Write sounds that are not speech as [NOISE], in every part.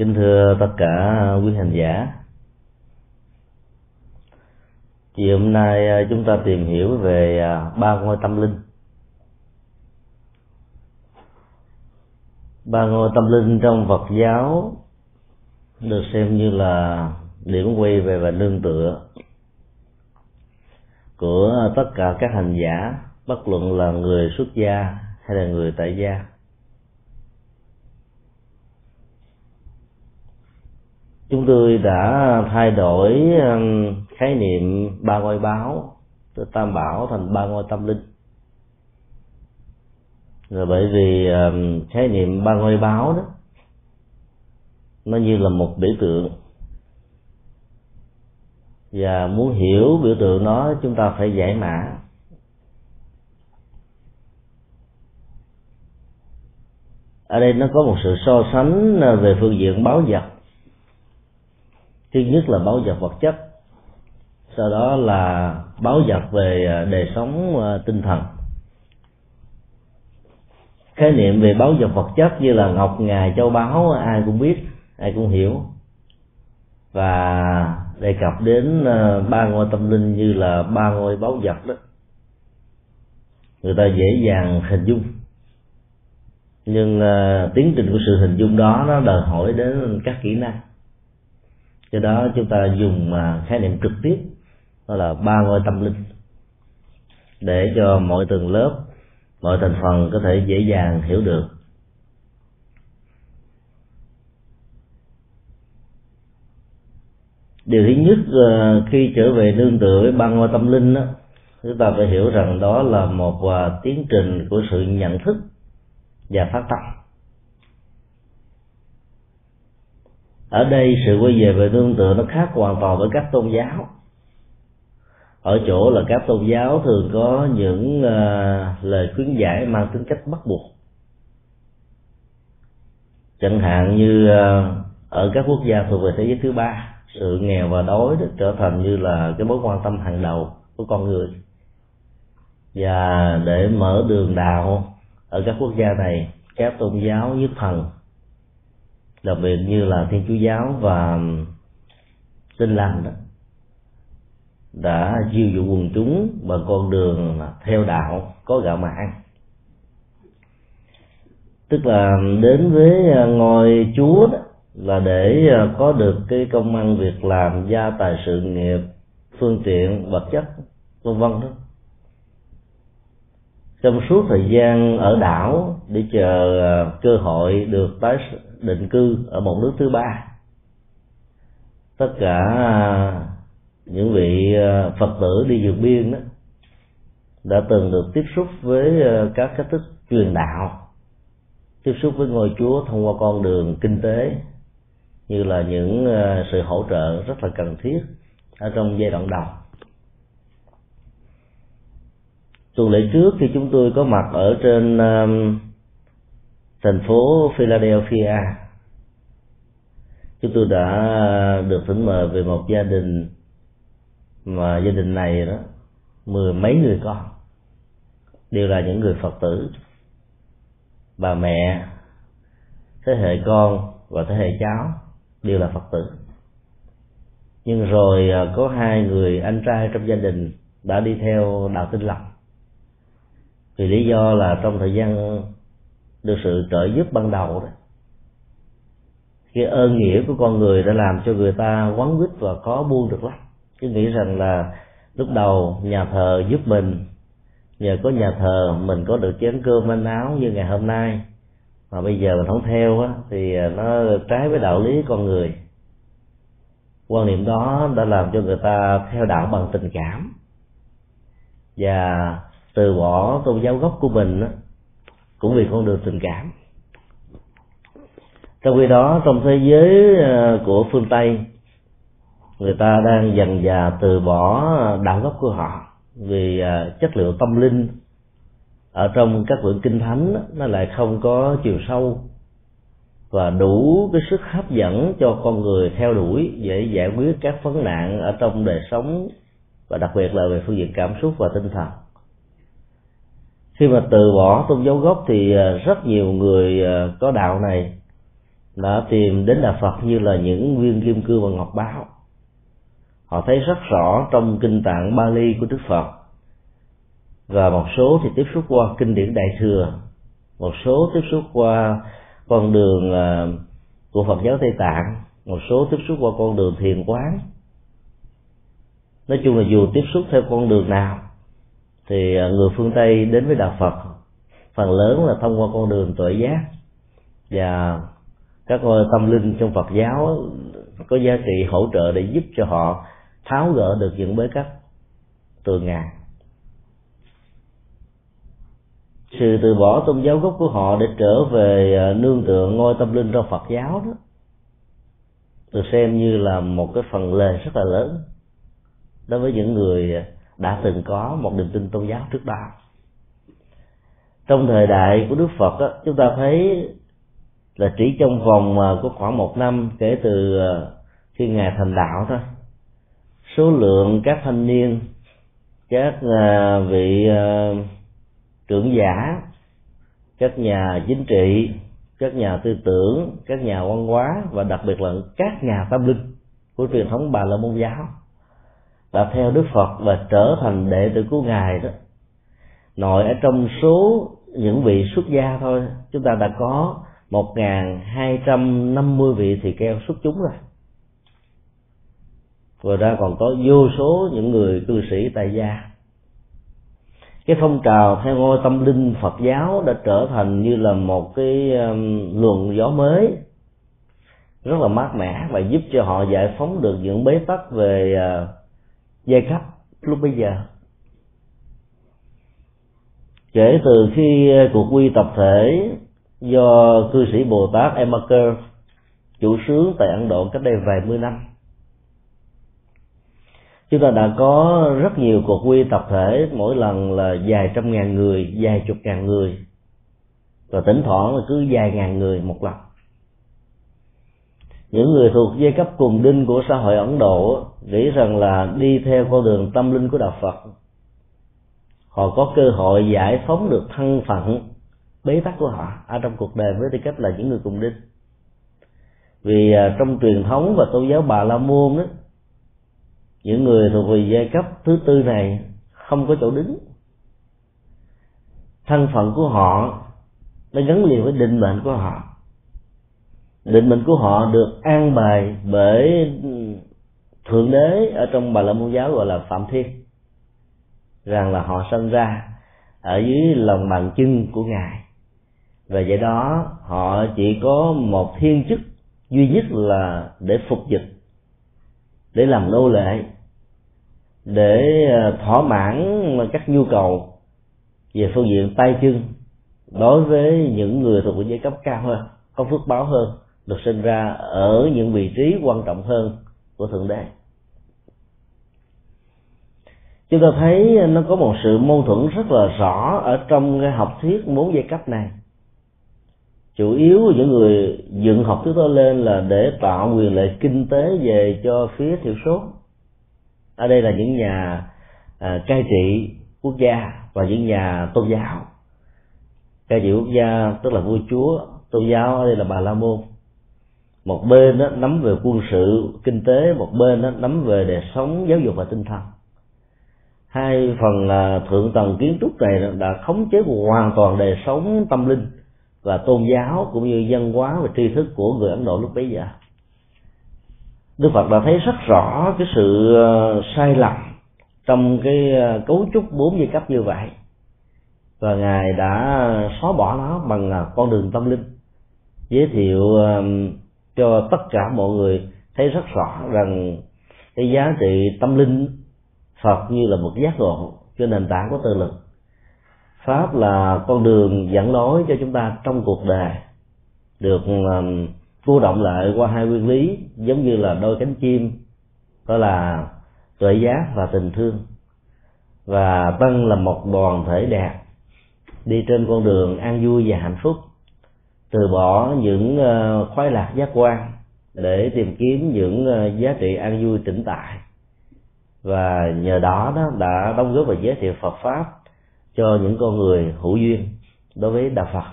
kính thưa tất cả quý hành giả. Chiều hôm nay à, chúng ta tìm hiểu về à, ba ngôi tâm linh. Ba ngôi tâm linh trong phật giáo được xem như là điểm quay về và nương tựa của tất cả các hành giả, bất luận là người xuất gia hay là người tại gia. Chúng tôi đã thay đổi um, khái niệm ba ngôi báo từ tam bảo thành ba ngôi tâm linh. Rồi bởi vì um, khái niệm ba ngôi báo đó, nó như là một biểu tượng. Và muốn hiểu biểu tượng đó chúng ta phải giải mã. Ở đây nó có một sự so sánh uh, về phương diện báo vật thứ nhất là báo vật vật chất. Sau đó là báo vật về à, đời sống à, tinh thần. Khái niệm về báo vật vật chất như là ngọc ngà châu báu ai cũng biết ai cũng hiểu. Và đề cập đến à, ba ngôi tâm linh như là ba ngôi báo vật đó. Người ta dễ dàng hình dung. Nhưng uh, tiến trình của sự hình dung đó nó đòi hỏi đến các kỹ năng do đó chúng ta dùng à, khái niệm trực tiếp đó là ba ngôi tâm linh để cho mọi tầng lớp mọi thành phần có thể dễ dàng hiểu được. Điều thứ nhất à, khi trở về nương tựa với ba ngôi tâm linh đó, chúng ta phải hiểu rằng đó là một à, tiến trình của sự nhận thức và phát tâm. Ở đây sự quay về về nương tựa nó khác hoàn toàn với các tôn giáo. Ở chỗ là các tôn giáo thường có những uh, lời khuyến giải mang tính cách bắt buộc. Chẳng hạn như uh, ở các quốc gia thuộc về thế giới thứ ba sự nghèo và đói đó trở thành như là cái mối quan tâm hàng đầu của con người. Và để mở đường đạo ở các quốc gia này các tôn giáo nhất thần đặc biệt như là thiên chúa giáo và um, tin lành đó, đã chiêu dụ quần chúng bằng con đường theo đạo có gạo mà ăn tức là đến với uh, ngôi chúa đó là để uh, có được cái công ăn việc làm, gia tài sự nghiệp, phương tiện, vật chất, vân vân đó. Trong suốt thời gian ở đảo để chờ ờ, cơ hội được tái định cư ở một nước thứ ba. Tất cả ờ, những vị ờ, phật tử đi vượt biên đó, đã từng được tiếp xúc với các cách thức truyền đạo, tiếp xúc với ngôi chúa thông qua con đường kinh tế, như là những sự hỗ trợ rất là cần thiết ở trong giai đoạn đầu. Tuần lễ trước khi chúng tôi có mặt ở trên thành phố Philadelphia. Chúng tôi đã được thỉnh mời về một gia đình mà gia đình này đó mười mấy người con đều là những người phật tử. Bà mẹ thế hệ con và thế hệ cháu đều là phật tử. Nhưng rồi à, có hai người anh trai trong gia đình đã đi theo đạo tinh lọc, vì lý do là trong thời gian được sự trợ giúp ban đầu đó. Cái ơn nghĩa của con người đã làm cho người ta quấn quýt và có buông được lắm. Cứ nghĩ rằng là lúc đầu nhà thờ giúp mình, nhờ có nhà thờ mình có được chén cơm manh áo như ngày hôm nay. Mà bây giờ mình không theo á, thì nó trái với đạo lý con người. Quan niệm đó đã làm cho người ta theo đạo bằng tình cảm. Và từ bỏ tôn giáo gốc của mình á cũng vì con đường tình cảm. Trong khi đó, trong thế giới ờ, của phương tây, người ta đang dần dà từ bỏ đạo gốc của họ vì ờ, chất liệu tâm linh ở trong các quyển kinh thánh nó lại không có chiều sâu và đủ cái sức hấp dẫn cho con người theo đuổi để giải quyết các vấn nạn ở trong đời sống và đặc biệt là về phương diện cảm xúc và tinh thần khi mà từ bỏ tôn giáo gốc thì à, rất nhiều người à, có đạo này đã tìm đến đạo phật như là những viên kim cương và ngọc báo. Họ thấy rất rõ trong kinh tạng bali của đức phật. Và một số thì tiếp xúc qua kinh điển đại thừa, một số tiếp xúc qua con đường à, của phật giáo tây tạng, một số tiếp xúc qua con đường thiền quán. Nói chung là dù tiếp xúc theo con đường nào thì à, người phương tây đến với đạo phật, phần lớn là thông qua con đường tuệ giác. Và các ngôi tâm linh trong phật giáo có giá trị hỗ trợ để giúp cho họ tháo gỡ được những bế tắc từ ngàn sự từ bỏ tôn giáo gốc của họ để trở về à, nương tựa ngôi tâm linh trong phật giáo đó, được xem như là một cái phần lề rất là lớn đối với những người à, đã từng có một niềm tin tôn giáo trước đó. Trong thời đại của đức phật đó, chúng ta thấy là chỉ trong vòng của có khoảng một năm kể từ à, khi ngài thành đạo thôi số lượng các thanh niên các à, vị trưởng giả các nhà chính trị các nhà tư tưởng các nhà văn hóa và đặc biệt là các nhà tâm linh của truyền thống bà la môn giáo và theo đức phật và trở thành đệ tử của ngài đó. Nội ở trong số những vị xuất gia thôi chúng ta đã có một hai trăm năm mươi vị thì keo xuất chúng rồi. Ngoài ra còn có vô số những người cư sĩ tại gia. Cái phong trào theo ngôi tâm linh Phật giáo đã trở thành như là một cái um, luồng gió mới rất là mát mẻ và giúp cho họ giải phóng được những bế tắc về uh, giai cấp lúc bây giờ. Kể từ khi ờ, cuộc quy tập thể do cư sĩ Bồ Tát Emaker chủ sướng tại Ấn Độ cách đây vài mươi năm, chúng ta đã có rất nhiều cuộc quy tập thể, mỗi lần là vài trăm ngàn người, vài chục ngàn người, và thỉnh thoảng là cứ vài ngàn người một lần những người thuộc giai cấp cùng đinh của xã hội ấn độ nghĩ rằng là đi theo con đường tâm linh của đạo phật, họ có cơ hội giải phóng được thân phận, bế tắc của họ. Ở trong cuộc đời với tư cách là những người cùng đinh. Vì à, trong truyền thống và tôn giáo bà la môn đó những người thuộc về giai cấp thứ tư này không có chỗ đứng. Thân phận của họ nó gắn liền với định mệnh của họ định mệnh của họ được an bài bởi thượng đế ở trong bà la môn giáo gọi là phạm thiên. Rằng là họ sinh ra ở dưới lòng bàn chân của ngài. Và vậy đó, họ chỉ có một thiên chức duy nhất là để phục dịch, để làm nô lệ, để ờ, thỏa mãn các nhu cầu về phương diện tay chân đối với những người thuộc giai cấp cao hơn, có phước báo hơn được sinh ra ở những vị trí quan trọng hơn của thượng đế. Chúng ta thấy nó có một sự mâu thuẫn rất là rõ ở trong cái học thuyết bốn giai cấp này. Chủ yếu những người dựng học thuyết đó lên là để tạo quyền lợi kinh tế về cho phía thiểu số. Ở đây là những nhà à, cai trị quốc gia và những nhà tôn giáo. Cai trị quốc gia tức là vua chúa tôn giáo ở đây là bà la môn một bên đó nắm về quân sự, kinh tế, một bên đó nắm về đời sống, giáo dục và tinh thần. Hai phần là thượng tầng kiến trúc này đã khống chế hoàn toàn đời sống tâm linh và tôn giáo cũng như văn hóa và tri thức của người ấn độ lúc bấy giờ. Đức phật đã thấy rất rõ cái sự ờ, sai lầm trong cái ờ, cấu trúc bốn giai cấp như vậy. Và ngài đã xóa bỏ nó bằng ờ, con đường tâm linh, giới thiệu cho tất cả mọi người thấy rất rõ rằng cái giá trị tâm linh phật như là một giác ngộ trên nền tảng của tự lực. Pháp là con đường dẫn lối cho chúng ta trong cuộc đời, được cô động lại qua hai nguyên lý, giống như là đôi cánh chim, đó là tuệ giác và tình thương. Và tăng là một đoàn thể đẹp, đi trên con đường an vui và hạnh phúc từ bỏ những ờ, khoái lạc giác quan để tìm kiếm những ờ, giá trị an vui tĩnh tại. Và nhờ đó đó đã đóng góp vào giới thiệu Phật pháp cho những con người hữu duyên đối với đạo Phật.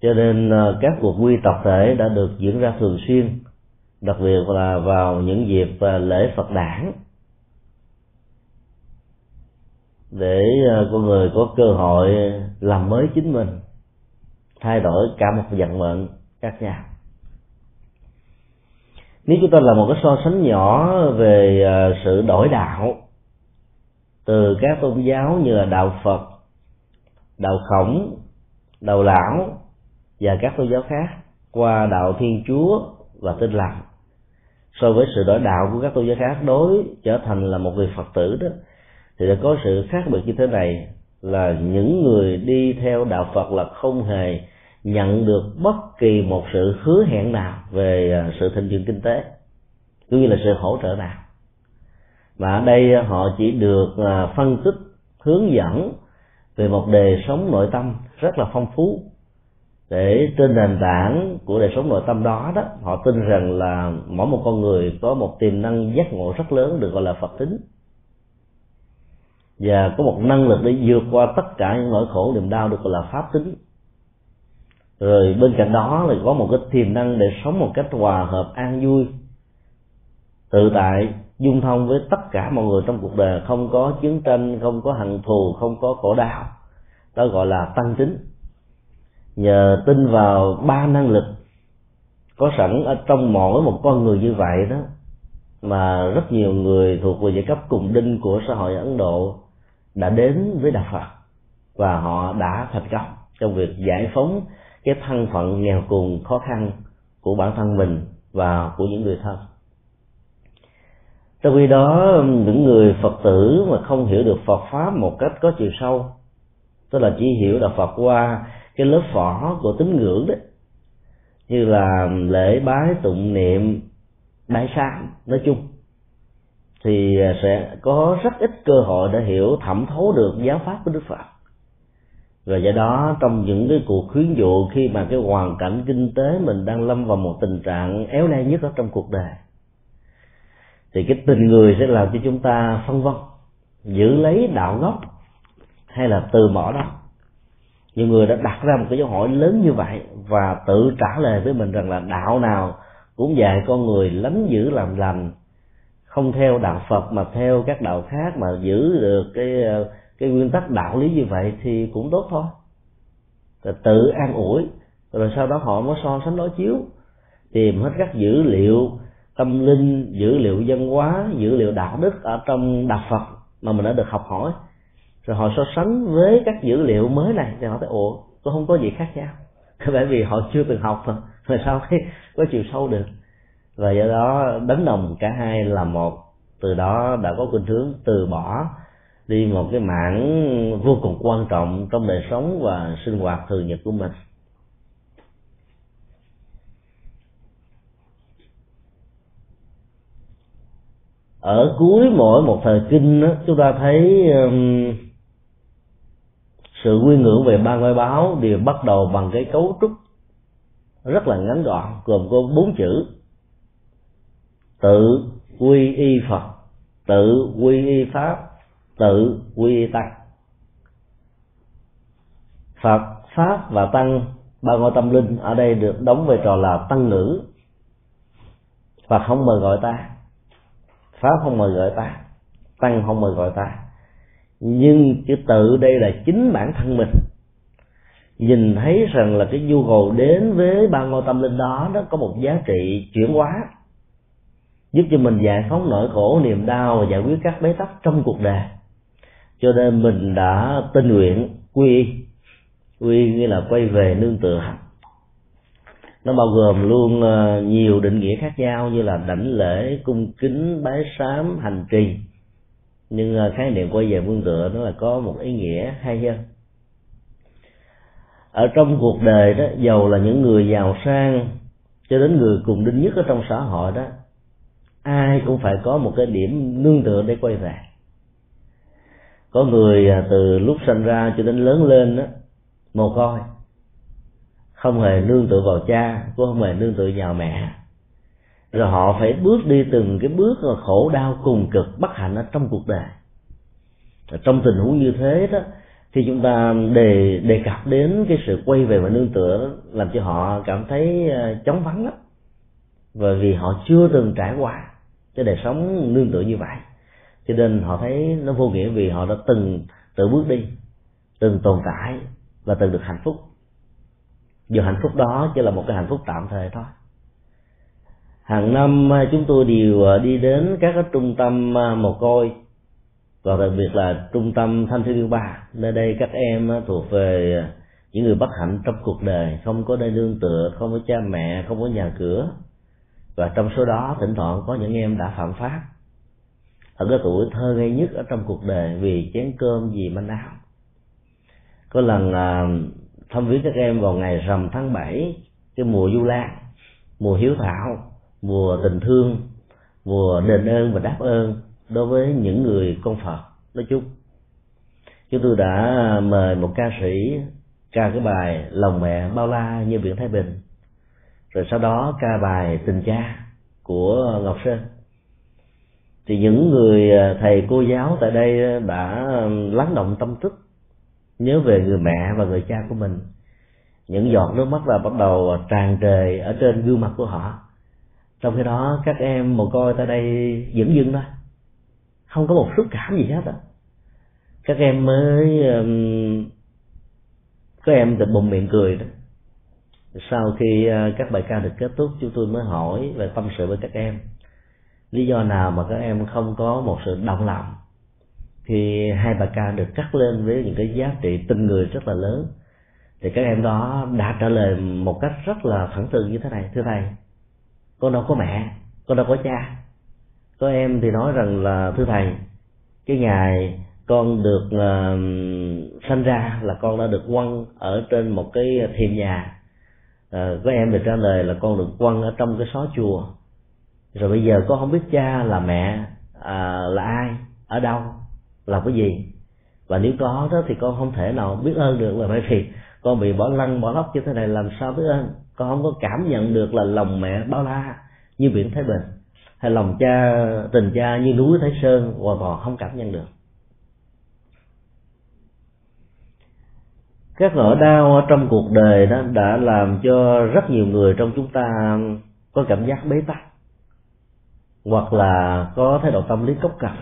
Cho nên ờ, các cuộc quy tập thể đã được diễn ra thường xuyên, đặc biệt là vào những dịp lễ Phật đản. Để con người có cơ hội làm mới chính mình thay đổi cả một vận mệnh khác nhau. Nếu chúng ta làm một cái so sánh nhỏ về à, sự đổi đạo từ các tôn giáo như là đạo Phật, đạo Khổng, đạo Lão và các tôn giáo khác qua đạo Thiên Chúa và Tin lành so với sự đổi đạo của các tôn giáo khác đối trở thành là một người Phật tử đó thì đã có sự khác biệt như thế này là những người đi theo đạo Phật là không hề nhận được bất kỳ một sự hứa hẹn nào về à, sự thịnh vượng kinh tế, cũng như là sự hỗ trợ nào. Và ở đây à, họ chỉ được à, phân tích, hướng dẫn về một đời sống nội tâm rất là phong phú. Để trên nền tảng của đời sống nội tâm đó đó, họ tin rằng là mỗi một con người có một tiềm năng giác ngộ rất lớn được gọi là phật tính và có một năng lực để vượt qua tất cả những nỗi khổ niềm đau được gọi là pháp tính. Rồi bên cạnh đó là có một cái tiềm năng để sống một cách hòa hợp, an vui, tự tại, dung thông với tất cả mọi người trong cuộc đời. Không có chiến tranh, không có hận thù, không có khổ đau. Đó gọi là tăng tính. Nhờ tin vào ba năng lực có sẵn ở trong mỗi một con người như vậy đó, mà rất nhiều người thuộc về giai cấp cùng đinh của xã hội ấn độ đã đến với đạo phật và họ đã thành công trong việc giải phóng cái thân phận nghèo cùng khó khăn của bản thân mình và của những người thân. Trong khi đó, những người phật tử mà không hiểu được phật pháp một cách có chiều sâu, tức là chỉ hiểu đạo phật qua cái lớp vỏ của tín ngưỡng đấy, như là lễ bái tụng niệm bái sám, nói chung thì à, sẽ có rất ít cơ hội để hiểu, thẩm thấu được giáo pháp của đức phật. Và do đó, trong những cái cuộc khuyến dụ khi mà cái hoàn cảnh kinh tế mình đang lâm vào một tình trạng éo le nhất ở trong cuộc đời, thì cái tình người sẽ làm cho chúng ta phân vân, giữ lấy đạo gốc hay là từ bỏ đó. Nhiều người đã đặt ra một cái dấu hỏi lớn như vậy và tự trả lời với mình rằng là đạo nào cũng dạy con người lánh giữ làm lành không theo đạo Phật mà theo các đạo khác mà giữ được cái ờ, cái nguyên tắc đạo lý như vậy thì cũng tốt thôi. Rồi tự an ủi, rồi sau đó họ mới so sánh đối chiếu, tìm hết các dữ liệu tâm linh, dữ liệu văn hóa, dữ liệu đạo đức ở trong đạo phật mà mình đã được học hỏi. Rồi họ so sánh với các dữ liệu mới này thì họ thấy, ủa có không có gì khác nhau. [LAUGHS] Bởi vì họ chưa từng học mà, rồi sao có chiều sâu được và do đó đánh đồng cả hai là một từ đó đã có khuynh hướng từ bỏ đi một cái mảng vô cùng quan trọng trong đời sống và sinh hoạt thường nhật của mình. Ở cuối mỗi một thời kinh đó, chúng ta thấy um, sự quy ngưỡng về ba ngôi báo đều bắt đầu bằng cái cấu trúc rất là ngắn gọn gồm có bốn chữ tự quy y phật, tự quy y pháp, tự quy y tăng. Phật, pháp và tăng, ba ngôi tâm linh ở đây được đóng vai trò là tăng ngữ và không mời gọi ta. Pháp không mời gọi ta. Tăng không mời gọi ta. Nhưng chữ tự đây là chính bản thân mình. Nhìn thấy rằng là cái nhu cầu đến với ba ngôi tâm linh đó, nó có một giá trị chuyển hóa giúp cho mình giải phóng nỗi khổ, niềm đau và giải quyết các bế tắc trong cuộc đời. Cho nên mình đã tình nguyện quy quy nghĩa là quay về nương tựa. Nó bao gồm luôn ờ, nhiều định nghĩa khác nhau như là đảnh lễ, cung kính, bái sám, hành trì. Nhưng ờ, khái niệm quay về nương tựa nó là có một ý nghĩa hay hơn. Ở trong cuộc đời đó giàu là những người giàu sang, cho đến người cùng đinh nhất ở trong xã hội đó ai cũng phải có một cái điểm nương tựa để quay về. Có người à, từ lúc sinh ra cho đến lớn lên đó mồ côi. Không hề nương tựa vào cha, cũng không hề nương tựa vào mẹ. Rồi họ phải bước đi từng cái bước khổ đau cùng cực bất hạnh ở trong cuộc đời. Trong tình huống như thế đó khi chúng ta đề đề cập đến cái sự quay về và nương tựa làm cho họ cảm thấy à, chóng vắng lắm. Và vì họ chưa từng trải qua cái đời sống nương tựa như vậy. Cho nên họ thấy nó vô nghĩa vì họ đã từng tự bước đi, từng tồn tại và từng được hạnh phúc. Dù hạnh phúc đó chỉ là một cái hạnh phúc tạm thời thôi. Hàng năm à, chúng tôi đều à, đi đến các cái trung tâm à, mồ côi, và đặc biệt là trung tâm thanh thiếu niên ba. Nơi đây các em thuộc về những người bất hạnh trong cuộc đời, không có nơi nương tựa, không có cha mẹ, không có nhà cửa và trong số đó thỉnh thoảng có những em đã phạm pháp. Ở cái tuổi thơ ngây nhất ở trong cuộc đời vì chén cơm gì manh áo. Có lần à, thăm viếng các em vào ngày rằm tháng 7 cái mùa du lan mùa hiếu thảo mùa tình thương mùa đền ơn và đáp ơn đối với những người con phật. Nói chung chúng tôi đã mời một ca sĩ ca cái bài lòng mẹ bao la như biển thái bình rồi sau đó ca bài tình cha của ngọc sơn. Thì những người à, thầy cô giáo tại đây à, đã à, lắng động tâm thức nhớ về người mẹ và người cha của mình. Những giọt nước mắt là bắt đầu tràn trề ở trên gương mặt của họ. Trong khi đó các em một coi tại đây dững dưng thôi. Không có một xúc cảm gì hết á. Các em mới um, có em thì bụng miệng cười đó sau khi ờ, các bài ca được kết thúc chúng tôi mới hỏi về tâm sự với các em. Lý do nào mà các em không có một sự động lòng? Khi hai bài ca được cắt lên với những cái giá trị tinh người rất là lớn thì các em đó đã trả lời một cách rất là thẳng thừng như thế này. Thưa thầy con đâu có mẹ con đâu có cha. Có em thì nói rằng là thưa thầy cái ngày con được uh, sanh ra là con đã được quăng ở trên một cái thềm nhà à, có em thì trả lời là con được quăng ở trong cái xó chùa. Rồi bây giờ con không biết cha là mẹ à, là ai ở đâu là cái gì. Và nếu có đó thì con không thể nào biết ơn được. Là bởi vì con bị bỏ lăn bỏ lóc như thế này làm sao biết ơn? Con không có cảm nhận được là lòng mẹ bao la như biển thái bình hay lòng cha tình cha như núi thái sơn hoàn toàn không cảm nhận được. Các nỗi đau ở trong cuộc đời đó đã làm cho rất nhiều người trong chúng ta có cảm giác bế tắc, hoặc là có thái độ tâm lý cốc cằn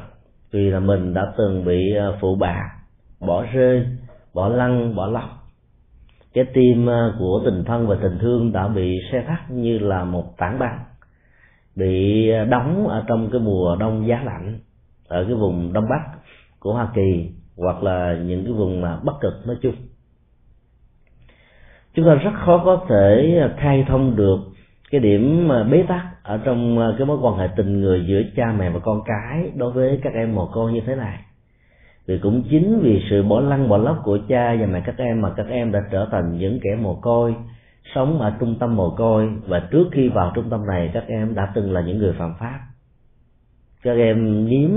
vì là mình đã từng bị ờ, phụ bạc bỏ rơi, bỏ lăn, bỏ lọc cái tim ờ, của tình thân và tình thương đã bị xe thắt như là một tảng băng, bị ờ, đóng ở trong cái mùa đông giá lạnh ở cái vùng đông bắc của hoa kỳ, hoặc là những cái vùng mà bắc cực nói chung chúng ta rất khó có thể khai thông được cái điểm à, bế tắc ở trong à, cái mối quan hệ tình người giữa cha mẹ và con cái đối với các em mồ côi như thế này. Vì cũng chính vì sự bỏ lăn, bỏ lóc của cha và mẹ các em mà các em đã trở thành những kẻ mồ côi, sống ở trung tâm mồ côi. Và trước khi vào trung tâm này, các em đã từng là những người phạm pháp. Các em nếm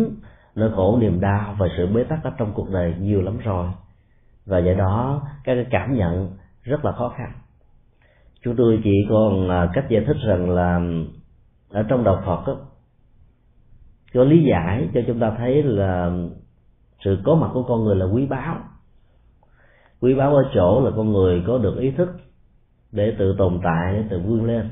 nỗi khổ, niềm đau và sự bế tắc ở trong cuộc đời nhiều lắm rồi. Và do đó, các cái cảm nhận rất là khó khăn. Chúng tôi chỉ còn à, cách giải thích rằng là ở trong đạo Phật đó, có lý giải cho chúng ta thấy là sự có mặt của con người là quý báu. Quý báu ở chỗ là con người có được ý thức để tự tồn tại để tự vươn lên.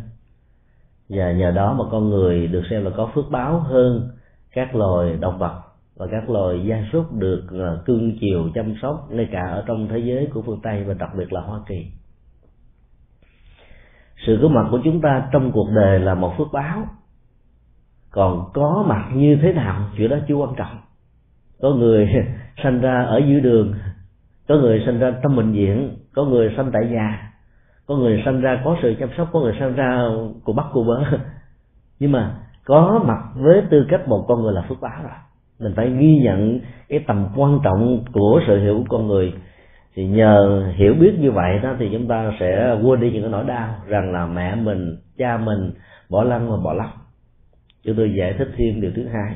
Và nhờ đó mà con người được xem là có phước báo hơn các loài động vật và các loài gia súc được à, cưng chiều chăm sóc, ngay cả ở trong thế giới của phương tây và đặc biệt là hoa kỳ. Sự có mặt của chúng ta trong cuộc đời là một phước báo. Còn có mặt như thế nào, chuyện đó chưa quan trọng. Có người [LAUGHS] sanh ra ở dưới đường, có người sanh ra trong bệnh viện, có người sanh tại nhà, có người sanh ra có sự chăm sóc, có người sanh ra của bắt của bớ [LAUGHS] nhưng mà có mặt với tư cách một con người là phước báo rồi mình phải ghi nhận cái tầm quan trọng của sự hiểu của con người. Thì nhờ hiểu biết như vậy đó thì chúng ta sẽ quên đi những cái nỗi đau, rằng là mẹ mình, cha mình bỏ lăn và bỏ lóc. Chúng tôi giải thích thêm điều thứ hai.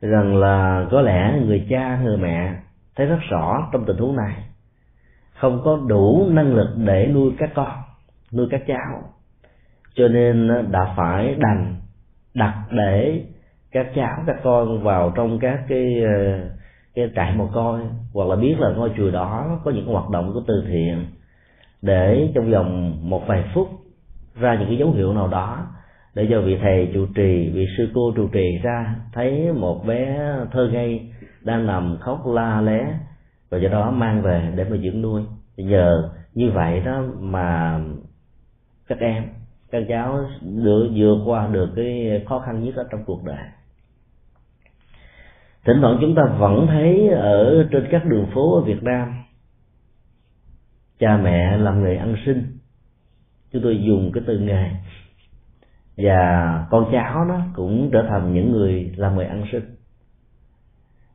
Rằng là có lẽ người cha, người mẹ thấy rất rõ trong tình huống này. Không có đủ năng lực để nuôi các con, nuôi các cháu. Cho nên đã phải đành đặt để các cháu, các con vào trong các cái ờ, cái trại mồ côi, hoặc là biết là ngôi chùa đó có những hoạt động của từ thiện, để trong vòng một vài phút ra những cái dấu hiệu nào đó, để cho vị thầy trụ trì, vị sư cô trụ trì ra, thấy một bé thơ ngây đang nằm khóc la lé, và do đó mang về để mà dưỡng nuôi. Nhờ như vậy đó mà các em, các cháu được vượt qua được cái khó khăn nhất ở trong cuộc đời thỉnh thoảng chúng ta vẫn thấy ở trên các đường phố ở Việt Nam, cha mẹ làm nghề ăn sinh chúng tôi dùng cái từ nghề. Và con cháu nó cũng trở thành những người làm nghề ăn sinh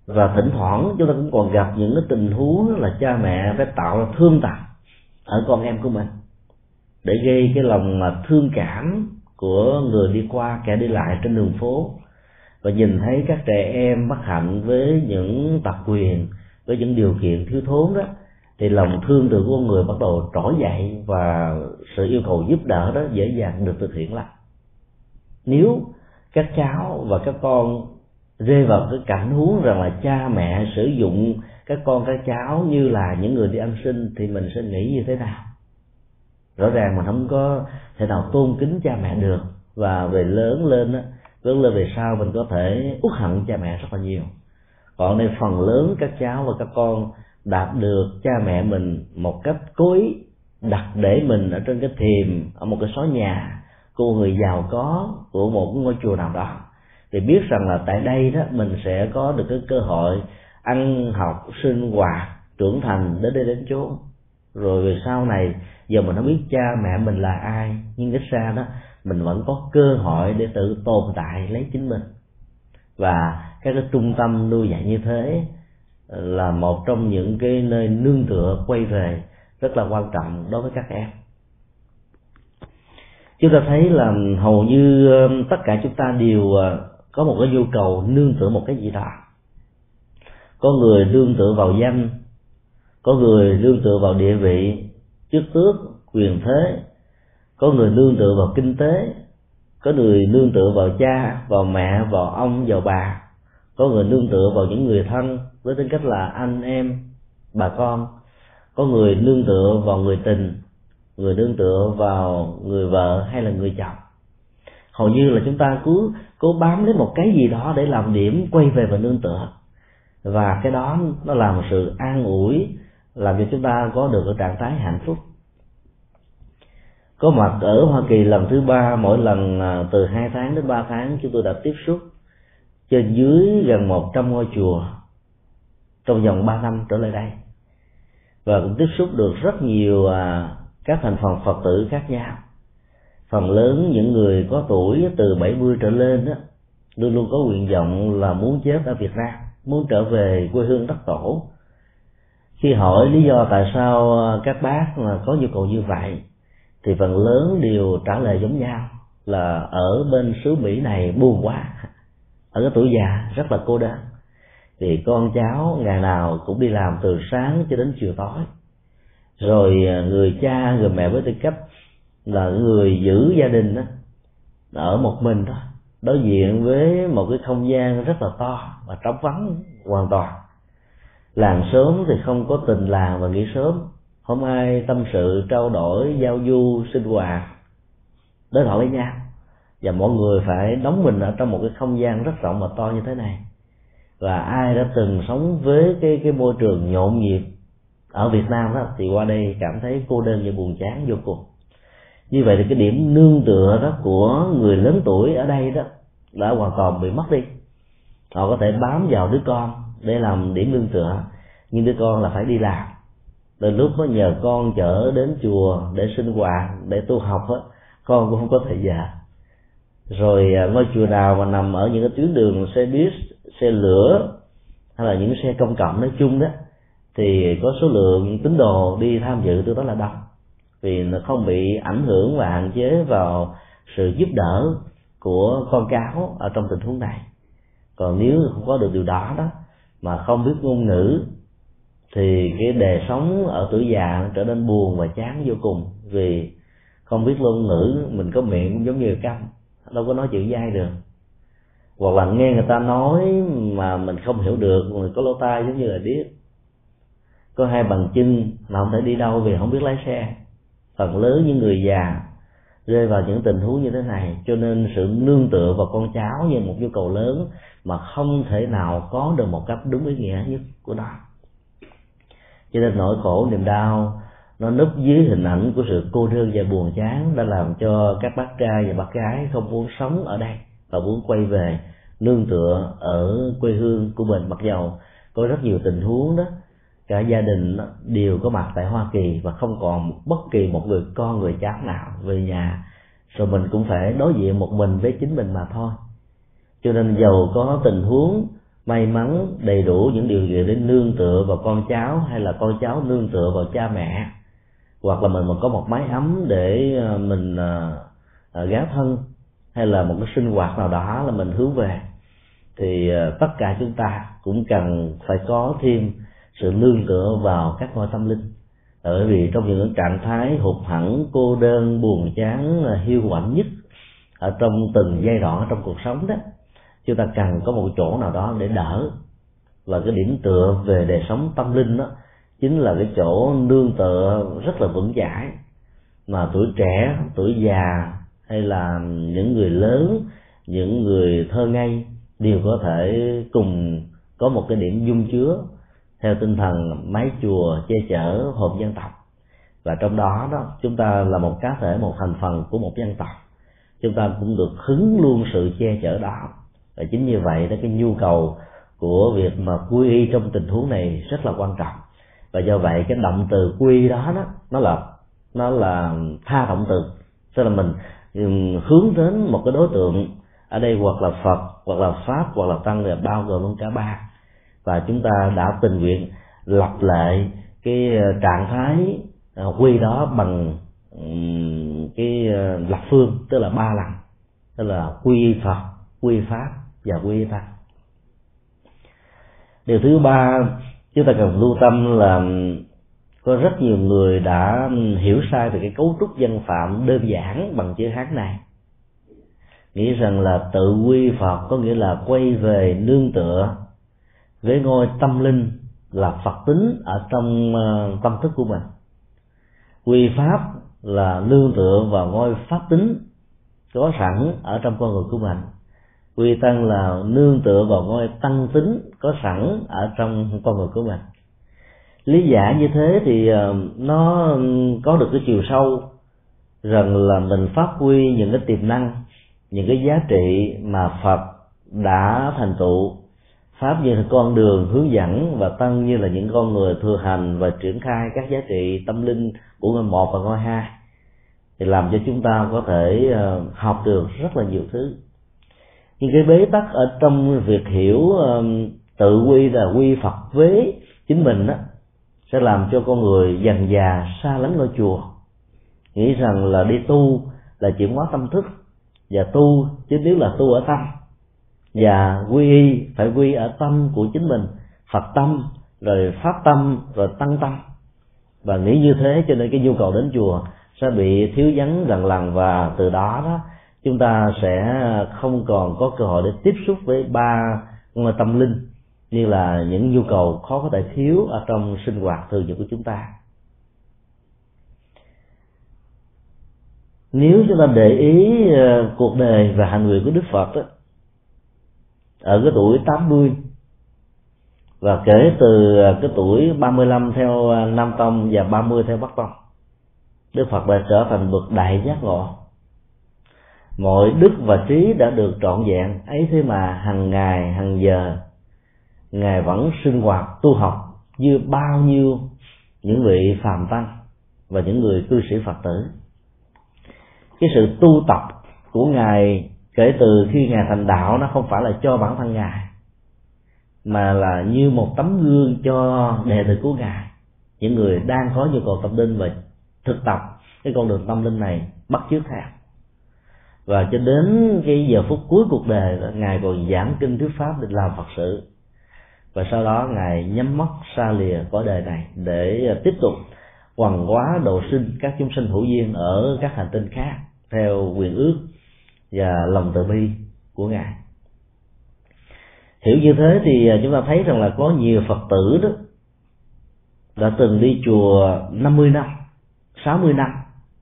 và thỉnh thoảng chúng ta cũng còn gặp những cái tình huống là cha mẹ phải tạo ra thương tật ở con em của mình, để gây cái lòng mà thương cảm của người đi qua kẻ đi lại trên đường phố và nhìn thấy các trẻ em bất hạnh với những tập quyền, với những điều kiện thiếu thốn đó, thì lòng thương từ con người bắt đầu trỗi dậy và sự yêu cầu giúp đỡ đó dễ dàng được thực hiện lại. Nếu các cháu và các con rơi vào cái cảnh huống rằng là cha mẹ sử dụng các con, các cháu như là những người đi ăn xin, thì mình sẽ nghĩ như thế nào? Rõ ràng mình không có thể nào tôn kính cha mẹ được. Và về lớn lên á lớn lên về sau mình có thể uất hận cha mẹ rất là nhiều. Còn đây phần lớn các cháu và các con đạt được cha mẹ mình một cách cố ý, đặt để mình ở trên cái thềm, ở một cái xó nhà của người giàu có, của một ngôi chùa nào đó. Thì biết rằng là tại đây đó, mình sẽ có được cái cơ hội ăn, học, sinh hoạt, trưởng thành đến đây đến chốn. Rồi về sau này, giờ mình không biết cha mẹ mình là ai, nhưng ít ra đó mình vẫn có cơ hội để tự tồn tại lấy chính mình. Và các cái trung tâm nuôi dạy như thế là một trong những cái nơi nương tựa, quay về rất là quan trọng đối với các em. Chúng ta thấy là hầu như um, tất cả chúng ta đều uh, có một cái nhu cầu nương tựa một cái gì đó. Có người nương tựa vào danh, có người nương tựa vào địa vị chức tước, quyền thế có người nương tựa vào kinh tế, có người nương tựa vào cha, vào mẹ, vào ông, vào bà. Có người nương tựa vào những người thân với tính cách là anh em, bà con. Có người nương tựa vào người tình, người nương tựa vào người vợ hay là người chồng. Hầu như là chúng ta cứ cố bám lấy một cái gì đó để làm điểm quay về và nương tựa. Và cái đó nó làm sự an ủi, làm cho chúng ta có được ở trạng thái hạnh phúc có mặt ở Hoa Kỳ lần thứ ba, mỗi lần à, từ hai tháng đến ba tháng, chúng tôi đã tiếp xúc trên dưới gần một trăm ngôi chùa trong vòng ba năm trở lại đây. Và cũng tiếp xúc được rất nhiều à, các thành phần Phật tử khác nhau. Phần lớn những người có tuổi từ 70 trở lên đó luôn luôn có nguyện vọng là muốn chết ở Việt Nam, muốn trở về quê hương đất tổ. Khi hỏi lý do tại sao à, các bác mà có nhu cầu như vậy thì phần lớn đều trả lời giống nhau là ở bên xứ Mỹ này buồn quá. Ở cái tuổi già rất là cô đơn. Thì con cháu ngày nào cũng đi làm từ sáng cho đến chiều tối. Rồi à, người cha, người mẹ với tư cách là người giữ gia đình đó ở một mình thôi. Đối diện với một cái không gian rất là to và trống vắng hoàn toàn. Làng sớm thì không có tình làng và nghỉ sớm không ai tâm sự trao đổi, giao du, sinh hoạt. Đối thoại với nhau. Và mọi người phải đóng mình ở trong một cái không gian rất rộng và to như thế này. Và ai đã từng sống với cái cái môi trường nhộn nhịp ở Việt Nam đó, thì qua đây cảm thấy cô đơn và buồn chán vô cùng. Như vậy thì cái điểm nương tựa đó của người lớn tuổi ở đây đó đã hoàn toàn bị mất đi. Họ có thể bám vào đứa con để làm điểm nương tựa, nhưng đứa con là phải đi làm đến lúc có nhờ con chở đến chùa để sinh hoạt, để tu học á, con cũng không có thời gian. Rồi à, ngôi chùa nào mà nằm ở những cái tuyến đường xe buýt, xe lửa, hay là những xe công cộng nói chung đó, thì có số lượng tín đồ đi tham dự, tôi đó là đông. Vì nó không bị ảnh hưởng và hạn chế vào sự giúp đỡ của con cáo ở trong tình huống này. Còn nếu không có được điều đó đó, mà không biết ngôn ngữ thì cái đề sống ở tuổi già trở nên buồn và chán vô cùng. Vì không biết ngôn ngữ, mình có miệng cũng giống như câm, đâu có nói chuyện dai được. Hoặc là nghe người ta nói mà mình không hiểu được người có lỗ tai giống như là điếc. Có hai bằng chân mà không thể đi đâu vì không biết lái xe. Phần lớn những người già rơi vào những tình huống như thế này, cho nên sự nương tựa vào con cháu như một nhu cầu lớn mà không thể nào có được một cách đúng ý nghĩa nhất của nó cho nên nỗi khổ, niềm đau, nó núp dưới hình ảnh của sự cô đơn và buồn chán đã làm cho các bác trai và bác gái không muốn sống ở đây và muốn quay về nương tựa ở quê hương của mình. Mặc dầu có rất nhiều tình huống đó, cả gia đình đều có mặt tại Hoa Kỳ và không còn bất kỳ một người con, người cháu nào về nhà. Rồi mình cũng phải đối diện một mình với chính mình mà thôi. Cho nên giàu có tình huống may mắn đầy đủ những điều kiện để nương tựa vào con cháu hay là con cháu nương tựa vào cha mẹ. Hoặc là mình mà có một mái ấm để ờ, mình ờ, ờ, gá thân hay là một cái sinh hoạt nào đó là mình hướng về, thì tất cả chúng ta cũng cần phải có thêm sự nương tựa vào các ngôi tâm linh. Bởi vì trong những trạng thái hụt hẳn cô đơn, buồn chán hiu quạnh nhất ở trong từng giai đoạn trong cuộc sống đó chúng ta cần có một chỗ nào đó để đỡ. Và cái điểm tựa về đời sống tâm linh đó, chính là cái chỗ nương tựa rất là vững chãi. Mà tuổi trẻ, tuổi già, hay là những người lớn, những người thơ ngây, đều có thể cùng có một cái điểm dung chứa theo tinh thần mái chùa, che chở hồn dân tộc. Và trong đó đó, chúng ta là một cá thể, một thành phần của một dân tộc. Chúng ta cũng được hứng luôn sự che chở đó và chính như vậy đó, cái nhu cầu của việc mà quy y trong tình huống này rất là quan trọng. Và do vậy cái động từ quy đó đó, nó là nó là tha động từ. Tức là mình hướng đến một cái đối tượng ở đây hoặc là phật, hoặc là pháp, hoặc là tăng là bao gồm luôn cả ba. Và chúng ta đã tình nguyện lập lại cái ờ, trạng thái ờ, quy đó bằng cái ờ, lập phương, tức là ba lần. Tức là quy phật, quy pháp và quy ta. Điều thứ ba, chúng ta cần lưu tâm là có rất nhiều người đã hiểu sai về cái cấu trúc dân phạm đơn giản bằng chữ hán này. Nghĩ rằng là tự quy phật có nghĩa là quay về nương tựa với ngôi tâm linh là phật tính ở trong ờ, tâm thức của mình. Quy pháp là nương tựa vào ngôi pháp tính có sẵn ở trong con người của mình quy tăng là nương tựa vào ngôi tăng tính, có sẵn ở trong con người của mình. Lý giải như thế thì ờ, nó có được cái chiều sâu, rằng là mình phát huy những cái tiềm năng, những cái giá trị mà phật đã thành tựu. Pháp như là con đường hướng dẫn và tăng như là những con người thừa hành và triển khai các giá trị tâm linh của ngôi một và ngôi hai, thì làm cho chúng ta có thể ờ, học được rất là nhiều thứ nhưng cái bế tắc ở trong việc hiểu tự quy là quy phật với chính mình đó sẽ làm cho con người dần già xa lánh ngôi chùa. Nghĩ rằng là đi tu là chuyển hóa tâm thức, và tu, chứ nếu là tu ở tâm, và quy y, phải quy ở tâm của chính mình, phật tâm, rồi pháp tâm, rồi tăng tâm. Và nghĩ như thế cho nên cái nhu cầu đến chùa sẽ bị thiếu vắng lần lần và từ đó đó chúng ta sẽ không còn có cơ hội để tiếp xúc với ba tâm linh như là những nhu cầu khó có thể thiếu ở trong sinh hoạt thường nhật của chúng ta. Nếu chúng ta để ý ờ, cuộc đời và hành nguyện của đức phật đó, ở cái tuổi 80 và kể từ ờ, cái tuổi 35 theo ờ, Nam Tông và 30 theo Bắc Tông Đức Phật đã trở thành bậc đại giác ngộ mọi đức và trí đã được trọn vẹn, ấy thế mà hàng ngày hàng giờ, ngài vẫn sinh hoạt tu học như bao nhiêu những vị phàm tăng và những người cư sĩ phật tử. Cái sự tu tập của ngài kể từ khi ngài thành đạo nó không phải là cho bản thân ngài, mà là như một tấm gương cho đệ tử của ngài, những người đang có nhu cầu tâm linh và thực tập cái con đường tâm linh này bắt chước theo và cho đến cái giờ phút cuối cuộc đời, ngài còn giảng kinh thuyết pháp để làm phật sự. Và sau đó ngài nhắm mắt xa lìa cõi đời này để tiếp tục hoàn hóa độ sinh các chúng sinh hữu duyên ở các hành tinh khác theo quyền ước và lòng từ bi của ngài. Hiểu như thế thì chúng ta thấy rằng là có nhiều phật tử đó đã từng đi chùa 50 năm 60 năm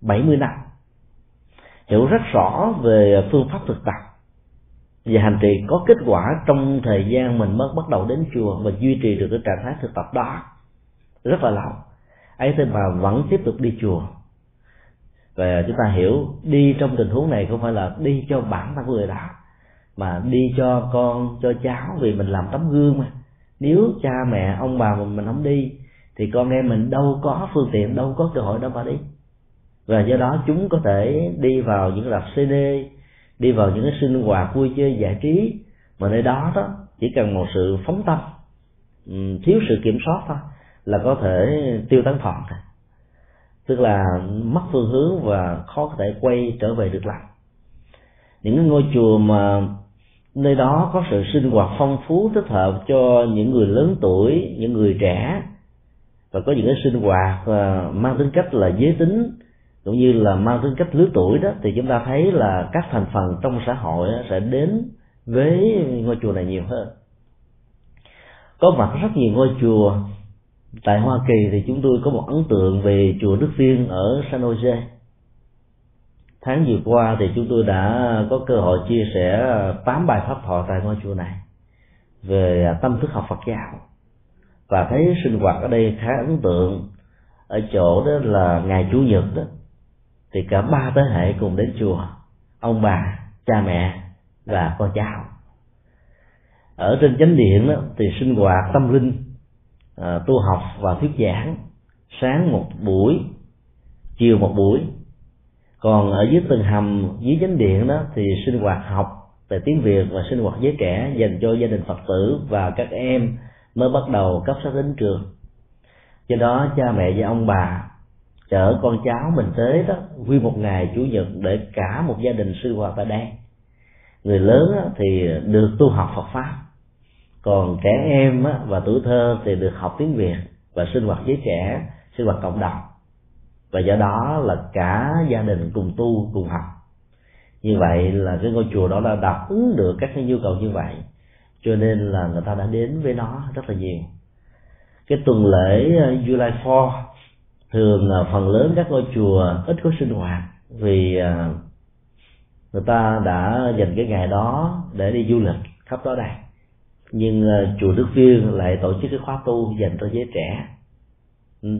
70 năm hiểu rất rõ về phương pháp thực tập. Và hành trì có kết quả trong thời gian mình mới bắt đầu đến chùa và duy trì được cái trạng thái thực tập đó. Rất là lâu. Ấy thế mà vẫn tiếp tục đi chùa. Và chúng ta hiểu đi trong tình huống này không phải là đi cho bản thân người đó mà đi cho con cho cháu vì mình làm tấm gương mà. Nếu cha mẹ ông bà mình, mình không đi thì con em mình đâu có phương tiện đâu có cơ hội đâu mà đi và do đó chúng có thể đi vào những rạp cd đi vào những cái sinh hoạt vui chơi giải trí. Mà nơi đó đó, chỉ cần một sự phóng tâm ừ, thiếu sự kiểm soát thôi, là có thể tiêu tán thọn tức là mất phương hướng và khó có thể quay trở về được lại. Những cái ngôi chùa mà nơi đó có sự sinh hoạt phong phú, thích hợp cho những người lớn tuổi, những người trẻ, và có những cái sinh hoạt à, mang tính cách là giới tính cũng như là mang tính cách lứa tuổi đó, thì chúng ta thấy là các thành phần trong xã hội sẽ đến với ngôi chùa này nhiều hơn. Có mặt rất nhiều ngôi chùa. Tại Hoa Kỳ thì chúng tôi có một ấn tượng về chùa Đức Viên ở San Jose. Tháng vừa qua thì chúng tôi đã có cơ hội chia sẻ à, tám bài pháp thoại tại ngôi chùa này về à, tâm thức học Phật giáo. Và thấy sinh hoạt ở đây khá ấn tượng. Ở chỗ đó là ngày chủ nhật đó thì cả ba thế hệ cùng đến chùa ông bà cha mẹ và con cháu. Ở trên chánh điện đó, thì sinh hoạt tâm linh à, tu học và thuyết giảng sáng một buổi chiều một buổi. Còn ở dưới tầng hầm dưới chánh điện đó thì sinh hoạt học về tiếng việt và sinh hoạt với trẻ dành cho gia đình phật tử và các em mới bắt đầu cấp sách đến trường. Do đó cha mẹ và ông bà chở con cháu mình tới đó, nguyên một ngày chủ nhật để cả một gia đình sư hoạt tại đây người lớn thì được tu học Phật pháp. Còn trẻ em và tuổi thơ thì được học tiếng Việt và sinh hoạt với trẻ, sinh hoạt cộng đồng. Và do đó là cả gia đình cùng tu, cùng học. Như vậy là cái ngôi chùa đó đã đáp ứng được các cái nhu cầu như vậy, cho nên là người ta đã đến với nó rất là nhiều. Cái tuần lễ ờ, July 4 thường là phần lớn các ngôi chùa ít có sinh hoạt vì à, người ta đã dành cái ngày đó để đi du lịch khắp đó đây. Nhưng à, chùa Đức Viên lại tổ chức cái khóa tu dành cho giới trẻ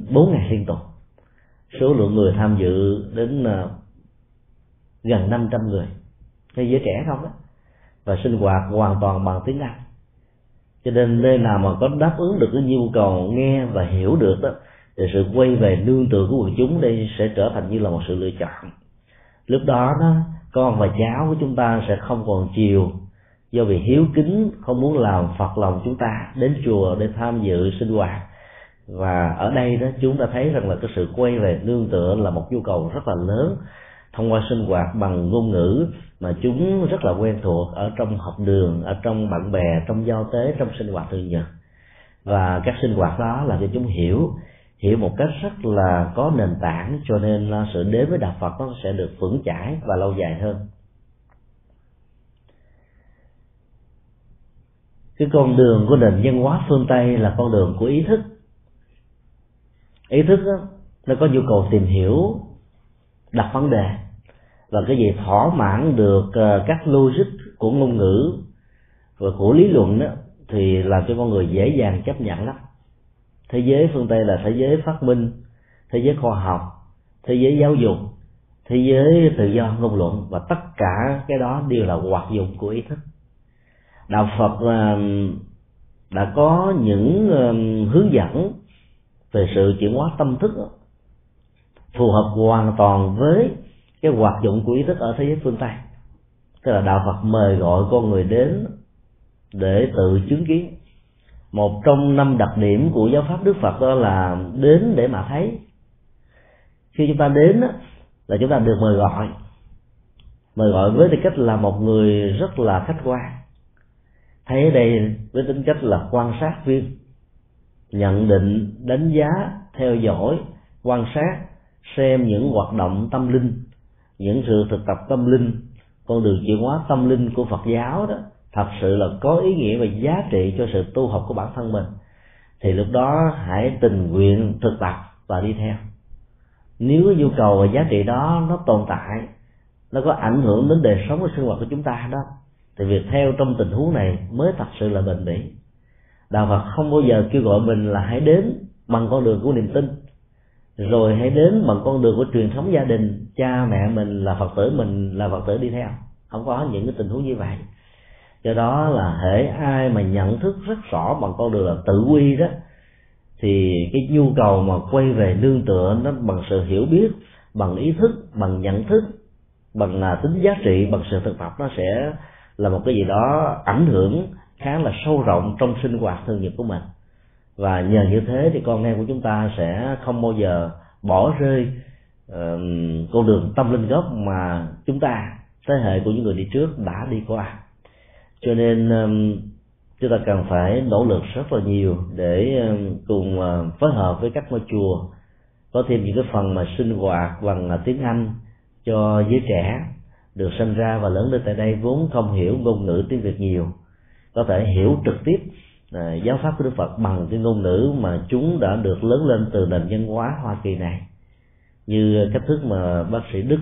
bốn ngày liên tục. Số lượng người tham dự đến à, gần 500 người. Hay giới trẻ không đó và sinh hoạt hoàn toàn bằng tiếng Anh. Cho nên nơi nào mà có đáp ứng được cái nhu cầu nghe và hiểu được đó thì sự quay về nương tựa của quần chúng đây sẽ trở thành như là một sự lựa chọn. Lúc đó đó, con và cháu của chúng ta sẽ không còn chiều. Do vì hiếu kính, không muốn làm phật lòng chúng ta, đến chùa để tham dự sinh hoạt. Và ở đây đó, chúng ta thấy rằng là cái sự quay về nương tựa là một nhu cầu rất là lớn. Thông qua sinh hoạt bằng ngôn ngữ mà chúng rất là quen thuộc ở trong học đường, ở trong bạn bè, trong giao tế, trong sinh hoạt thường nhật. Và các sinh hoạt đó là cho chúng hiểu hiểu một cách rất là có nền tảng cho nên sự đến với đạo Phật nó sẽ được vững chãi và lâu dài hơn. Cái con đường của nền văn hóa phương Tây là con đường của ý thức. Ý thức đó, nó có nhu cầu tìm hiểu đặt vấn đề. Và cái gì thỏa mãn được ờ, các logic của ngôn ngữ và của lý luận đó thì làm cho con người dễ dàng chấp nhận lắm thế giới phương tây là thế giới phát minh, thế giới khoa học, thế giới giáo dục, thế giới tự do, ngôn luận, và tất cả cái đó đều là hoạt dụng của ý thức. Đạo phật là đã có những à, hướng dẫn về sự chuyển hóa tâm thức phù hợp hoàn toàn với cái hoạt dụng của ý thức ở thế giới phương tây. Tức là đạo phật mời gọi con người đến để tự chứng kiến một trong năm đặc điểm của giáo pháp đức phật đó là đến để mà thấy. Khi chúng ta đến là chúng ta được mời gọi. Mời gọi với tư cách là một người rất là khách quan. Thấy ở đây với tính cách là quan sát viên. Nhận định, đánh giá, theo dõi, quan sát, xem những hoạt động tâm linh, những sự thực tập tâm linh, con đường chuyển hóa tâm linh của phật giáo đó thật sự là có ý nghĩa và giá trị cho sự tu học của bản thân mình. Thì lúc đó hãy tình nguyện thực tập và đi theo. Nếu cái nhu cầu và giá trị đó nó tồn tại, nó có ảnh hưởng đến đời sống và sinh hoạt của chúng ta đó, thì việc theo trong tình huống này mới thật sự là bền bỉ. Đạo phật không bao giờ kêu gọi mình là hãy đến bằng con đường của niềm tin, rồi hãy đến bằng con đường của truyền thống gia đình, cha mẹ mình là phật tử, mình là phật tử đi theo. Không có những cái tình huống như vậy do đó là hễ ai mà nhận thức rất rõ bằng con đường là tự quy đó thì cái nhu cầu mà quay về nương tựa nó bằng sự hiểu biết bằng ý thức bằng nhận thức bằng là tính giá trị bằng sự thực tập nó sẽ là một cái gì đó ảnh hưởng khá là sâu rộng trong sinh hoạt thường nhật của mình. Và nhờ như thế thì con em của chúng ta sẽ không bao giờ bỏ rơi uh, con đường tâm linh gốc mà chúng ta thế hệ của những người đi trước đã đi qua cho nên um, chúng ta cần phải nỗ lực rất là nhiều để um, cùng à, phối hợp với các ngôi chùa có thêm những cái phần mà sinh hoạt bằng à, tiếng Anh cho giới trẻ được sinh ra và lớn lên tại đây vốn không hiểu ngôn ngữ tiếng Việt nhiều. Có thể hiểu trực tiếp à, giáo pháp của Đức Phật bằng cái ngôn ngữ mà chúng đã được lớn lên từ nền văn hóa Hoa Kỳ này. Như cách thức mà bác sĩ Đức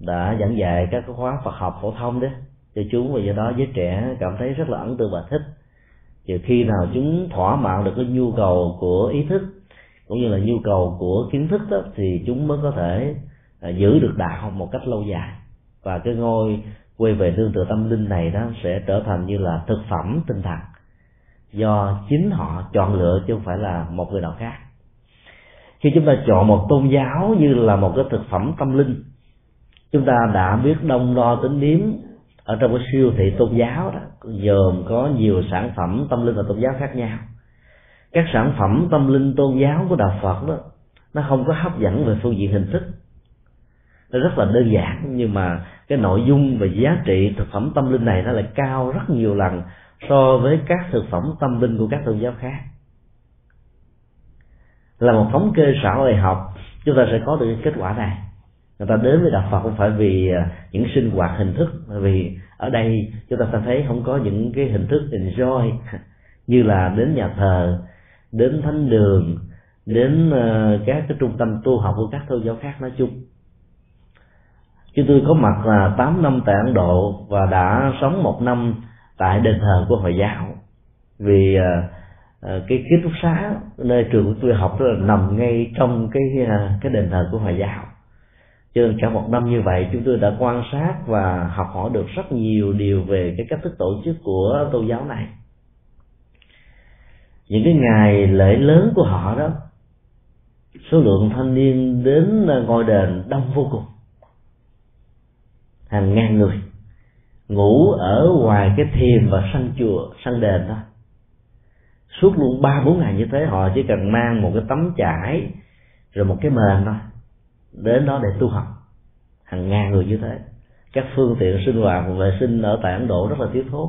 đã giảng dạy các khóa Phật học phổ thông đấy cho chúng và do đó giới trẻ cảm thấy rất là ấn tượng và thích. Thì khi nào chúng thỏa mãn được cái nhu cầu của ý thức, cũng như là nhu cầu của kiến thức đó, thì chúng mới có thể à, giữ được đạo một cách lâu dài. Và cái ngôi quay về tương tự tâm linh này đó sẽ trở thành như là thực phẩm tinh thần do chính họ chọn lựa chứ không phải là một người nào khác. Khi chúng ta chọn một tôn giáo như là một cái thực phẩm tâm linh, chúng ta đã biết đông đo tính điếm ở trong cái siêu thị tôn giáo đó, gồm có nhiều sản phẩm tâm linh và tôn giáo khác nhau. Các sản phẩm tâm linh tôn giáo của đạo phật đó, nó không có hấp dẫn về phương diện hình thức. Nó rất là đơn giản, nhưng mà cái nội dung và giá trị thực phẩm tâm linh này nó lại cao rất nhiều lần so với các thực phẩm tâm linh của các tôn giáo khác. Là một thống kê xã hội học, chúng ta sẽ có được kết quả này người ta đến với đạo phật không phải vì à, những sinh hoạt hình thức. Vì ở đây chúng ta sẽ thấy không có những cái hình thức enjoy. [LAUGHS] Như là đến nhà thờ, đến thánh đường, đến à, các cái trung tâm tu học của các tôn giáo khác nói chung. Chúng tôi có mặt là 8 năm tại Ấn Độ và đã sống một năm tại đền thờ của Hồi giáo. Vì à, cái ký túc xá nơi trường của tôi học đó là nằm ngay trong cái cái đền thờ của Hồi giáo cho nên cả một năm như vậy, chúng tôi đã quan sát và học hỏi được rất nhiều điều về cái cách thức tổ chức của tôn giáo này. Những cái ngày lễ lớn của họ đó, số lượng thanh niên đến ngôi đền đông vô cùng. Hàng ngàn người ngủ ở ngoài cái thiềm và sân chùa, sân đền thôi suốt luôn ba bốn ngày như thế, họ chỉ cần mang một cái tấm trải rồi một cái mền thôi đến đó để tu học. Hàng ngàn người như thế. Các phương tiện sinh hoạt vệ sinh ở tại ấn độ rất là thiếu thốn.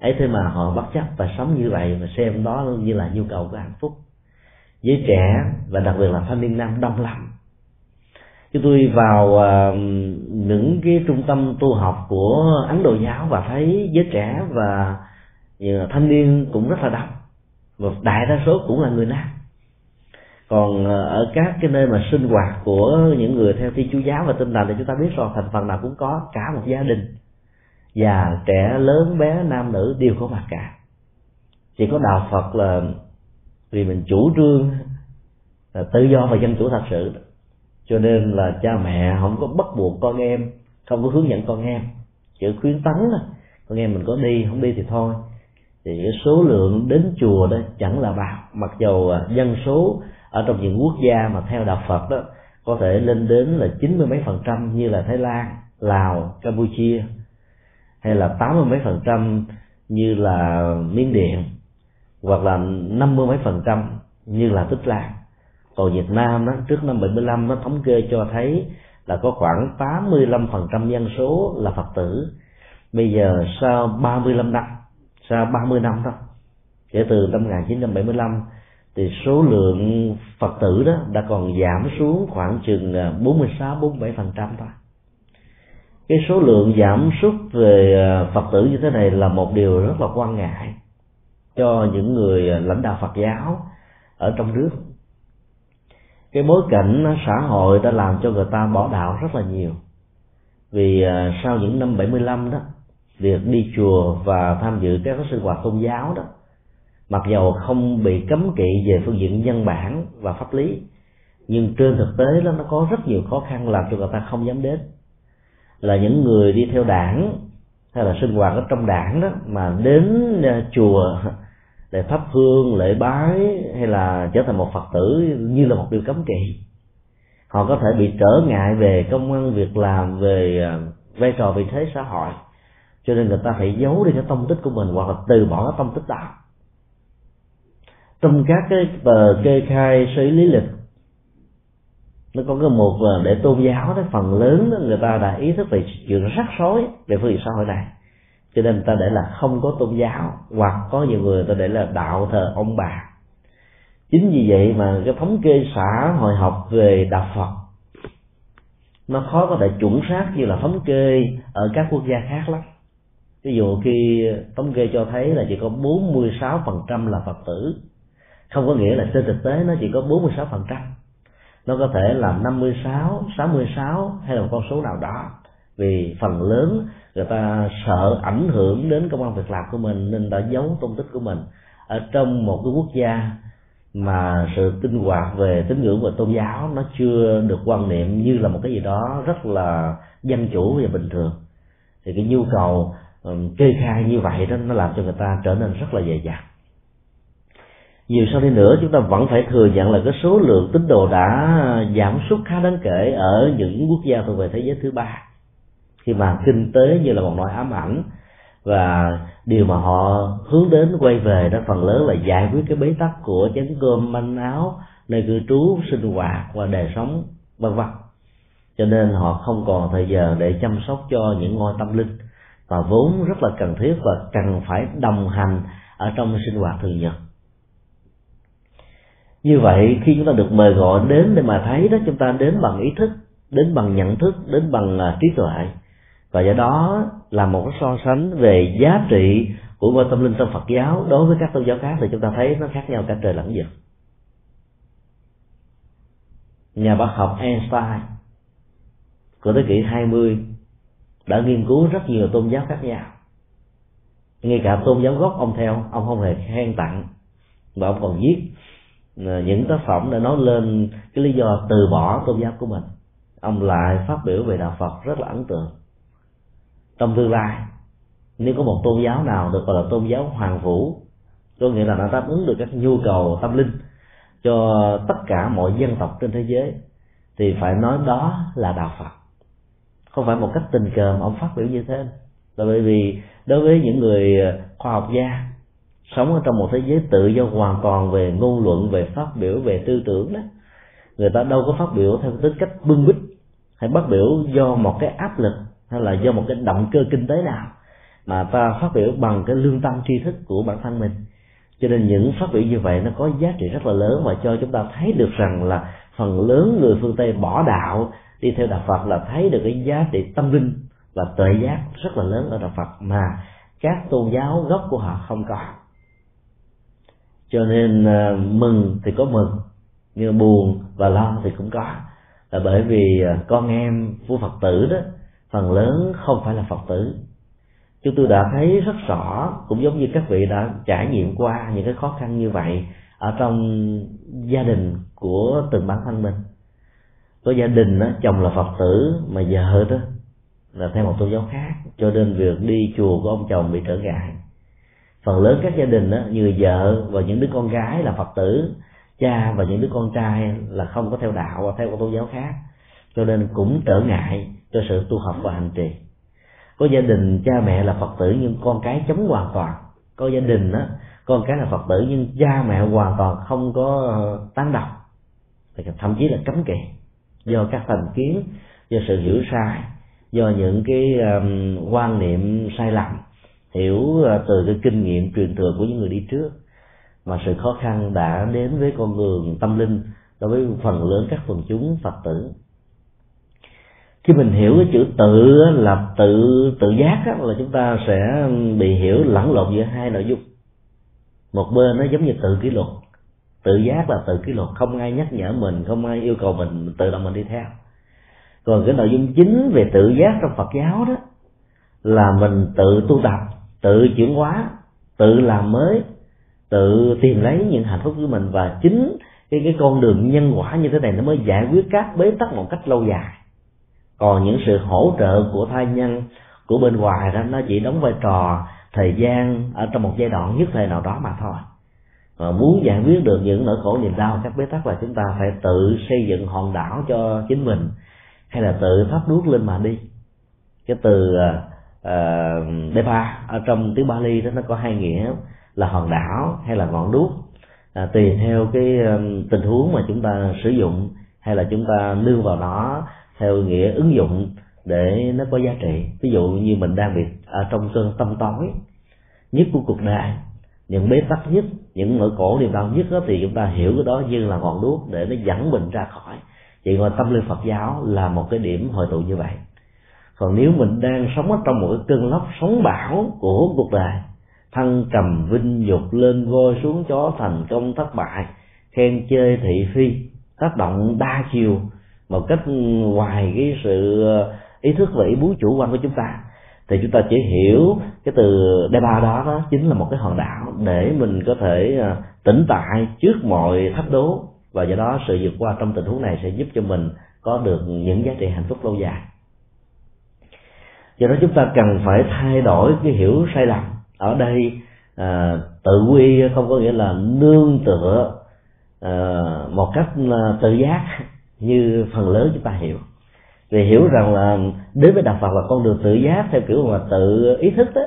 Ấy thế mà họ bất chấp và sống như vậy và xem đó như là nhu cầu của hạnh phúc. Giới trẻ và đặc biệt là thanh niên nam đông lắm. Chúng tôi vào uh, những cái trung tâm tu học của ấn độ giáo và thấy giới trẻ và uh, thanh niên cũng rất là đông. Và đại đa số cũng là người nam còn ờ, ở các cái nơi mà sinh hoạt của những người theo thiên chúa giáo và tinh lành thì chúng ta biết rồi, thành phần nào cũng có, cả một gia đình. Già trẻ lớn, bé, nam, nữ đều có mặt cả. Chỉ có đạo phật là vì mình chủ trương, là tự do và dân chủ thật sự. Cho nên là cha mẹ không có bắt buộc con em, không có hướng dẫn con em. Chỉ khuyến tấn là con em mình có đi, không đi thì thôi. Thì cái số lượng đến chùa đó chẳng là bao. Mặc dầu à, dân số ở trong những quốc gia mà theo đạo Phật đó có thể lên đến là chín mươi mấy phần trăm như là Thái Lan, Lào, Campuchia hay là tám mươi mấy phần trăm như là Miến Điện hoặc là năm mươi mấy phần trăm như là Tích Lan. Còn Việt Nam đó trước năm 75 nó thống kê cho thấy là có khoảng 85% dân số là Phật tử. Bây giờ sau 35 năm sau 30 năm thôi kể từ năm 1975 thì số lượng Phật tử đó đã còn giảm xuống khoảng chừng à, 46 47 phần trăm thôi. Cái số lượng giảm sút về à, phật tử như thế này là một điều rất là quan ngại cho những người à, lãnh đạo phật giáo ở trong nước. Cái bối cảnh xã hội đã làm cho người ta bỏ đạo rất là nhiều. Vì sau những năm 75 đó, việc đi chùa và tham dự các sinh hoạt tôn giáo đó mặc dầu không bị cấm kỵ về phương diện nhân bản và pháp lý, nhưng trên thực tế đó, nó có rất nhiều khó khăn làm cho người ta không dám đến. Là những người đi theo đảng, hay là sinh hoạt ở trong đảng đó, mà đến ờ, chùa để thắp hương, lễ bái, hay là trở thành một phật tử như là một điều cấm kỵ, họ có thể bị trở ngại về công ăn, việc làm, về ờ, vai trò vị thế xã hội. Cho nên người ta phải giấu đi cái tâm tích của mình, hoặc là từ bỏ cái tâm tích đó trong các cái tờ kê khai xử lý lịch nó có cái một để tôn giáo đó phần lớn đó, người ta đã ý thức về chuyện rắc rối về phương diện xã hội này. Cho nên ta để là không có tôn giáo hoặc có nhiều người ta để là đạo thờ ông bà. Chính vì vậy mà cái thống kê xã hội học về đạo phật nó khó có thể chuẩn xác như là thống kê ở các quốc gia khác lắm. Ví dụ khi thống kê cho thấy là chỉ có 46% là phật tử không có nghĩa là trên thực tế nó chỉ có 46% nó có thể là 56, 66 hay là một con số nào đó. Vì phần lớn người ta sợ ảnh hưởng đến công an việc làm của mình nên đã giấu tung tích của mình ở trong một cái quốc gia mà sự tinh hoạt về tín ngưỡng và tôn giáo nó chưa được quan niệm như là một cái gì đó rất là dân chủ và bình thường. Thì cái nhu cầu um, kê khai như vậy đó nó làm cho người ta trở nên rất là dày dặn nhiều sau đi nữa, chúng ta vẫn phải thừa nhận là cái số lượng tín đồ đã giảm sút khá đáng kể ở những quốc gia thuộc về thế giới thứ ba. Khi mà kinh tế như là một nỗi ám ảnh và điều mà họ hướng đến quay về đó phần lớn là giải quyết cái bế tắc của chén cơm manh áo, nơi cư trú, sinh hoạt và đời sống, vân vân. Cho nên họ không còn thời giờ để chăm sóc cho những ngôi tâm linh và vốn rất là cần thiết và cần phải đồng hành ở trong sinh hoạt thường nhật như vậy, khi chúng ta được mời gọi đến để mà thấy đó, chúng ta đến bằng ý thức, đến bằng nhận thức, đến bằng à, trí tuệ. Và do đó là một cái so sánh về giá trị của ngôi tâm linh trong Phật giáo đối với các tôn giáo khác thì chúng ta thấy nó khác nhau cả trời lẫn vực. Nhà bác học Einstein của thế kỷ 20 đã nghiên cứu rất nhiều tôn giáo khác nhau. Ngay cả tôn giáo gốc, ông theo, ông không hề khen tặng và ông còn viết Ờ, những tác phẩm đã nói lên cái lý do từ bỏ tôn giáo của mình. Ông lại phát biểu về đạo phật rất là ấn tượng. Trong tương lai, nếu có một tôn giáo nào được gọi là tôn giáo hoàng vũ, có nghĩa là nó đáp ứng được các nhu cầu tâm linh cho tất cả mọi dân tộc trên thế giới, thì phải nói đó là đạo phật. Không phải một cách tình cờ mà ông phát biểu như thế. Là bởi vì đối với những người khoa học gia sống ở trong một thế giới tự do hoàn toàn về ngôn luận, về phát biểu, về tư tưởng đó. Người ta đâu có phát biểu theo tính cách bưng bít hay phát biểu do một cái áp lực hay là do một cái động cơ kinh tế nào. Mà ta phát biểu bằng cái lương tâm, tri thức của bản thân mình. Cho nên những phát biểu như vậy nó có giá trị rất là lớn và cho chúng ta thấy được rằng là phần lớn người phương tây bỏ đạo đi theo đạo phật là thấy được cái giá trị tâm linh và tuệ giác rất là lớn ở đạo phật mà các tôn giáo gốc của họ không có cho nên à, mừng thì có mừng nhưng buồn và lo thì cũng có. Là bởi vì à, con em của phật tử đó phần lớn không phải là phật tử. Chúng tôi đã thấy rất rõ cũng giống như các vị đã trải nghiệm qua những cái khó khăn như vậy ở trong gia đình của từng bản thân mình. Có gia đình đó, chồng là phật tử mà vợ đó là theo một tôn giáo khác cho nên việc đi chùa của ông chồng bị trở ngại phần lớn các gia đình đó, người vợ và những đứa con gái là phật tử cha và những đứa con trai là không có theo đạo và theo các tôn giáo khác. Cho nên cũng trở ngại cho sự tu học và hành trì. Có gia đình cha mẹ là phật tử nhưng con cái chống hoàn toàn. Có gia đình đó con cái là phật tử nhưng cha mẹ hoàn toàn không có ờ, tán đồng. Thậm chí là cấm kỵ. Do các thành kiến do sự hiểu sai do những cái um, quan niệm sai lầm hiểu à, từ cái kinh nghiệm truyền thừa của những người đi trước. Mà sự khó khăn đã đến với con đường tâm linh đối với phần lớn các phần chúng phật tử. Khi mình hiểu cái chữ tự là tự tự giác đó, là chúng ta sẽ bị hiểu lẫn lộn giữa hai nội dung. Một bên nó giống như tự kỷ luật. Tự giác là tự kỷ luật không ai nhắc nhở mình không ai yêu cầu mình tự động mình đi theo. Còn cái nội dung chính về tự giác trong phật giáo đó là mình tự tu tập tự chuyển hóa, tự làm mới, tự tìm lấy những hạnh phúc của mình. Và chính cái cái con đường nhân quả như thế này nó mới giải quyết các bế tắc một cách lâu dài. Còn những sự hỗ trợ của thai nhân, của bên ngoài đó, nó chỉ đóng vai trò thời gian ở trong một giai đoạn nhất thời nào đó mà thôi. Và muốn giải quyết được những nỗi khổ niềm đau, các bế tắc là chúng ta phải tự xây dựng hòn đảo cho chính mình, hay là tự thắp đuốc lên mà đi. Cái từ à, Ờ, uh, Deva ở trong tiếng Bali đó nó có hai nghĩa là hòn đảo hay là ngọn đuốc. À, tùy theo cái um, tình huống mà chúng ta sử dụng hay là chúng ta nương vào nó theo nghĩa ứng dụng để nó có giá trị. Ví dụ như mình đang bị ở trong cơn tâm tối nhất của cuộc đời những bế tắc nhất những nỗi cổ niềm đau nhất đó, thì chúng ta hiểu cái đó như là ngọn đuốc để nó dẫn mình ra khỏi. Vậy ngoài tâm linh phật giáo là một cái điểm hội tụ như vậy còn nếu mình đang sống ở trong một cái cơn lốc sóng bão của cuộc đời thăng trầm vinh nhục lên voi xuống chó thành công thất bại, khen chơi thị phi, tác động đa chiều, một cách ngoài cái sự ờ, ý thức và ý muốn chủ quan của chúng ta, thì chúng ta chỉ hiểu cái từ đe ba đó đó chính là một cái hòn đảo để mình có thể ờ, tỉnh tại trước mọi thách đố. Và do đó sự vượt qua trong tình huống này sẽ giúp cho mình có được những giá trị hạnh phúc lâu dài do đó chúng ta cần phải thay đổi cái hiểu sai lầm. Ở đây à, tự quy không có nghĩa là nương tựa à, một cách à, tự giác như phần lớn chúng ta hiểu. Vì hiểu rằng là đến với đạo phật là con đường tự giác theo kiểu mà tự ý thức đó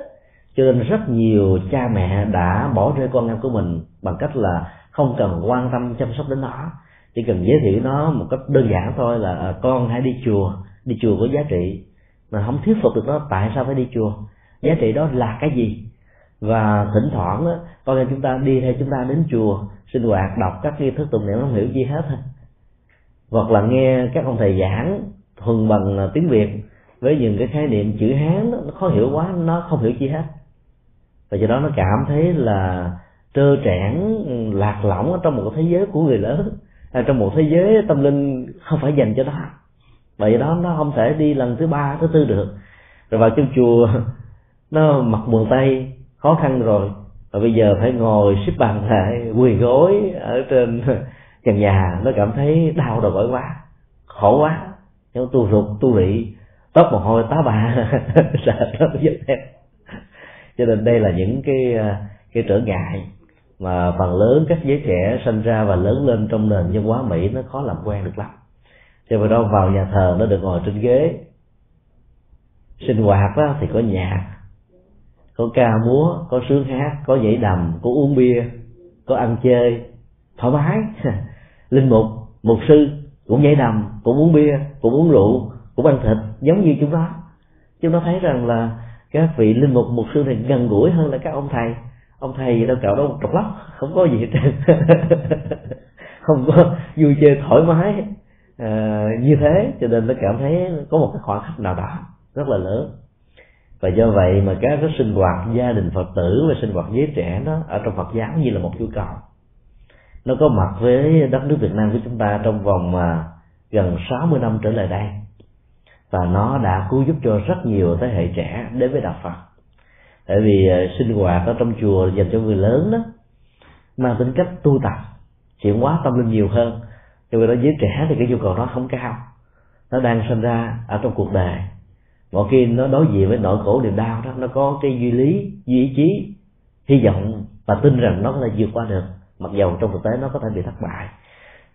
cho nên rất nhiều cha mẹ đã bỏ rơi con em của mình bằng cách là không cần quan tâm chăm sóc đến nó chỉ cần giới thiệu nó một cách đơn giản thôi là à, con hãy đi chùa đi chùa có giá trị mà không thuyết phục được nó tại sao phải đi chùa? Giá trị đó là cái gì? Và thỉnh thoảng đó, con em chúng ta đi theo chúng ta đến chùa sinh hoạt đọc các nghi thức tụng niệm không hiểu gì hết hoặc là nghe các ông thầy giảng thuần bằng à, tiếng việt với những cái khái niệm chữ hán đó, nó khó hiểu quá nó không hiểu chi hết. Và do đó nó cảm thấy là trơ trẽn lạc lõng ở trong một thế giới của người lớn hay trong một thế giới tâm linh không phải dành cho nó bởi đó, nó không thể đi lần thứ ba, thứ tư được. Rồi vào trong chùa, [LAUGHS] nó mặc quần tây, khó khăn rồi. Và bây giờ phải ngồi xếp bằng lại, quỳ gối ở trên [LAUGHS] trần nhà. Nó cảm thấy đau đầu bởi quá, khổ quá. Nhưng tu ruột, tu lị, tóc mồ hôi, tá bà. [LAUGHS] Sợ nó dứt theo cho nên đây là những cái à, cái trở ngại mà phần lớn các giới trẻ sinh ra và lớn lên trong nền văn hóa mỹ nó khó làm quen được lắm cho vào đó vào nhà thờ nó được ngồi trên ghế. Sinh hoạt đó thì có nhạc, có ca múa, có sướng hát, có nhảy đầm, có uống bia, có ăn chơi. Thoải mái. [LAUGHS] Linh mục mục sư cũng nhảy đầm, cũng uống bia, cũng uống rượu, cũng ăn thịt, giống như chúng nó. Chúng nó thấy rằng là các vị linh mục mục sư này gần gũi hơn là các ông thầy. Ông thầy gì đâu cạo đâu, trọc lóc, không có gì hết [LAUGHS] không có vui chơi thoải mái à, như thế cho nên nó cảm thấy có một cái khoảng cách nào đó rất là lớn. Và do vậy mà các cái sinh hoạt gia đình phật tử và sinh hoạt giới trẻ đó ở trong phật giáo như là một nhu cầu. Nó có mặt với đất nước việt nam của chúng ta trong vòng mà gần 60 năm trở lại đây. Và nó đã cứu giúp cho rất nhiều thế hệ trẻ đến với đạo phật. Tại vì à, sinh hoạt ở trong chùa dành cho người lớn đó mang tính cách tu tập chuyển hóa tâm linh nhiều hơn nhưng mà đối giới trẻ thì cái nhu cầu đó không cao. Nó đang sinh ra ở trong cuộc đời. Mỗi khi nó đối diện với nỗi khổ niềm đau đó, nó có cái duy lý, duy ý chí, hy vọng và tin rằng nó có thể vượt qua được. Mặc dầu trong thực tế nó có thể bị thất bại.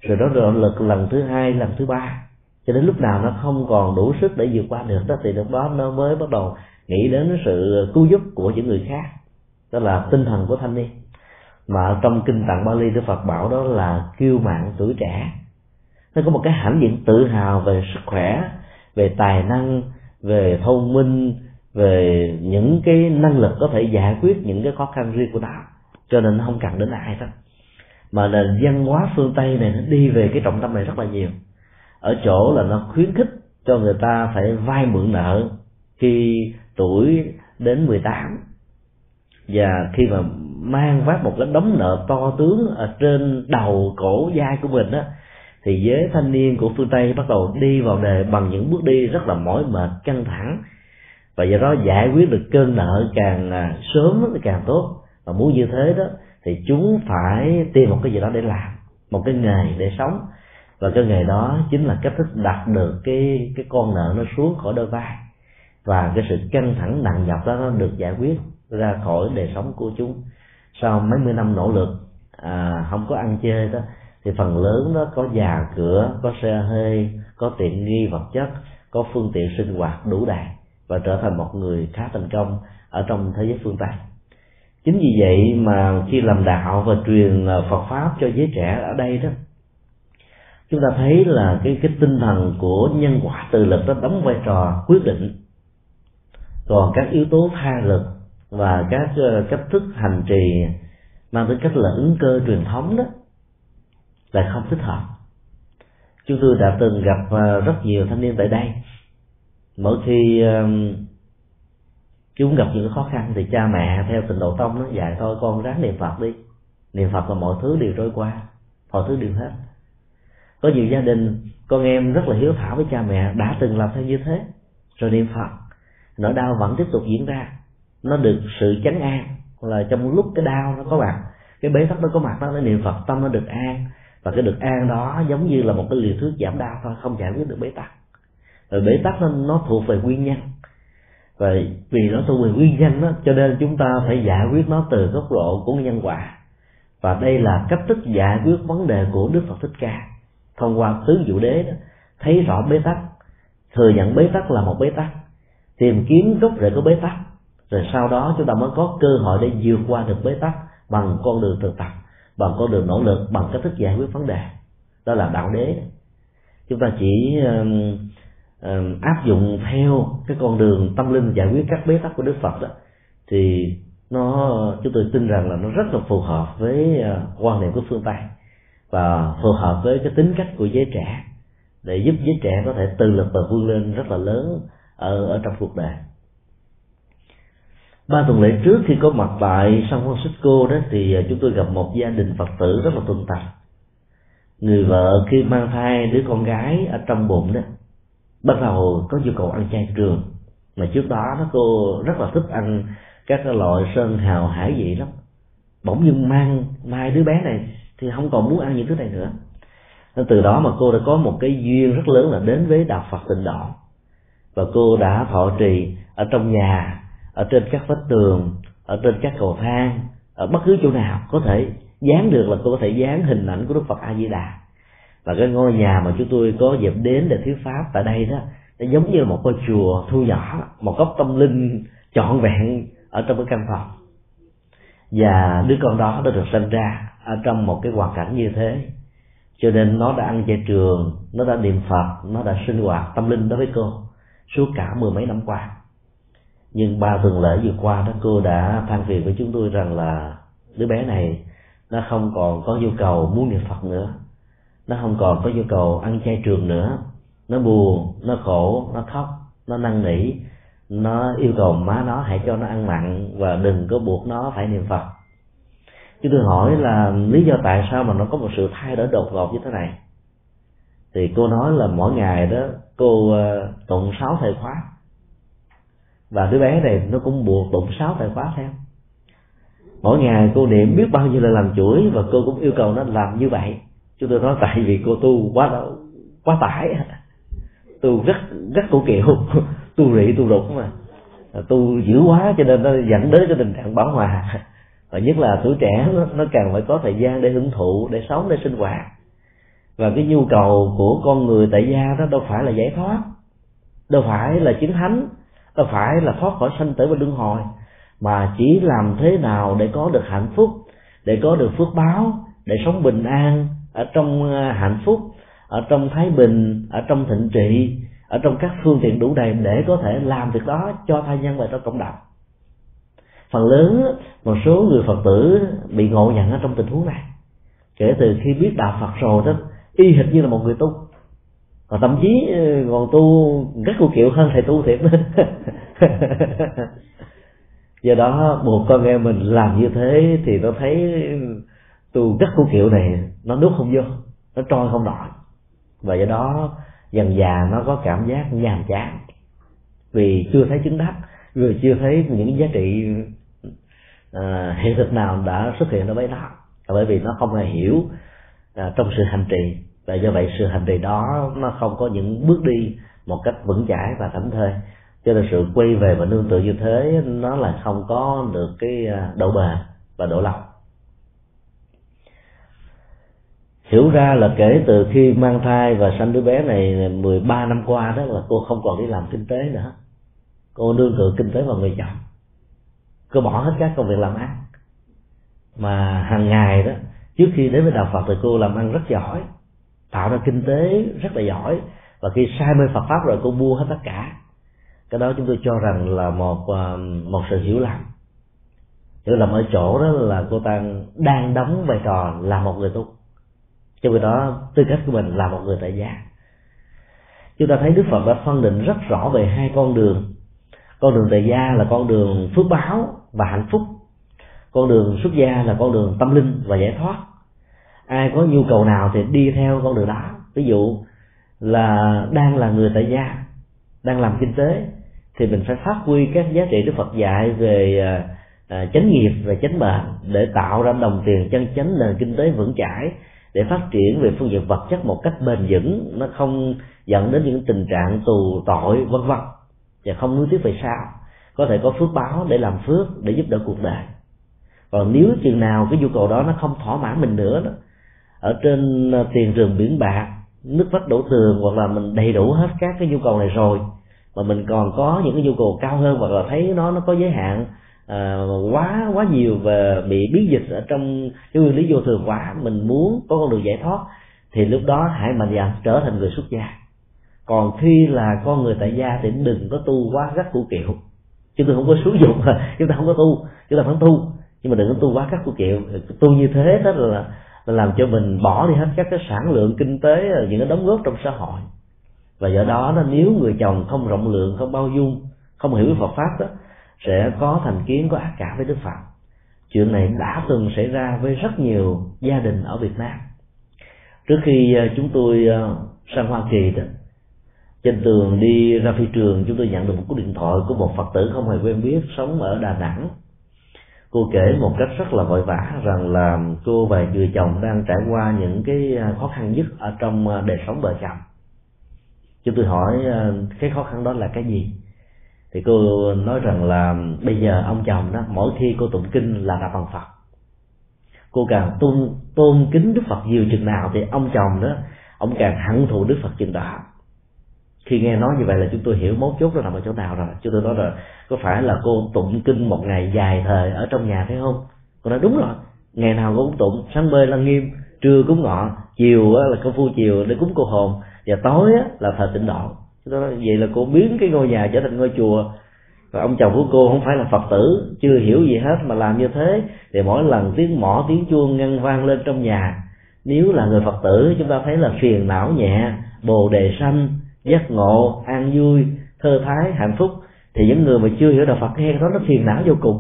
Rồi đó nỗ lực lần thứ hai, lần thứ ba. Cho đến lúc nào nó không còn đủ sức để vượt qua được đó, thì lúc đó nó mới bắt đầu nghĩ đến sự cứu giúp của những người khác. Đó là tinh thần của thanh niên. Mà trong kinh tạng Bali, Đức Phật bảo đó là kiêu mạng tuổi trẻ nó có một cái hãnh diện tự hào về sức khỏe, về tài năng, về thông minh, về những cái năng lực có thể giải quyết những cái khó khăn riêng của nó. Cho nên nó không cần đến ai hết. Mà nền văn hóa phương tây này nó đi về cái trọng tâm này rất là nhiều. Ở chỗ là nó khuyến khích cho người ta phải vay mượn nợ khi tuổi đến 18 và khi mà mang vác một cái đống nợ to tướng ở trên đầu cổ vai của mình á thì giới thanh niên của phương tây bắt đầu đi vào đề bằng những bước đi rất là mỏi mệt căng thẳng. Và do đó giải quyết được cơn nợ càng à, sớm thì càng tốt. Và muốn như thế đó thì chúng phải tìm một cái gì đó để làm một cái nghề để sống. Và cái nghề đó chính là cách thức đặt được cái cái con nợ nó xuống khỏi đôi vai. Và cái sự căng thẳng nặng nhọc đó nó được giải quyết ra khỏi đời sống của chúng. Sau mấy mươi năm nỗ lực à, không có ăn chơi đó thì phần lớn nó có nhà cửa, có xe hơi, có tiện nghi vật chất, có phương tiện sinh hoạt đủ đầy và trở thành một người khá thành công ở trong thế giới phương tây. Chính vì vậy mà khi làm đạo và truyền à, phật pháp cho giới trẻ ở đây đó, chúng ta thấy là cái cái tinh thần của nhân quả tự lực nó đóng vai trò quyết định. Còn các yếu tố tha lực và các à, cách thức hành trì mang tính cách là ứng cơ truyền thống đó lại không thích hợp. Chúng tôi đã từng gặp ờ, rất nhiều thanh niên tại đây. Mỗi khi chúng gặp những khó khăn thì cha mẹ theo tình độ tông nó dạy thôi, con ráng niệm phật đi. Niệm phật là mọi thứ đều trôi qua, mọi thứ đều hết. Có nhiều gia đình, con em rất là hiếu thảo với cha mẹ, đã từng làm theo như thế, rồi niệm phật. Nỗi đau vẫn tiếp tục diễn ra. Nó được sự chấn an, là trong lúc cái đau nó có mặt, cái bế tắc nó có mặt đó, nó niệm phật, tâm nó được an và cái được an đó giống như là một cái liều thuốc giảm đau thôi không giải quyết được bế tắc. Rồi bế tắc nó, nó thuộc về nguyên nhân. Và vì nó thuộc về nguyên nhân đó cho nên chúng ta phải giải quyết nó từ góc độ của nhân quả. Và đây là cách thức giải quyết vấn đề của đức phật thích ca. Thông qua tứ dụ đế đó, thấy rõ bế tắc thừa nhận bế tắc là một bế tắc tìm kiếm gốc rễ của bế tắc rồi sau đó chúng ta mới có cơ hội để vượt qua được bế tắc bằng con đường thực tập bằng con đường nỗ lực bằng cách thức giải quyết vấn đề. Đó là đạo đế. Chúng ta chỉ áp dụng theo cái con đường tâm linh giải quyết các bế tắc của đức phật đó thì nó chúng tôi tin rằng là nó rất là phù hợp với uh, quan niệm của phương tây và phù hợp với cái tính cách của giới trẻ để giúp giới trẻ có thể tự lực và vươn lên rất là lớn ở ở trong cuộc đời ba tuần lễ trước khi có mặt tại San Francisco đó thì à, chúng tôi gặp một gia đình Phật tử rất là tuân tập người vợ khi mang thai đứa con gái ở trong bụng đó, bắt đầu có nhu cầu ăn chay trường. Mà trước đó nó cô rất là thích ăn các loại sơn hào hải vị lắm. Bỗng dưng mang mai đứa bé này thì không còn muốn ăn những thứ này nữa. Nên từ đó mà cô đã có một cái duyên rất lớn là đến với đạo Phật tịnh độ. Và cô đã thọ trì ở trong nhà ở trên các vách tường, ở trên các cầu thang, ở bất cứ chỗ nào có thể dán được là tôi có thể dán hình ảnh của đức phật a di đà và cái ngôi nhà mà chúng tôi có dịp đến để thuyết pháp tại đây đó, nó giống như là một ngôi chùa thu nhỏ, một góc tâm linh trọn vẹn ở trong cái căn phòng. Và đứa con đó đã được sinh ra ở trong một cái hoàn cảnh như thế. Cho nên nó đã ăn chay trường, nó đã niệm phật, nó đã sinh hoạt tâm linh đối với cô suốt cả mười mấy năm qua nhưng ba tuần lễ vừa qua đó, cô đã than phiền với chúng tôi rằng là đứa bé này nó không còn có nhu cầu muốn niệm phật nữa. Nó không còn có nhu cầu ăn chay trường nữa. Nó buồn, nó khổ, nó khóc, nó năn nỉ. Nó yêu cầu má nó hãy cho nó ăn mặn và đừng có buộc nó phải niệm phật. Chúng tôi hỏi là lý do tại sao mà nó có một sự thay đổi đột ngột như thế này? Thì cô nói là mỗi ngày đó, cô ờ, tụng sáu thời khóa và đứa bé này nó cũng buộc bụng sáu tài khóa theo. Mỗi ngày cô niệm biết bao nhiêu là làm chuỗi và cô cũng yêu cầu nó làm như vậy. Chúng tôi nói tại vì cô tu quá quá tải. [LAUGHS] Tu rất rất cổ kiệu. [LAUGHS] Tu rị tu rục mà. À, tu dữ quá cho nên nó dẫn đến cái tình trạng bảo hòa. [LAUGHS] Và nhất là tuổi trẻ nó, nó càng phải có thời gian để hưởng thụ để sống để sinh hoạt. Và cái nhu cầu của con người tại gia đó đâu phải là giải thoát đâu phải là chứng thánh đâu phải là thoát khỏi sanh tử và luân hồi, mà chỉ làm thế nào để có được hạnh phúc, để có được phước báo, để sống bình an ở trong ờ, hạnh phúc, ở trong thái bình, ở trong thịnh trị, ở trong các phương tiện đủ đầy để có thể làm việc đó cho thai nhân và cho cộng đồng? Phần lớn, một số người phật tử bị ngộ nhận ở trong tình huống này. Kể từ khi biết đạo phật rồi đó, y hệt như là một người tu còn thậm chí ờ, còn tu rất cô kiểu hơn thầy tu thiệt. Nữa [LAUGHS] do đó buộc con em mình làm như thế thì nó thấy tu rất cô kiểu này nó nuốt không vô nó trôi không nổi. Và do đó dần già nó có cảm giác nhàm chán. Vì chưa thấy chứng đắc vì chưa thấy những giá trị à, hiện thực nào đã xuất hiện đối với nó bởi vì nó không hề hiểu à, trong sự hành trì và do vậy sự hành trì đó nó không có những bước đi một cách vững chãi và thảnh thơi. Cho nên sự quay về và nương tựa như thế, nó là không có được cái à, độ bền và độ lòng. Hiểu ra là kể từ khi mang thai và sanh đứa bé này 13 năm qua đó là cô không còn đi làm kinh tế nữa. Cô nương tựa kinh tế vào người chồng. Cô bỏ hết các công việc làm ăn. Mà hàng ngày đó, trước khi đến với đạo phật thì cô làm ăn rất giỏi tạo ra kinh tế rất là giỏi. Và khi sai mê phật pháp rồi cô mua hết tất cả. Cái đó chúng tôi cho rằng là một ờ, một sự hiểu lầm. Hiểu lầm ở chỗ đó là cô ta đang đóng vai trò là một người tu. Trong khi đó, tư cách của mình là một người tại gia. Chúng ta thấy đức phật đã phân định rất rõ về hai con đường. Con đường tại gia là con đường phước báo và hạnh phúc. Con đường xuất gia là con đường tâm linh và giải thoát ai có nhu cầu nào thì đi theo con đường đó. Ví dụ là đang là người tại gia đang làm kinh tế thì mình phải phát huy các giá trị đức phật dạy về à, à chánh nghiệp và chánh mệnh để tạo ra đồng tiền chân chánh nền kinh tế vững chãi để phát triển về phương diện vật chất một cách bền vững nó không dẫn đến những tình trạng tù tội vân vân và không nuối tiếc về sau. Có thể có phước báo để làm phước để giúp đỡ cuộc đời. Còn nếu chừng nào cái nhu cầu đó nó không thỏa mãn mình nữa đó ở trên ờ, tiền rừng biển bạc nước vách đổ tường hoặc là mình đầy đủ hết các cái nhu cầu này rồi mà mình còn có những cái nhu cầu cao hơn hoặc là thấy nó nó có giới hạn à, quá quá nhiều và bị biến dịch ở trong cái nguyên lý vô thường quá mình muốn có con đường giải thoát thì lúc đó hãy mạnh dạn trở thành người xuất gia. Còn khi là con người tại gia thì đừng có tu quá gắt của kiệu. Chúng tôi không có sử dụng [LAUGHS] chúng ta không có tu chúng ta vẫn tu nhưng mà đừng có tu quá gắt của kiệu. Tu như thế đó là làm cho mình bỏ đi hết các cái sản lượng kinh tế, những cái đóng góp trong xã hội. Và do đó là nếu người chồng không rộng lượng, không bao dung, không hiểu Phật pháp đó, sẽ có thành kiến, có ác cảm với Đức Phật. Chuyện này đã từng xảy ra với rất nhiều gia đình ở Việt Nam. Trước khi ờ, chúng tôi ờ, sang Hoa Kỳ đó, trên đường đi ra phi trường, chúng tôi nhận được một cuộc điện thoại của một phật tử không hề quen biết, sống ở đà nẵng cô kể một cách rất là vội vã rằng là cô và người chồng đang trải qua những cái à, khó khăn nhất ở trong à, đời sống vợ chồng. Chúng tôi hỏi à, cái khó khăn đó là cái gì? Thì cô nói rằng là bây giờ ông chồng đó, mỗi khi cô tụng kinh là đọc bằng phật. Cô càng tôn tôn kính đức phật nhiều chừng nào thì ông chồng đó, ông càng hận thù đức phật chừng đó. Khi nghe nói như vậy là chúng tôi hiểu mấu chốt đó nằm ở chỗ nào rồi. Chúng tôi nói là có phải là cô tụng kinh một ngày dài thời ở trong nhà thấy không? Cô nói đúng rồi. Ngày nào cô cũng tụng. Sáng bê lăng nghiêm, trưa cúng ngọ, chiều là công phu chiều để cúng cô hồn, và tối là thờ tịnh độ. Đó, vậy là cô biến cái ngôi nhà trở thành ngôi chùa. Và ông chồng của cô không phải là phật tử, chưa hiểu gì hết mà làm như thế thì mỗi lần tiếng mỏ, tiếng chuông ngân vang lên trong nhà. Nếu là người phật tử, chúng ta thấy là phiền não nhẹ, bồ đề sanh, giác ngộ, an vui, thơ thái, hạnh phúc thì những người mà chưa hiểu đạo Phật nghe đó nó phiền não vô cùng.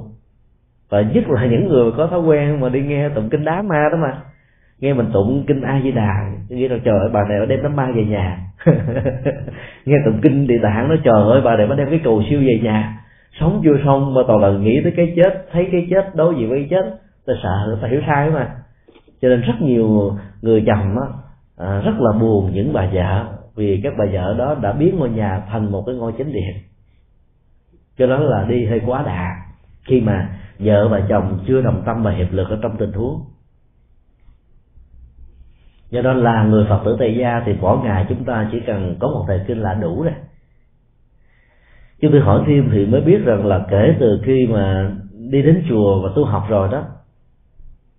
Và nhất là những người có thói quen mà đi nghe tụng kinh đá ma đó mà. Nghe mình tụng kinh a di đà nghĩ là trời ơi bà này đem đám ma về nhà. [LAUGHS] Nghe tụng kinh địa tạng nó trời ơi bà này mới đem cái cầu siêu về nhà. Sống chưa xong mà toàn là nghĩ tới cái chết thấy cái chết đối diện với cái chết ta sợ ta hiểu sai mà. Cho nên rất nhiều người chồng á à, rất là buồn những bà vợ vì các bà vợ đó đã biến ngôi nhà thành một cái ngôi chánh điện cho đó là đi hơi quá đà. Khi mà vợ và chồng chưa đồng tâm và hiệp lực ở trong tình huống. Do đó là người phật tử tại gia thì mỗi ngày chúng ta chỉ cần có một thời kinh là đủ rồi. Chúng tôi hỏi thêm thì mới biết rằng là kể từ khi mà đi đến chùa và tu học rồi đó,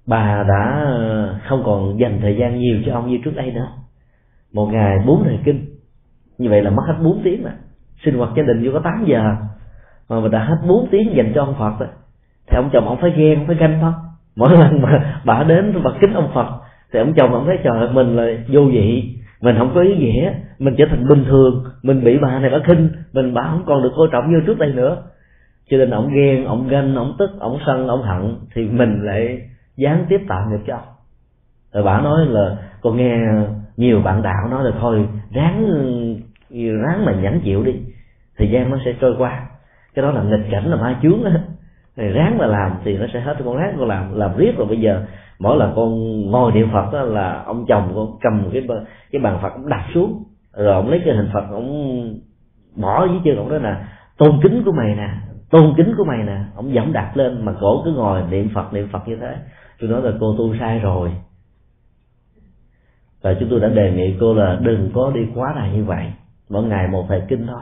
bà đã ờ, không còn dành thời gian nhiều cho ông như trước đây nữa. Một ngày bốn thời kinh. Như vậy là mất hết bốn tiếng mà. Sinh hoạt gia đình chỉ có 8 giờ mà mình đã hết bốn tiếng dành cho ông Phật rồi thì ông chồng ông phải ghen phải ganh thôi. Mỗi lần mà bà đến và kính ông Phật, thì ông chồng ông thấy trời mình là vô vị. Mình không có ý nghĩa. Mình trở thành bình thường. Mình bị bà này bà khinh. Mình bà không còn được coi trọng như trước đây nữa. Cho nên ông ghen, ông ganh, ông tức, ông sân, ông hận, thì mình lại gián tiếp tạo nghiệp cho ông. Rồi bà nói là, con nghe nhiều bạn đạo nói là thôi, ráng ráng mà nhẫn chịu đi, thời gian nó sẽ trôi qua cái đó là nghịch cảnh, là ma chướng á. Này ráng mà làm thì nó sẽ hết. Con ráng con làm làm riết rồi bây giờ mỗi lần con ngồi niệm phật đó là ông chồng con cầm cái cái bàn phật ông đặt xuống. Rồi ông lấy cái hình phật ông bỏ dưới chân ông đó là tôn kính của mày nè, tôn kính của mày nè. Ông dẫm đặt lên mà cổ cứ ngồi niệm phật niệm phật như thế. Tôi nói là cô tu sai rồi. Và chúng tôi đã đề nghị cô là đừng có đi quá đà như vậy. Mỗi ngày một thời kinh thôi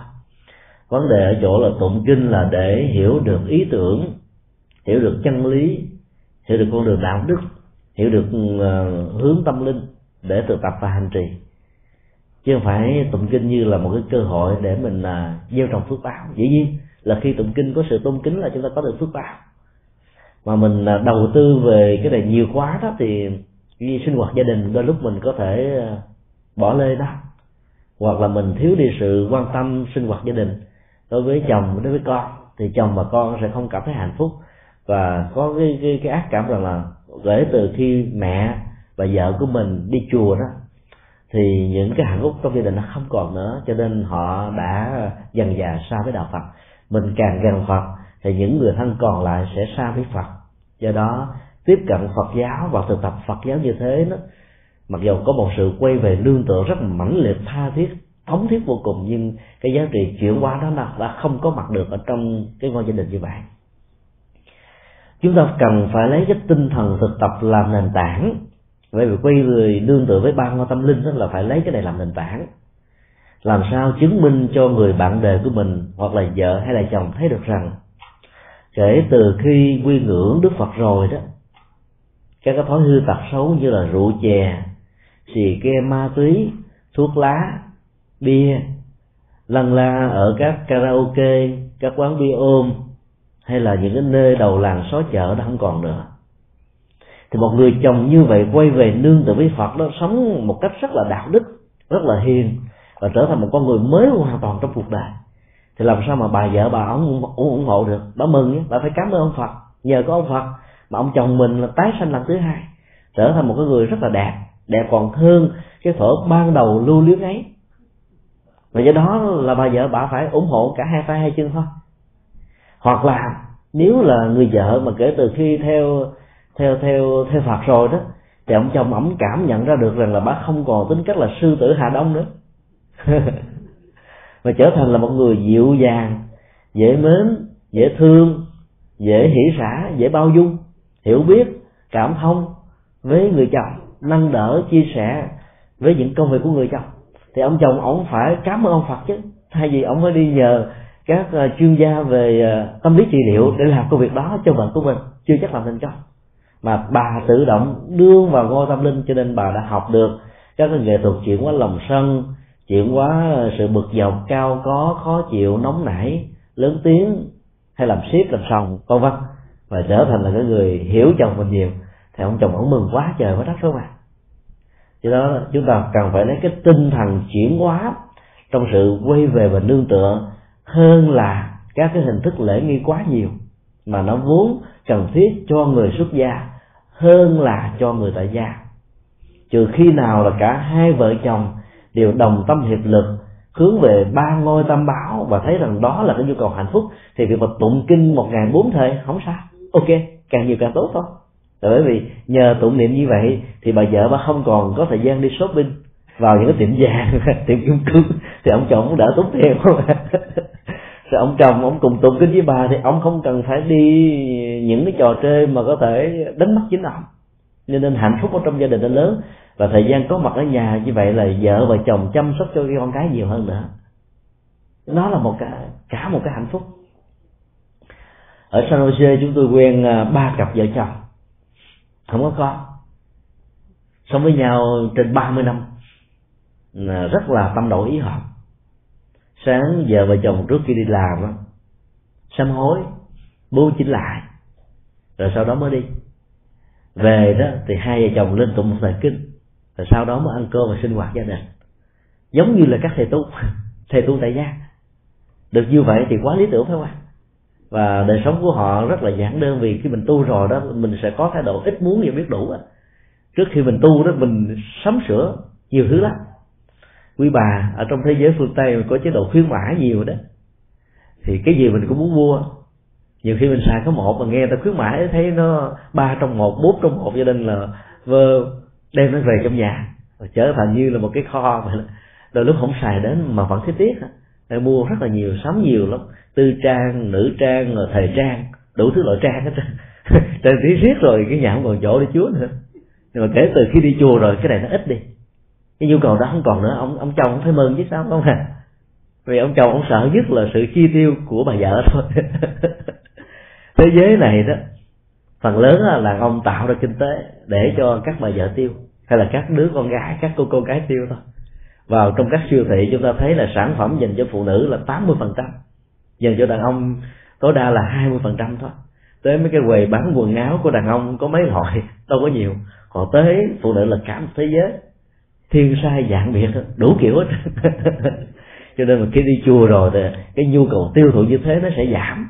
vấn đề ở chỗ là tụng kinh là để hiểu được ý tưởng hiểu được chân lý hiểu được con đường đạo đức hiểu được ờ, hướng tâm linh để thực tập và hành trì. Chứ không phải tụng kinh như là một cái cơ hội để mình uh, gieo trồng phước báo. Dĩ nhiên là khi tụng kinh có sự tôn kính là chúng ta có được phước báo. Mà mình à, đầu tư về cái này nhiều quá đó thì như sinh hoạt gia đình đôi lúc mình có thể à, bỏ lê đó. Hoặc là mình thiếu đi sự quan tâm sinh hoạt gia đình đối với chồng đối với con thì chồng và con sẽ không cảm thấy hạnh phúc. Và có cái cái, cái ác cảm rằng là kể từ khi mẹ và vợ của mình đi chùa đó thì những cái hạnh phúc trong gia đình nó không còn nữa cho nên họ đã dần dà xa với đạo Phật. Mình càng gần Phật thì những người thân còn lại sẽ xa với Phật. Do đó tiếp cận Phật giáo và thực tập Phật giáo như thế đó mặc dù có một sự quay về lương tựa rất mãnh liệt tha thiết thống thiết vô cùng, nhưng cái giá trị chuyển hóa đó là đã không có mặt được ở trong cái ngôi gia đình như vậy. Chúng ta cần phải lấy cái tinh thần thực tập làm nền tảng. Bởi vì quay người đương tự với ba ngôi tâm linh đó là phải lấy cái này làm nền tảng. Làm sao chứng minh cho người bạn đời của mình, hoặc là vợ hay là chồng thấy được rằng, kể từ khi quy ngưỡng đức phật rồi đó, các cái thói hư tật xấu như là rượu chè, xì ke, ma túy, thuốc lá bia lăn la ở các karaoke các quán bia ôm hay là những cái nơi đầu làng xó chợ đã không còn nữa. Thì một người chồng như vậy quay về nương tự với phật đó sống một cách rất là đạo đức rất là hiền và trở thành một con người mới hoàn toàn trong cuộc đời. Thì làm sao mà bà vợ bà ông ủng, ủng hộ được? Bà mừng nhé bà phải cảm ơn ông phật. Nhờ có ông phật mà ông chồng mình là tái sanh lần thứ hai trở thành một cái người rất là đẹp đẹp còn hơn cái thở ban đầu lưu luyến ấy và do đó là bà vợ bà phải ủng hộ cả hai tay, hai chân thôi. Hoặc là nếu là người vợ mà kể từ khi theo theo theo theo phật rồi đó, thì ông chồng ổng cảm nhận ra được rằng là bà không còn tính cách là sư tử hà đông nữa. [LAUGHS] Mà trở thành là một người dịu dàng, dễ mến, dễ thương, dễ hỷ xả dễ bao dung, hiểu biết, cảm thông với người chồng, nâng đỡ, chia sẻ với những công việc của người chồng thì ông chồng ông phải cảm ơn ông phật chứ. Thay vì ông phải đi nhờ các ờ, chuyên gia về ờ, tâm lý trị liệu để làm công việc đó cho vợ của mình, chưa chắc làm thành công. Mà bà tự động đưa vào ngôi tâm linh cho nên bà đã học được các cái nghệ thuật chuyển hóa lòng sân, chuyển hóa ờ, sự bực dọc, cao có, khó chịu, nóng nảy, lớn tiếng hay làm xiết làm sòng, vân vân. Và trở thành là cái người hiểu chồng mình nhiều. Thì ông chồng ông mừng quá trời, quá đất số bạn do đó, chúng ta cần phải lấy cái tinh thần chuyển hóa trong sự quay về và nương tựa hơn là các cái hình thức lễ nghi quá nhiều mà nó vốn cần thiết cho người xuất gia hơn là cho người tại gia. Trừ khi nào là cả hai vợ chồng đều đồng tâm hiệp lực, hướng về ba ngôi tam bảo và thấy rằng đó là cái nhu cầu hạnh phúc, thì việc mà tụng kinh một ngày bốn thời không sao. Ok, càng nhiều càng tốt thôi bởi vì nhờ tụng niệm như vậy thì bà vợ bà không còn có thời gian đi shopping. Vào những cái tiệm vàng, [LAUGHS] tiệm kim cương, thì ông chồng cũng đỡ tốn tiền. [LAUGHS] Rồi ông chồng ông cùng tụng kinh với bà thì ông không cần phải đi những cái trò chơi mà có thể đánh mất chính ông. Cho nên hạnh phúc ở trong gia đình nó lớn. Và thời gian có mặt ở nhà như vậy là vợ và chồng chăm sóc cho con cái nhiều hơn nữa. Nó là một cái, cả một cái hạnh phúc. Ở San Jose chúng tôi quen à, ba cặp vợ chồng không có con sống với nhau trên 30 năm rất là tâm độ ý hợp. Sáng giờ vợ chồng trước khi đi làm á, sám hối, bố chỉnh lại, rồi sau đó mới đi. Về đó thì hai vợ chồng lên tụng một thời kinh, rồi sau đó mới ăn cơm và sinh hoạt gia đình. Giống như là các thầy tu [LAUGHS] thầy tu tại gia. Được như vậy thì quá lý tưởng phải không ạ? Và đời sống của họ rất là giản đơn vì khi mình tu rồi đó, mình sẽ có thái độ ít muốn và biết đủ trước khi mình tu đó, mình sắm sửa nhiều thứ lắm. Quý bà ở trong thế giới phương tây có chế độ khuyến mãi nhiều đó. Thì cái gì mình cũng muốn mua. Nhiều khi mình xài có một mà nghe ta khuyến mãi, thấy nó ba trong một, bốn trong một gia đình là vơ đem nó về trong nhà. Trở thành như là một cái kho mà đôi lúc không xài đến mà vẫn thấy tiếc để mua rất là nhiều, sắm nhiều lắm. Tư trang, nữ trang thời trang, đủ thứ loại trang hết trơn. [LAUGHS] Tí riết rồi, cái nhà không còn chỗ để chúa nữa. Nhưng mà kể từ khi đi chùa rồi, cái này nó ít đi. Cái nhu cầu đó không còn nữa. Ông ông chồng không phải mừng chứ sao, không à? Vì ông chồng ông sợ nhất là sự chi tiêu của bà vợ thôi. [LAUGHS] Thế giới này đó, phần lớn là đàn ông tạo ra kinh tế để cho các bà vợ tiêu, hay là các đứa con gái, các cô con gái tiêu thôi vào trong các siêu thị chúng ta thấy là sản phẩm dành cho phụ nữ là 80 phần trăm. Dành cho đàn ông tối đa là 20 phần trăm thôi. Tới mấy cái quầy bán quần áo của đàn ông có mấy loại đâu có nhiều. Còn tới phụ nữ là cả một thế giới. Thiên sai dạng biệt đủ kiểu hết. [LAUGHS] Cho nên mà khi đi chùa rồi thì cái nhu cầu tiêu thụ như thế nó sẽ giảm.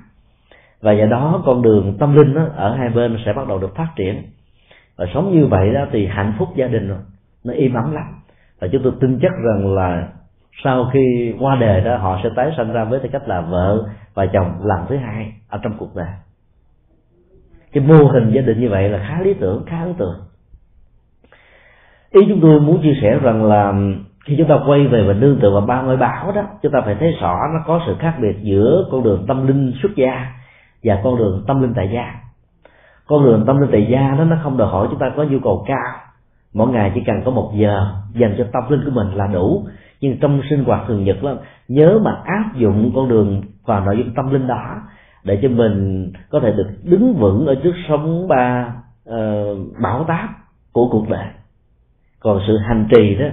Và do đó con đường tâm linh đó, ở hai bên sẽ bắt đầu được phát triển. Và sống như vậy đó thì hạnh phúc gia đình rồi nó im ấm lắm và chúng tôi tin chắc rằng là sau khi qua đời đó, họ sẽ tái sanh ra với tư cách là vợ và chồng lần thứ hai ở trong cuộc đời. Cái mô hình gia đình như vậy là khá lý tưởng, khá ấn tượng. Ý chúng tôi muốn chia sẻ rằng là khi chúng ta quay về và nương tựa vào ba ngôi bảo đó, chúng ta phải thấy rõ nó có sự khác biệt giữa con đường tâm linh xuất gia và con đường tâm linh tại gia. Con đường tâm linh tại gia đó, nó không đòi hỏi chúng ta có nhu cầu cao mỗi ngày chỉ cần có một giờ dành cho tâm linh của mình là đủ. Nhưng trong sinh hoạt thường nhật đó nhớ mà áp dụng con đường vào nội dung tâm linh đó để cho mình có thể được đứng vững ở trước sóng ba uh, bão táp của cuộc đời. Còn sự hành trì đó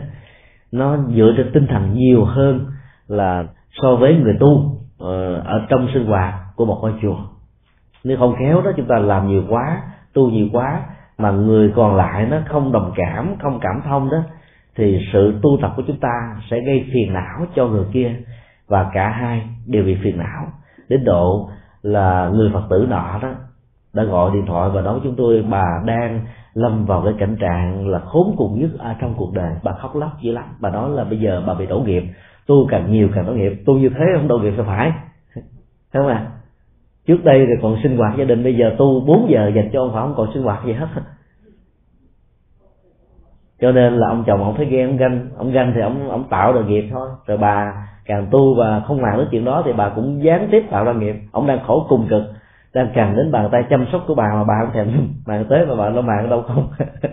nó dựa trên tinh thần nhiều hơn là so với người tu uh, ở trong sinh hoạt của một ngôi chùa. Nếu không khéo đó chúng ta làm nhiều quá tu nhiều quá mà người còn lại nó không đồng cảm, không cảm thông đó, thì sự tu tập của chúng ta sẽ gây phiền não cho người kia, và cả hai đều bị phiền não, đến độ là người phật tử nọ đó đã gọi điện thoại và nói chúng tôi, bà đang lâm vào cái cảnh trạng là khốn cùng nhất ở trong cuộc đời, bà khóc lóc dữ lắm, bà nói là bây giờ bà bị đổ nghiệp tu càng nhiều càng đổ nghiệp tu như thế không đổ nghiệp sao phải [LAUGHS] thấy không ạ à? Trước đây thì còn sinh hoạt gia đình bây giờ tu 4 giờ dành cho ông phải không còn sinh hoạt gì hết. Cho nên là ông chồng ông thấy ghen ông ganh. Ông ganh thì ông ông tạo được nghiệp thôi. Rồi bà càng tu và không màng đến chuyện đó thì bà cũng gián tiếp tạo ra nghiệp. Ông đang khổ cùng cực đang cần đến bàn tay chăm sóc của bà mà bà không thèm [LAUGHS] màng tới mà bà nó màng đâu không. [LAUGHS]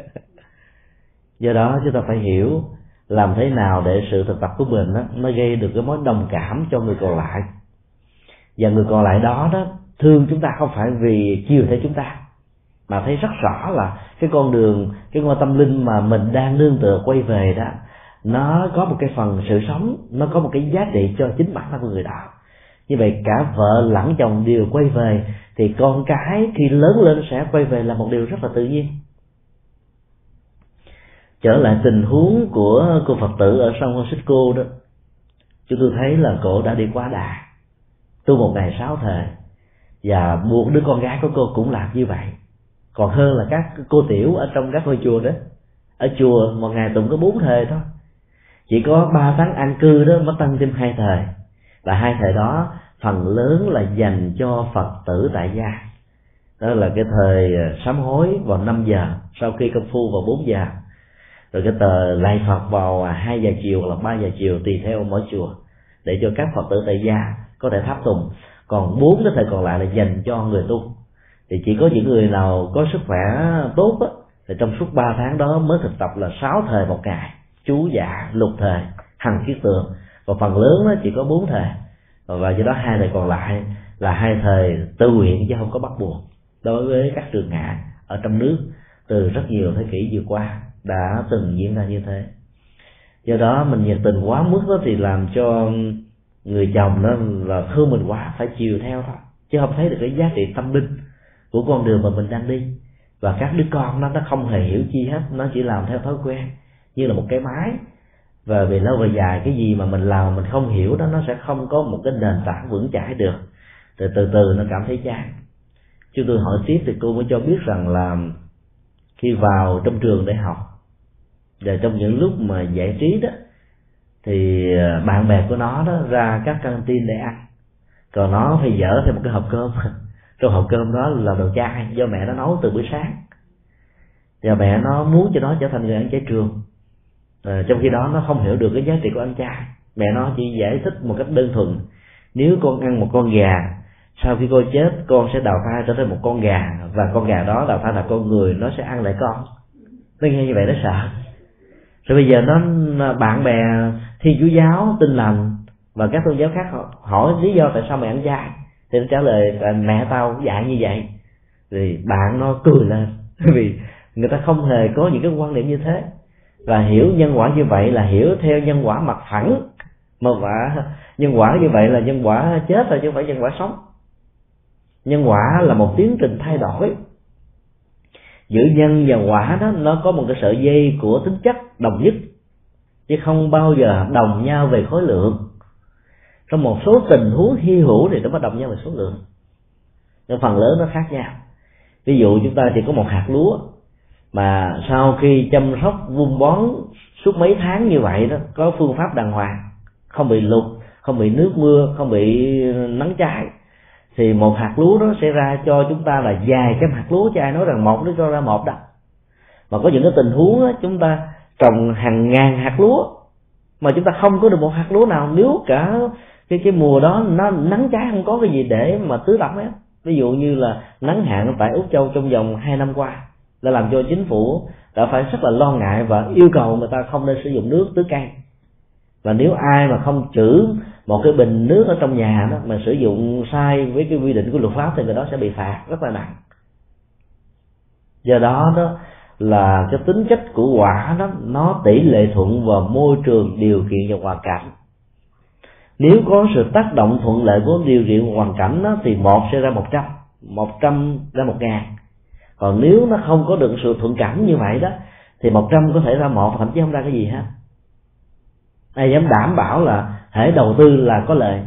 Do đó chúng ta phải hiểu làm thế nào để sự thực tập của mình đó, nó gây được cái mối đồng cảm cho người còn lại. Và người còn lại đó đó thương chúng ta không phải vì chiều theo chúng ta, mà thấy rất rõ là cái con đường, cái ngôi tâm linh mà mình đang nương tựa quay về đó, nó có một cái phần sự sống, nó có một cái giá trị cho chính bản thân người đó. Như vậy cả vợ lẫn chồng đều quay về, thì con cái khi lớn lên sẽ quay về là một điều rất là tự nhiên. Trở lại tình huống của cô phật tử ở San Francisco đó, chúng tôi thấy là cô đã đi quá đà. Tu một ngày sáu thời và buộc đứa con gái của cô cũng làm như vậy. Còn hơn là các cô tiểu ở trong các ngôi chùa đó. Ở chùa một ngày tụng có bốn thời thôi. Chỉ có ba tháng an cư đó mới tăng thêm hai thời và hai thời đó, phần lớn là dành cho phật tử tại gia. Đó là cái thời sám hối vào 5 giờ, sau khi công phu vào 4 giờ. Rồi cái tờ lạy phật vào à, hai giờ chiều hoặc là ba giờ chiều tùy theo mỗi chùa. Để cho các phật tử tại gia có thể tháp tùng còn bốn cái thời còn lại là dành cho người tu. Thì chỉ có những người nào có sức khỏe tốt á, thì trong suốt 3 tháng đó mới thực tập là sáu thời một ngày, chú dạ lục thời, hằng kiết tường và phần lớn nó chỉ có bốn thời. Và do đó hai thời còn lại là hai thời tự nguyện chứ không có bắt buộc đối với các trường hạ ở trong nước từ rất nhiều thế kỷ vừa qua đã từng diễn ra như thế. Do đó mình nhiệt tình quá mức đó thì làm cho người chồng đó là thương mình quá, phải chiều theo thôi. Chứ không thấy được cái giá trị tâm linh của con đường mà mình đang đi. Và các đứa con nó nó không hề hiểu chi hết. Nó chỉ làm theo thói quen, như là một cái máy. Và về lâu về dài, cái gì mà mình làm mình không hiểu đó, nó sẽ không có một cái nền tảng vững chãi được. Từ từ từ nó cảm thấy chán. Chúng tôi hỏi tiếp thì cô mới cho biết rằng là khi vào trong trường để học, và trong những lúc mà giải trí đó thì ờ, bạn bè của nó đó ra các căng tin để ăn. Còn nó thì dở thêm một cái hộp cơm. [LAUGHS] Trong hộp cơm đó là đồ chay do mẹ nó nấu từ buổi sáng. Và mẹ nó muốn cho nó trở thành người ăn chay trường. À, trong khi đó nó không hiểu được cái giá trị của ăn chay. Mẹ nó chỉ giải thích một cách đơn thuần. Nếu con ăn một con gà sau khi con chết con sẽ đào thai trở thành một con gà. Và con gà đó đào thai là con người nó sẽ ăn lại con. Nó nghe như vậy nó sợ. Rồi bây giờ nó bạn bè thiên chúa giáo tin lành và các tôn giáo khác hỏi lý do tại sao mày ăn chay thì nó trả lời mẹ tao dạy như vậy. Thì bạn nó cười lên. [LAUGHS] Vì người ta không hề có những cái quan niệm như thế. Và hiểu nhân quả như vậy là hiểu theo nhân quả mặt phẳng. Mà quả, nhân quả như vậy là nhân quả chết rồi chứ không phải nhân quả sống. Nhân quả là một tiến trình thay đổi. Giữa nhân và quả đó, nó có một cái sợi dây của tính chất đồng nhất chứ không bao giờ đồng nhau về khối lượng. Trong một số tình huống hy hữu thì nó mới đồng nhau về số lượng. Nhưng phần lớn nó khác nhau. Ví dụ chúng ta chỉ có một hạt lúa mà sau khi chăm sóc vun bón suốt mấy tháng như vậy đó có phương pháp đàng hoàng không bị lụt không bị nước mưa không bị nắng cháy thì một hạt lúa đó sẽ ra cho chúng ta là vài trăm hạt lúa. Chứ ai nói rằng một nó cho ra một đâu mà có những cái tình huống đó, chúng ta trồng hàng ngàn hạt lúa. Mà chúng ta không có được một hạt lúa nào nếu cả cái cái mùa đó nó nắng cháy không có cái gì để mà tưới đẫm hết. Ví dụ như là nắng hạn tại úc châu trong vòng hai năm qua đã làm cho chính phủ đã phải rất là lo ngại và yêu cầu người ta không nên sử dụng nước tưới cây và nếu ai mà không trữ một cái bình nước ở trong nhà đó mà sử dụng sai với cái quy định của luật pháp thì người đó sẽ bị phạt rất là nặng. Do đó đó là cái tính chất của quả đó nó tỷ lệ thuận vào môi trường điều kiện và hoàn cảnh. Nếu có sự tác động thuận lợi của điều kiện hoàn cảnh đó, thì một sẽ ra một trăm một trăm ra một ngàn. Còn nếu nó không có được sự thuận cảm như vậy đó thì một trăm có thể ra một thậm chí không ra cái gì hết. Ai dám đảm bảo là hãy đầu tư là có lợi.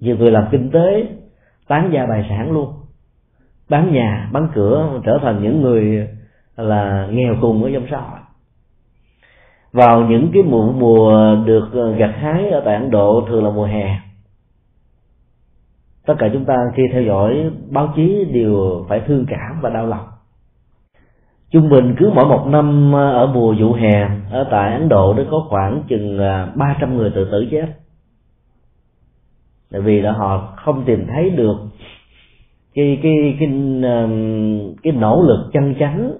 Nhiều người làm kinh tế tán gia tài sản luôn. Bán nhà bán cửa trở thành những người là nghèo cùng ở trong xã hội. Vào những cái mùa mùa được ờ, gặt hái ở tại Ấn Độ thường là mùa hè. Tất cả chúng ta khi theo dõi báo chí đều phải thương cảm và đau lòng. Trung bình cứ mỗi một năm ờ, ở mùa vụ hè ở tại Ấn Độ nó có khoảng chừng ờ, 300 người tự tử chết. Tại vì là họ không tìm thấy được cái cái cái cái, cái nỗ lực chân chánh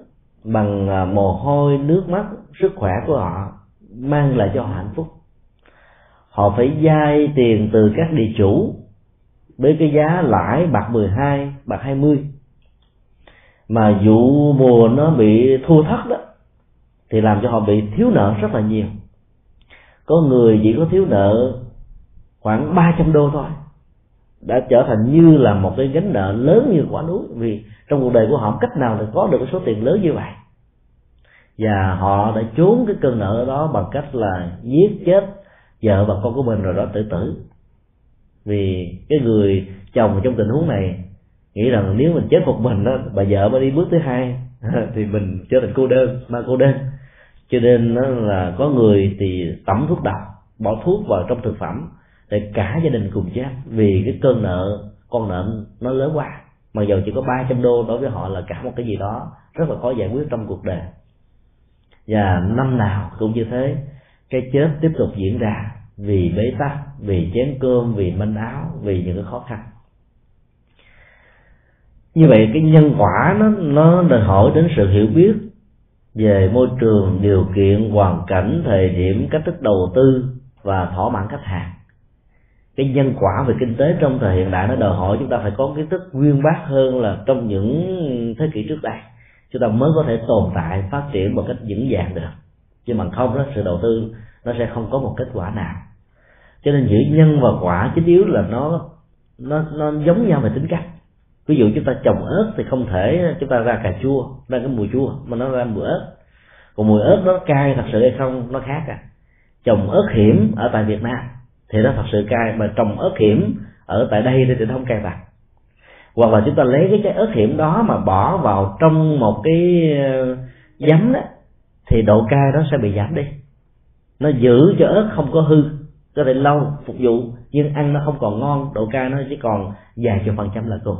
bằng à, mồ hôi nước mắt sức khỏe của họ mang lại cho họ hạnh phúc. Họ phải vay tiền từ các địa chủ với cái giá lãi bạc 12, bạc 20 mà vụ mùa nó bị thua thất đó thì làm cho họ bị thiếu nợ rất là nhiều. Có người chỉ có thiếu nợ khoảng 300 đô thôi đã trở thành như là một cái gánh nợ lớn như quả núi. Vì trong cuộc đời của họ, cách nào để có được cái số tiền lớn như vậy. Và họ đã trốn cái cơn nợ đó bằng cách là giết chết vợ và con của mình rồi đó tự tử. Vì cái người chồng trong tình huống này nghĩ rằng nếu mình chết một mình đó, bà vợ mới đi bước thứ hai, [LAUGHS] thì mình trở thành cô đơn ba cô đơn. Cho nên nó là có người thì tẩm thuốc độc, bỏ thuốc vào trong thực phẩm để cả gia đình cùng chết vì cái cơn nợ, con nợ nó lớn quá. Mặc dù chỉ có 300 đô đối với họ là cả một cái gì đó rất là khó giải quyết trong cuộc đời. Và năm nào cũng như thế, cái chết tiếp tục diễn ra vì bế tắc, vì chén cơm, vì manh áo, vì những cái khó khăn. Như vậy cái nhân quả nó nó đòi hỏi đến sự hiểu biết về môi trường, điều kiện, hoàn cảnh, thời điểm, cách thức đầu tư và thỏa mãn khách hàng cái nhân quả về kinh tế trong thời hiện đại nó đòi hỏi chúng ta phải có kiến thức nguyên bác hơn là trong những thế kỷ trước đây. Chúng ta mới có thể tồn tại, phát triển một cách vững vàng được. Chứ bằng không, đó, sự đầu tư nó sẽ không có một kết quả nào. Cho nên giữa nhân và quả, chính yếu là nó nó nó giống nhau về tính cách. Ví dụ chúng ta trồng ớt thì không thể chúng ta ra cà chua, ra cái mùi chua, mà nó ra mùi ớt. Còn mùi ớt nó cay thật sự hay không, nó khác à. Trồng ớt hiểm ở tại Việt Nam thì nó thật sự cay mà trồng ớt hiểm ở tại đây thì nó không cay bằng hoặc là chúng ta lấy cái trái ớt hiểm đó mà bỏ vào trong một cái ờ, giấm đó, thì độ cay đó sẽ bị giảm đi. Nó giữ cho ớt không có hư, có thể lâu phục vụ, nhưng ăn nó không còn ngon, độ cay nó chỉ còn vài chục phần trăm là cùng.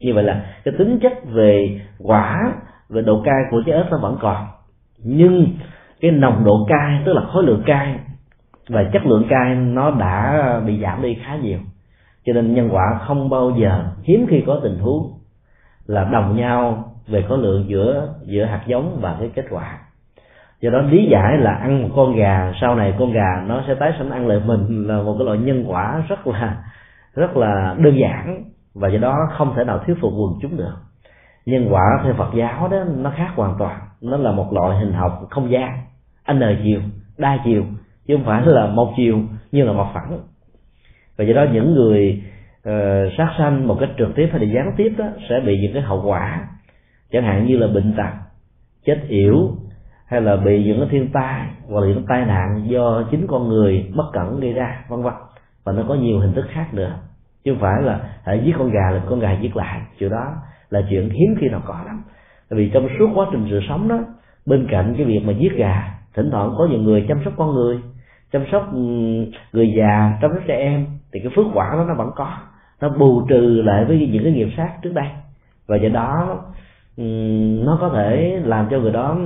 Như vậy là cái tính chất về quả, về độ cay của trái ớt nó vẫn còn. Nhưng cái nồng độ cay, tức là khối lượng cay và chất lượng cai nó đã bị giảm đi khá nhiều. Cho nên nhân quả không bao giờ hiếm khi có tình huống là đồng nhau về khối lượng giữa giữa hạt giống và cái kết quả. Do đó lý giải là ăn một con gà, sau này con gà nó sẽ tái sinh ăn lại mình là một cái loại nhân quả rất là rất là đơn giản và do đó không thể nào thuyết phục quần chúng được. Nhân quả theo Phật giáo đó nó khác hoàn toàn. Nó là một loại hình học không gian, n chiều, đa chiều chứ không phải là một chiều như là một phẳng. Và do đó những người uh, sát sanh một cách trực tiếp hay là gián tiếp đó sẽ bị những cái hậu quả chẳng hạn như là bệnh tật chết yểu hay là bị những cái thiên tai hoặc là những tai nạn do chính con người bất cẩn gây ra vân vân. Và nó có nhiều hình thức khác nữa. Chứ không phải là hãy giết con gà là con gà giết lại. Chuyện đó là chuyện hiếm khi nào có lắm. Tại vì trong suốt quá trình sự sống đó bên cạnh cái việc mà giết gà thỉnh thoảng có những người chăm sóc con người chăm sóc ừ, người già, chăm sóc trẻ em, thì cái phước quả đó nó vẫn có. Nó bù trừ lại với những cái nghiệp sát trước đây. Và do đó ừ, nó có thể làm cho người đó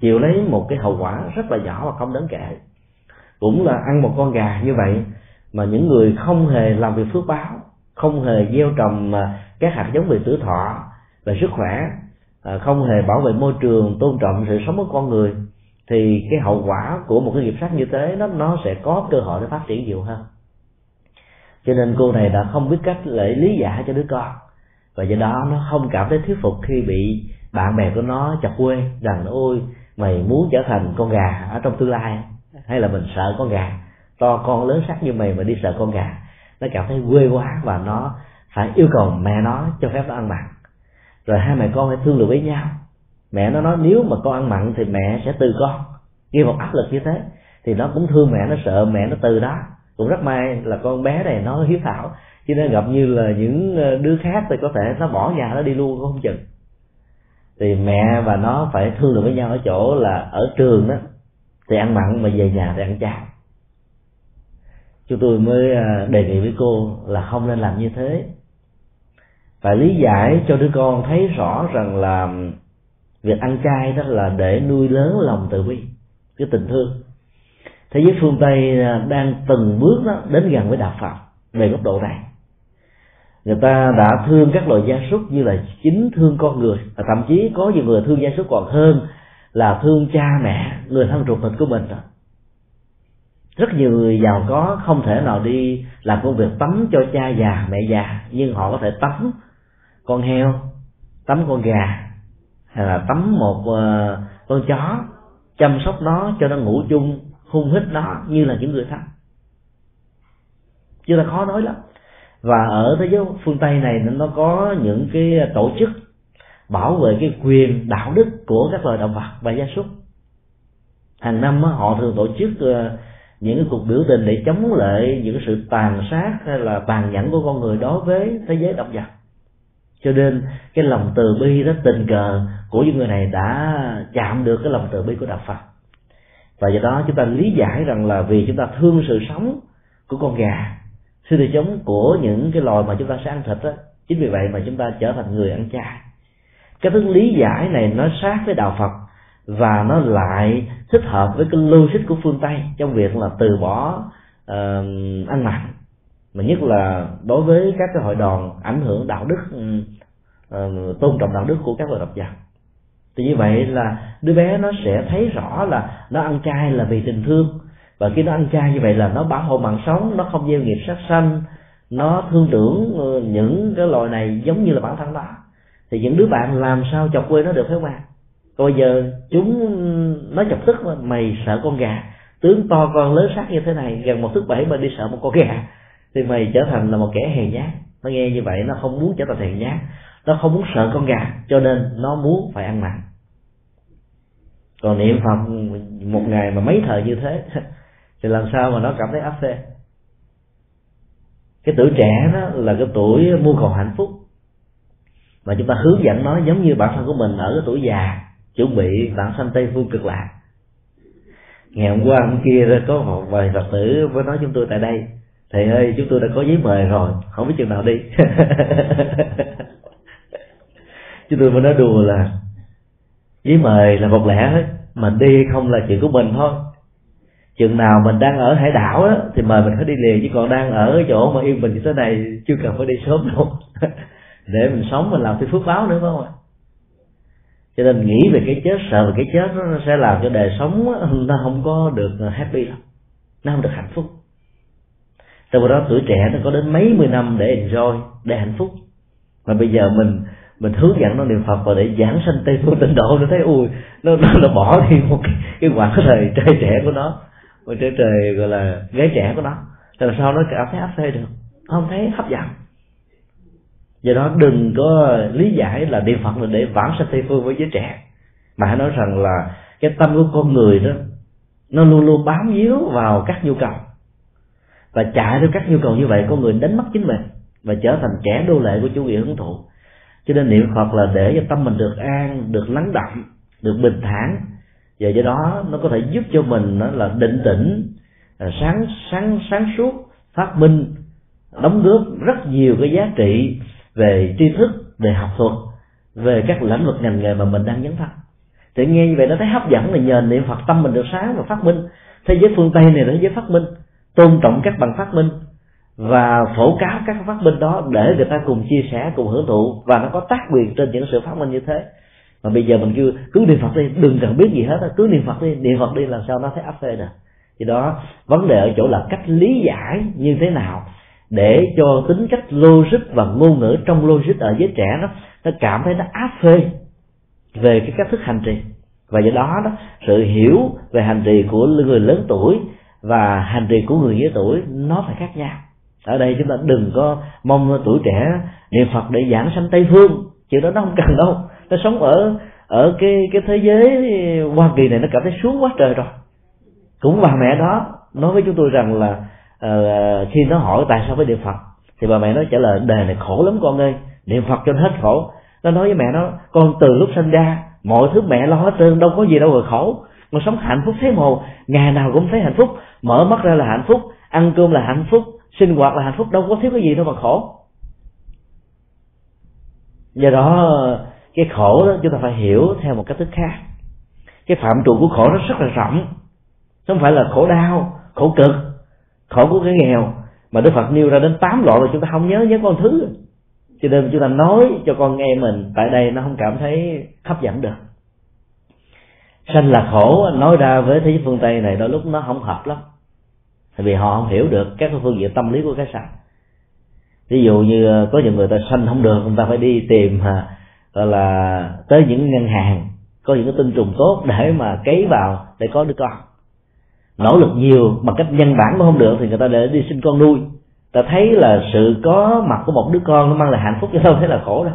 chịu lấy một cái hậu quả rất là nhỏ và không đáng kể. Cũng là ăn một con gà như vậy mà những người không hề làm việc phước báo, không hề gieo trồng à, các hạt giống về tử thọ về sức khỏe à, không hề bảo vệ môi trường, tôn trọng sự sống của con người thì cái hậu quả của một cái nghiệp sát như thế, nó nó sẽ có cơ hội để phát triển nhiều hơn. Cho nên cô này đã không biết cách để lý giải cho đứa con. Và do đó nó không cảm thấy thuyết phục khi bị bạn bè của nó chọc quê, rằng, ôi, mày muốn trở thành con gà ở trong tương lai, hay là mình sợ con gà? To con lớn sắc như mày mà đi sợ con gà. Nó cảm thấy quê quá và nó phải yêu cầu mẹ nó cho phép nó ăn mặn. Rồi hai mẹ con phải thương lượng với nhau mẹ nó nói, nếu mà con ăn mặn thì mẹ sẽ từ con. Gây một áp lực như thế, thì nó cũng thương mẹ, nó sợ mẹ nó từ đó. Cũng rất may là con bé này nó hiếu thảo chứ nó gặp như là những ờ, đứa khác thì có thể nó bỏ nhà nó đi luôn cũng không chừng. Thì mẹ và nó phải thương được với nhau ở chỗ là ở trường đó, thì ăn mặn mà về nhà thì ăn cháo chúng tôi mới ờ, đề nghị với cô là không nên làm như thế. Phải lý giải cho đứa con thấy rõ rằng là việc ăn chay đó là để nuôi lớn lòng từ bi, cái tình thương. Thế giới phương tây à, đang từng bước đó đến gần với đạo phật về góc độ này. Người ta đã thương các loài gia súc như là chính thương con người, và thậm chí có nhiều người thương gia súc còn hơn là thương cha mẹ, người thân ruột thịt của mình đó. Rất nhiều người giàu có không thể nào đi làm công việc tắm cho cha già, mẹ già, nhưng họ có thể tắm con heo, tắm con gà hay là tắm một uh, con chó chăm sóc nó cho nó ngủ chung hung hít nó như là những người thân chứ là khó nói lắm. Và ở thế giới phương tây này nó có những cái tổ chức bảo vệ cái quyền đạo đức của các loài động vật và gia súc. Hàng năm họ thường tổ chức ờ, những cái cuộc biểu tình để chống lại những sự tàn sát hay là tàn nhẫn của con người đối với thế giới động vật cho nên cái lòng từ bi đó tình cờ của những người này đã chạm được cái lòng từ bi của đạo phật. Và do đó chúng ta lý giải rằng là vì chúng ta thương sự sống của con gà sự đời sống của những cái loài mà chúng ta sẽ ăn thịt đó chính vì vậy mà chúng ta trở thành người ăn chay. Cái thức lý giải này nó sát với đạo phật và nó lại thích hợp với cái logic của phương tây trong việc là từ bỏ uh, ăn mặn mà nhất là đối với các cái hội đoàn ảnh hưởng đạo đức ừ, ờ, tôn trọng đạo đức của các loài độc giả. thì như vậy là đứa bé nó sẽ thấy rõ là nó ăn chay là vì tình thương. Và khi nó ăn chay như vậy là nó bảo hộ mạng sống, nó không gieo nghiệp sát sanh, nó thương tưởng ừ, những cái loài này giống như là bản thân đó thì những đứa bạn làm sao chọc quê nó được phải không ạ? Còn bây giờ chúng, nó chọc tức mà mày sợ con gà. Tướng to con lớn xác như thế này, gần một thước bảy mà đi sợ một con gà thì mày trở thành là một kẻ hèn nhát. Nó nghe như vậy, nó không muốn trở thành hèn nhát. Nó không muốn sợ con gà, cho nên nó muốn phải ăn mặn. Còn niệm phật, một ngày mà mấy thời như thế, [LAUGHS] thì làm sao mà nó cảm thấy áp phê cái tuổi trẻ đó là cái tuổi mua cầu hạnh phúc. Mà chúng ta hướng dẫn nó giống như bản thân của mình ở cái tuổi già, chuẩn bị bản sanh tây phương cực lạc. Ngày hôm qua, hôm kia, có một vài phật tử mới nói chúng tôi tại đây thầy ơi chúng tôi đã có giấy mời rồi không biết chừng nào đi. [LAUGHS] Chúng tôi mới nói đùa là giấy mời là một lẽ hết mà đi không là chuyện của mình thôi. Chừng nào mình đang ở hải đảo đó, thì mời mình phải đi liền chứ còn đang ở chỗ mà yên bình như thế này chưa cần phải đi sớm đâu. [LAUGHS] Để mình sống mình làm cái phước báo nữa phải không ạ? Cho nên nghĩ về cái chết sợ về cái chết nó sẽ làm cho đời sống nó không có được happy lắm nó không được hạnh phúc trong đó tuổi trẻ nó có đến mấy mươi năm để enjoy để hạnh phúc. Mà bây giờ mình mình hướng dẫn nó niệm phật và để giảng sanh tây phương tịnh độ nó thấy ui nó nó, nó bỏ đi một cái, cái quãng thời trai trẻ của nó. Một trời trời gọi là gái trẻ của nó. Làm sao nó cảm thấy áp phê được. Không thấy hấp dẫn. Do đó đừng có lý giải là niệm phật là để vãng sanh tây phương với giới trẻ. Mà hãy nói rằng là cái tâm của con người đó nó luôn luôn bám víu vào các nhu cầu và chạy theo các nhu cầu như vậy, con người đánh mất chính mình và trở thành kẻ đô lệ của chủ nghĩa hưởng thụ. Cho nên niệm phật là để cho tâm mình được an, được lắng đọng được bình thản. Và do đó, nó có thể giúp cho mình nó là định tĩnh sáng sáng sáng suốt, phát minh, đóng góp rất nhiều cái giá trị về tri thức, về học thuật, về các lĩnh vực ngành nghề mà mình đang dấn thân. Thì nghe như vậy nó thấy hấp dẫn là nhờ niệm phật tâm mình được sáng và phát minh. Thế giới phương tây này là thế giới phát minh tôn trọng các bằng phát minh và phổ cáo các phát minh đó để người ta cùng chia sẻ, cùng hưởng thụ và nó có tác quyền trên những sự phát minh như thế. Mà bây giờ mình kêu, cứ niệm phật đi, đừng cần biết gì hết cứ niệm phật đi, niệm phật đi làm sao nó thấy áp phê được thì đó, vấn đề ở chỗ là cách lý giải như thế nào để cho tính cách logic và ngôn ngữ trong logic ở giới trẻ đó, nó cảm thấy nó áp phê về cái cách thức hành trì. Và do đó đó, sự hiểu về hành trì của người lớn tuổi và hành trì của người dưới tuổi nó phải khác nhau. Ở đây chúng ta đừng có mong tuổi trẻ niệm phật để giảng sanh tây phương. Chuyện đó nó không cần đâu. Nó sống ở ở cái cái thế giới hoa kỳ này nó cảm thấy xuống quá trời rồi. Cũng bà mẹ đó nói với chúng tôi rằng là uh, khi nó hỏi tại sao phải niệm phật thì bà mẹ nó trả lời đề này khổ lắm con ơi niệm phật cho nó hết khổ. Nó nói với mẹ nó con từ lúc sinh ra mọi thứ mẹ lo hết trơn đâu có gì đâu mà khổ con sống hạnh phúc thế mồ ngày nào cũng thấy hạnh phúc. Mở mắt ra là hạnh phúc, ăn cơm là hạnh phúc, sinh hoạt là hạnh phúc. Đâu có thiếu cái gì đâu mà khổ. Do đó, cái khổ đó chúng ta phải hiểu theo một cách thức khác. Cái phạm trù của khổ nó rất là rộng. Không phải là khổ đau, khổ cực, khổ của cái nghèo. Mà đức phật nêu ra đến tám loại rồi chúng ta không nhớ nhớ con thứ. Cho nên chúng ta nói cho con nghe mình tại đây nó không cảm thấy hấp dẫn được sanh là khổ, nói ra với thế giới phương tây này đôi lúc nó không hợp lắm. Tại vì họ không hiểu được các phương diện tâm lý của cái sanh. Ví dụ như ờ, có những người ta sanh không được, người ta phải đi tìm à, gọi là, tới những ngân hàng, có những cái tinh trùng tốt để mà cấy vào để có đứa con. Nỗ lực nhiều bằng cách nhân bản cũng không được thì người ta để đi sinh con nuôi. Ta thấy là sự có mặt của một đứa con nó mang lại hạnh phúc chứ không thấy là khổ đâu.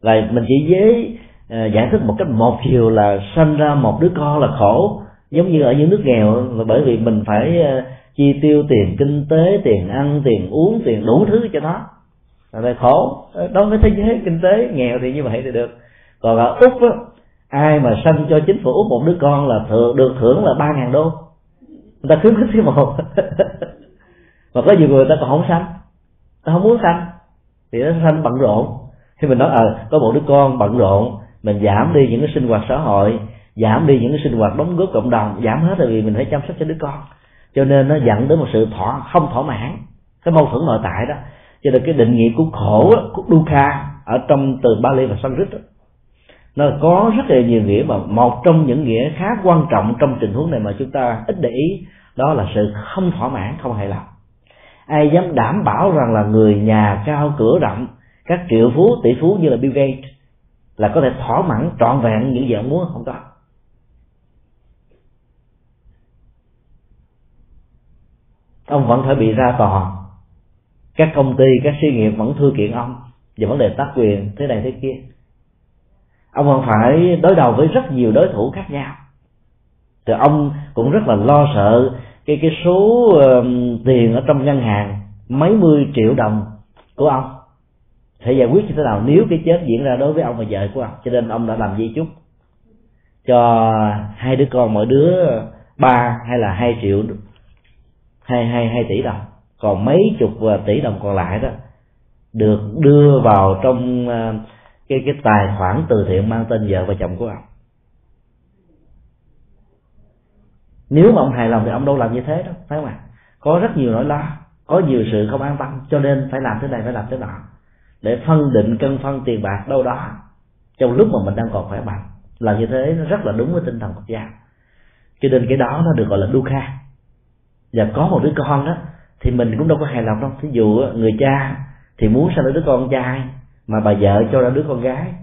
Là mình chỉ với Ờ, giải thích một cách một chiều là sanh ra một đứa con là khổ giống như ở những nước nghèo là bởi vì mình phải ờ, chi tiêu tiền kinh tế tiền ăn tiền uống tiền đủ thứ cho nó. Là khổ. Ờ, đối với thế giới kinh tế nghèo thì như vậy thì được. Còn ở úc á ai mà sanh cho chính phủ úc một đứa con là thưởng, được thưởng là ba ngàn đô. Người ta khuyến khích thứ một. [LAUGHS] Mà có nhiều người ta còn không sanh. Ta không muốn sanh. Thì nó sanh bận rộn. Thì mình nói ờ à, có một đứa con bận rộn mình giảm đi những cái sinh hoạt xã hội giảm đi những cái sinh hoạt đóng góp cộng đồng giảm hết là vì mình phải chăm sóc cho đứa con. Cho nên nó dẫn đến một sự thỏa không thỏa mãn. Cái mâu thuẫn nội tại đó. Cho nên cái định nghĩa của khổ của dukkha ở trong từ Bali và Sanskrit đó, nó có rất là nhiều nghĩa mà một trong những nghĩa khá quan trọng trong tình huống này mà chúng ta ít để ý đó là sự không thỏa mãn không hài lòng. Ai dám đảm bảo rằng là người nhà cao cửa rộng các triệu phú tỷ phú như là Bill Gates là có thể thỏa mãn trọn vẹn những gì ông muốn không có. Ông vẫn phải bị ra tòa. Các công ty các suy nghiệp vẫn thư kiện ông về vấn đề tác quyền thế này thế kia. Ông vẫn phải đối đầu với rất nhiều đối thủ khác nhau. Thì ông cũng rất là lo sợ cái cái số uh, tiền ở trong ngân hàng mấy mươi triệu đồng của ông sẽ giải quyết như thế nào nếu cái chết diễn ra đối với ông và vợ của ông. Cho nên ông đã làm di chúc cho hai đứa con, mỗi đứa ba hay là hai triệu, hai hai hai tỷ đồng. Còn mấy chục à, tỷ đồng còn lại đó được đưa vào trong à, cái cái tài khoản từ thiện mang tên vợ và chồng của ông. Nếu mà ông hài lòng thì ông đâu làm như thế đâu, phải không ạ? Có rất nhiều nỗi lo, có nhiều sự không an tâm, cho nên phải làm thế này, phải làm thế nọ để phân định cân phân tiền bạc đâu đó. Trong lúc mà mình đang còn khỏe mạnh làm như thế nó rất là đúng với tinh thần Phật giáo cho nên cái đó nó được gọi là đu kha. Và có một đứa con đó thì mình cũng đâu có hài lòng đâu. Thí dụ người cha thì muốn sinh đứa con trai mà bà vợ cho ra đứa con gái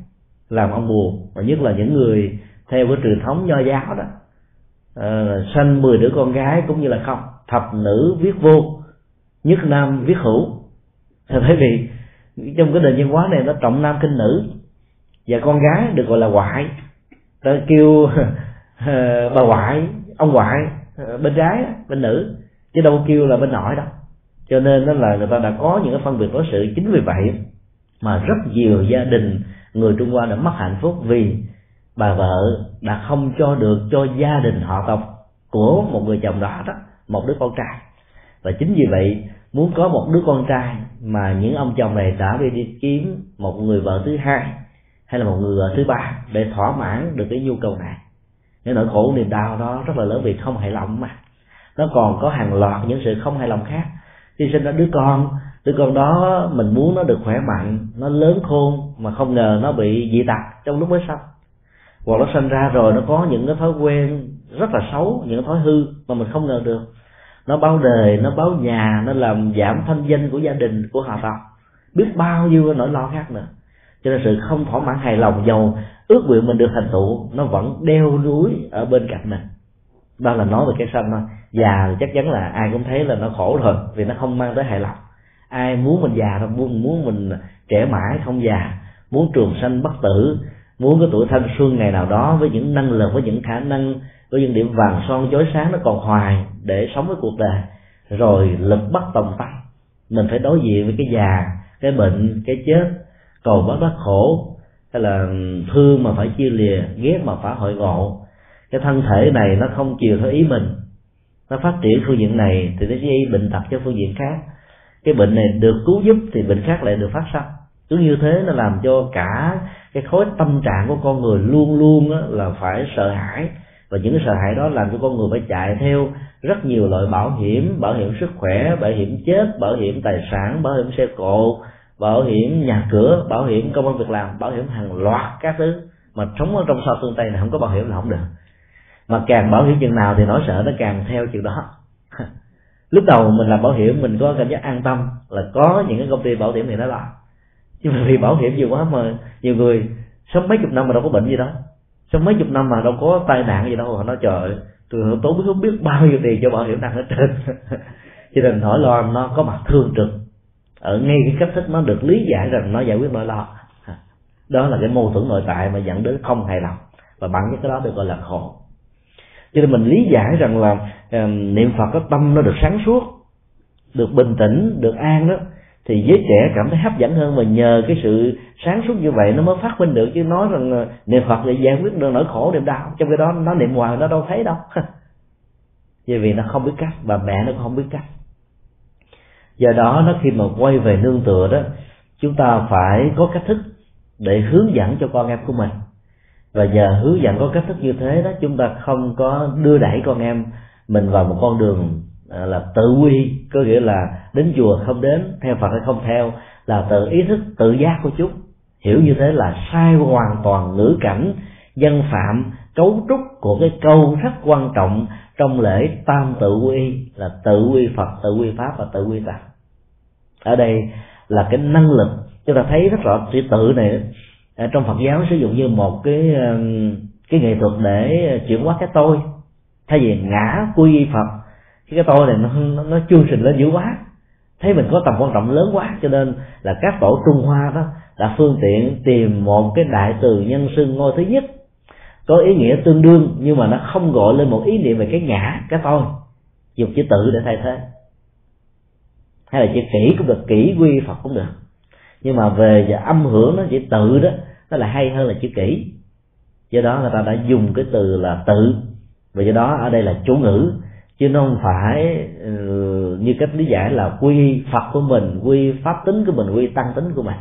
làm ông buồn và nhất là những người theo cái truyền thống nho giáo đó. Uh, sanh 10 đứa con gái cũng như là không. Thập nữ viết vô nhất nam viết hữu. Bởi vì trong cái nền văn hóa này nó trọng nam kinh nữ. Và con gái được gọi là ngoại. Ta kêu [LAUGHS] ờ, bà ngoại, ông ngoại ờ, bên gái bên nữ. Chứ đâu kêu là bên nội đâu. Cho nên đó là người ta đã có những cái phân biệt đối xử chính vì vậy mà rất nhiều gia đình người trung hoa đã mất hạnh phúc vì bà vợ đã không cho được cho gia đình họ tộc của một người chồng đó đó, một đứa con trai và chính vì vậy, muốn có một đứa con trai mà những ông chồng này đã đi đi kiếm một người vợ thứ hai hay là một người vợ thứ ba để thỏa mãn được cái nhu cầu này cái nỗi khổ, niềm đau đó rất là lớn vì không hài lòng mà. Nó còn có hàng loạt những sự không hài lòng khác. Khi sinh ra đứa con đứa con đó mình muốn nó được khỏe mạnh, nó lớn khôn mà không ngờ nó bị dị tật trong lúc mới sinh hoặc nó sinh ra rồi nó có những cái thói quen rất là xấu, những cái thói hư mà mình không ngờ được nó báo đời nó báo nhà, nó làm giảm thanh danh của gia đình của họ tộc biết bao nhiêu nỗi lo khác nữa. Cho nên sự không thỏa mãn hài lòng, giàu ước nguyện mình được thành tựu, nó vẫn đeo núi ở bên cạnh mình. Đó là nói về cái sanh thôi già thì chắc chắn là ai cũng thấy là nó khổ rồi, vì nó không mang tới hài lòng. Ai muốn mình già đâu muốn muốn mình trẻ mãi không già, muốn trường sanh bất tử, muốn cái tuổi thanh xuân ngày nào đó với những năng lực, với những khả năng có những điểm vàng son chói sáng nó còn hoài để sống với cuộc đời. Rồi lực bất tòng tâm mình phải đối diện với cái già, cái bệnh, cái chết, cầu bất đắc khổ, hay là thương mà phải chia lìa, ghét mà phải hội ngộ. Cái thân thể này nó không chiều theo ý mình. Nó phát triển phương diện này thì nó gây bệnh tật cho phương diện khác. Cái bệnh này được cứu giúp thì bệnh khác lại được phát sinh cứ như thế nó làm cho cả cái khối tâm trạng của con người luôn luôn là phải sợ hãi và những cái sợ hãi đó làm cho con người phải chạy theo rất nhiều loại bảo hiểm bảo hiểm sức khỏe bảo hiểm chết bảo hiểm tài sản bảo hiểm xe cộ bảo hiểm nhà cửa bảo hiểm công an việc làm bảo hiểm hàng loạt các thứ mà sống ở trong sao phương tây này không có bảo hiểm là không được mà càng bảo hiểm chừng nào thì nỗi sợ nó càng theo chừng đó lúc đầu mình làm bảo hiểm mình có cảm giác an tâm là có những cái công ty bảo hiểm thì nó làm nhưng mà vì bảo hiểm nhiều quá mà nhiều người sống mấy chục năm mà đâu có bệnh gì đâu trong mấy chục năm mà đâu có tai nạn gì đâu họ nói trời tôi tốn không biết bao nhiêu tiền cho bảo hiểm nặng hết trơn. [LAUGHS] Cho nên nỗi lo nó có mặt thương trực. Ở ngay cái cách thức nó được lý giải rằng nó giải quyết nỗi lo. Đó là cái mâu thuẫn nội tại mà dẫn đến không hài lòng. Và bằng cái đó được gọi là khổ. Cho nên mình lý giải rằng là uh, niệm phật có tâm nó được sáng suốt được bình tĩnh được an đó thì giới trẻ cảm thấy hấp dẫn hơn và nhờ cái sự sáng suốt như vậy nó mới phát minh được. Chứ nói rằng ờ, niệm phật để giải quyết được nỗi khổ niềm đau trong cái đó, nó niệm hoài, nó đâu thấy đâu. [LAUGHS] Vì vì nó không biết cách, bà mẹ nó cũng không biết cách. Do đó, nó khi mà quay về nương tựa đó, chúng ta phải có cách thức để hướng dẫn cho con em của mình. Và nhờ hướng dẫn có cách thức như thế đó, chúng ta không có đưa đẩy con em mình vào một con đường À, là tự quy, có nghĩa là đến chùa không đến, theo phật hay không theo, là tự ý thức, tự giác của chúng. Hiểu như thế là sai hoàn toàn ngữ cảnh, dân phạm, cấu trúc của cái câu rất quan trọng trong lễ tam tự quy, là tự quy phật, tự quy pháp và tự quy tạng. Ở đây là cái năng lực, chúng ta thấy rất rõ chữ tự này. À, trong Phật giáo sử dụng như một cái um, cái nghệ thuật để uh, chuyển hóa cái tôi. Thay vì ngã quy Phật cái tôi này nó nó, nó chương trình lên dữ quá. Thấy mình có tầm quan trọng lớn quá cho nên là các tổ Trung Hoa đó là phương tiện tìm một cái đại từ nhân xưng ngôi thứ nhất. Có ý nghĩa tương đương nhưng mà nó không gọi lên một ý niệm về cái ngã cái tôi. Dùng chữ tự để thay thế. Hay là chữ kỹ cũng được kỹ quy phật cũng được. Nhưng mà về âm hưởng nó chữ tự đó nó là hay hơn là chữ kỹ. Do đó người ta đã dùng cái từ là tự. Và do đó ở đây là chủ ngữ chứ nó không phải ừ, như cách lý giải là quy phật của mình, quy pháp tính của mình, quy tăng tính của mình.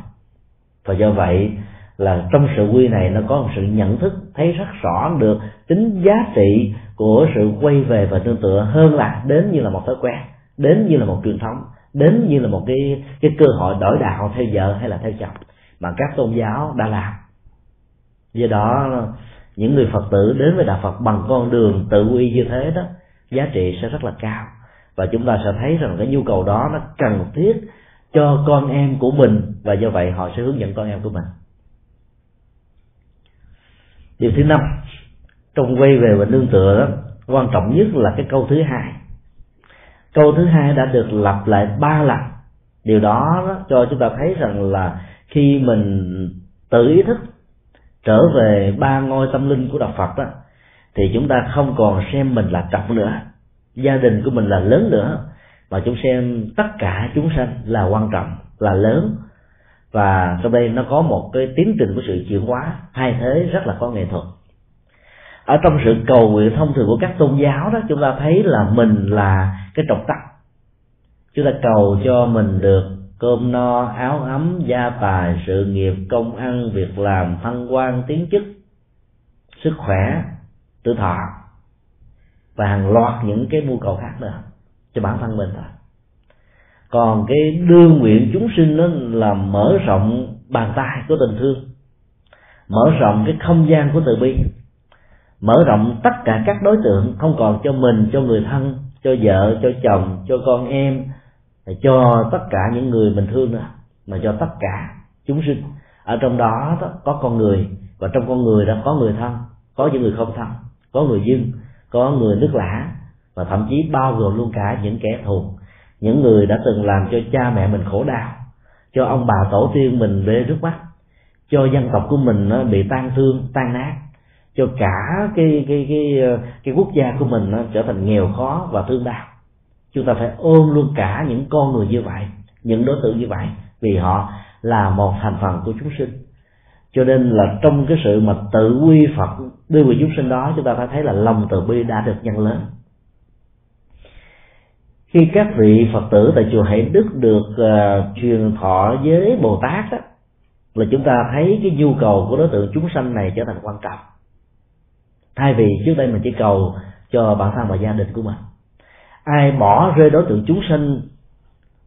Và do vậy là trong sự quy này nó có một sự nhận thức, thấy rất rõ được tính giá trị của sự quay về và tương tựa hơn là đến như là một thói quen, đến như là một truyền thống, đến như là một cái cái cơ hội đổi đạo theo vợ hay là theo chồng mà các tôn giáo đã làm. Do đó, những người phật tử đến với đạo phật bằng con đường tự quy như thế đó giá trị sẽ rất là cao. Và chúng ta sẽ thấy rằng cái nhu cầu đó nó cần thiết cho con em của mình và do vậy họ sẽ hướng dẫn con em của mình. Điều thứ năm trong quay về và nương tựa đó quan trọng nhất là cái câu thứ hai. Câu thứ hai đã được lặp lại ba lần. Điều đó, đó cho chúng ta thấy rằng là khi mình tự ý thức trở về ba ngôi tâm linh của đạo phật đó thì chúng ta không còn xem mình là trọng nữa. Gia đình của mình là lớn nữa, mà chúng xem tất cả chúng sanh là quan trọng, là lớn. Và trong đây nó có một cái tiến trình của sự chuyển hóa thay thế rất là có nghệ thuật. Ở trong sự cầu nguyện thông thường của các tôn giáo đó, chúng ta thấy là mình là cái trọng tâm chúng ta cầu cho mình được cơm no, áo ấm, gia tài, sự nghiệp, công ăn, việc làm, thăng quan, tiến chức, sức khỏe tự thọ. Và hàng loạt những cái mưu cầu khác nữa cho bản thân mình thôi. Còn cái đương nguyện chúng sinh đó là mở rộng bàn tay của tình thương. Mở rộng cái không gian của từ bi. Mở rộng tất cả các đối tượng không còn cho mình cho người thân cho vợ cho chồng cho con em cho tất cả những người mình thương nữa mà cho tất cả chúng sinh. Ở trong đó, đó có con người và trong con người đó có người thân có những người không thân có người dưng có người nước lã và thậm chí bao gồm luôn cả những kẻ thù. Những người đã từng làm cho cha mẹ mình khổ đau, cho ông bà tổ tiên mình bê nước mắt, cho dân tộc của mình nó bị tan thương, tan nát, cho cả cái cái cái ờ, cái quốc gia của mình nó trở thành nghèo khó và thương đau. Chúng ta phải ôm luôn cả những con người như vậy, những đối tượng như vậy, vì họ là một thành phần của chúng sinh cho nên là trong cái sự mà tự quy phật đưa người chúng sinh đó chúng ta phải thấy là lòng từ bi đã được nhân lớn. Khi các vị phật tử tại chùa Hải Đức được uh, truyền thọ với Bồ Tát đó, là chúng ta thấy cái nhu cầu của đối tượng chúng sanh này trở thành quan trọng. Thay vì trước đây mình chỉ cầu cho bản thân và gia đình của mình. Ai bỏ rơi đối tượng chúng sinh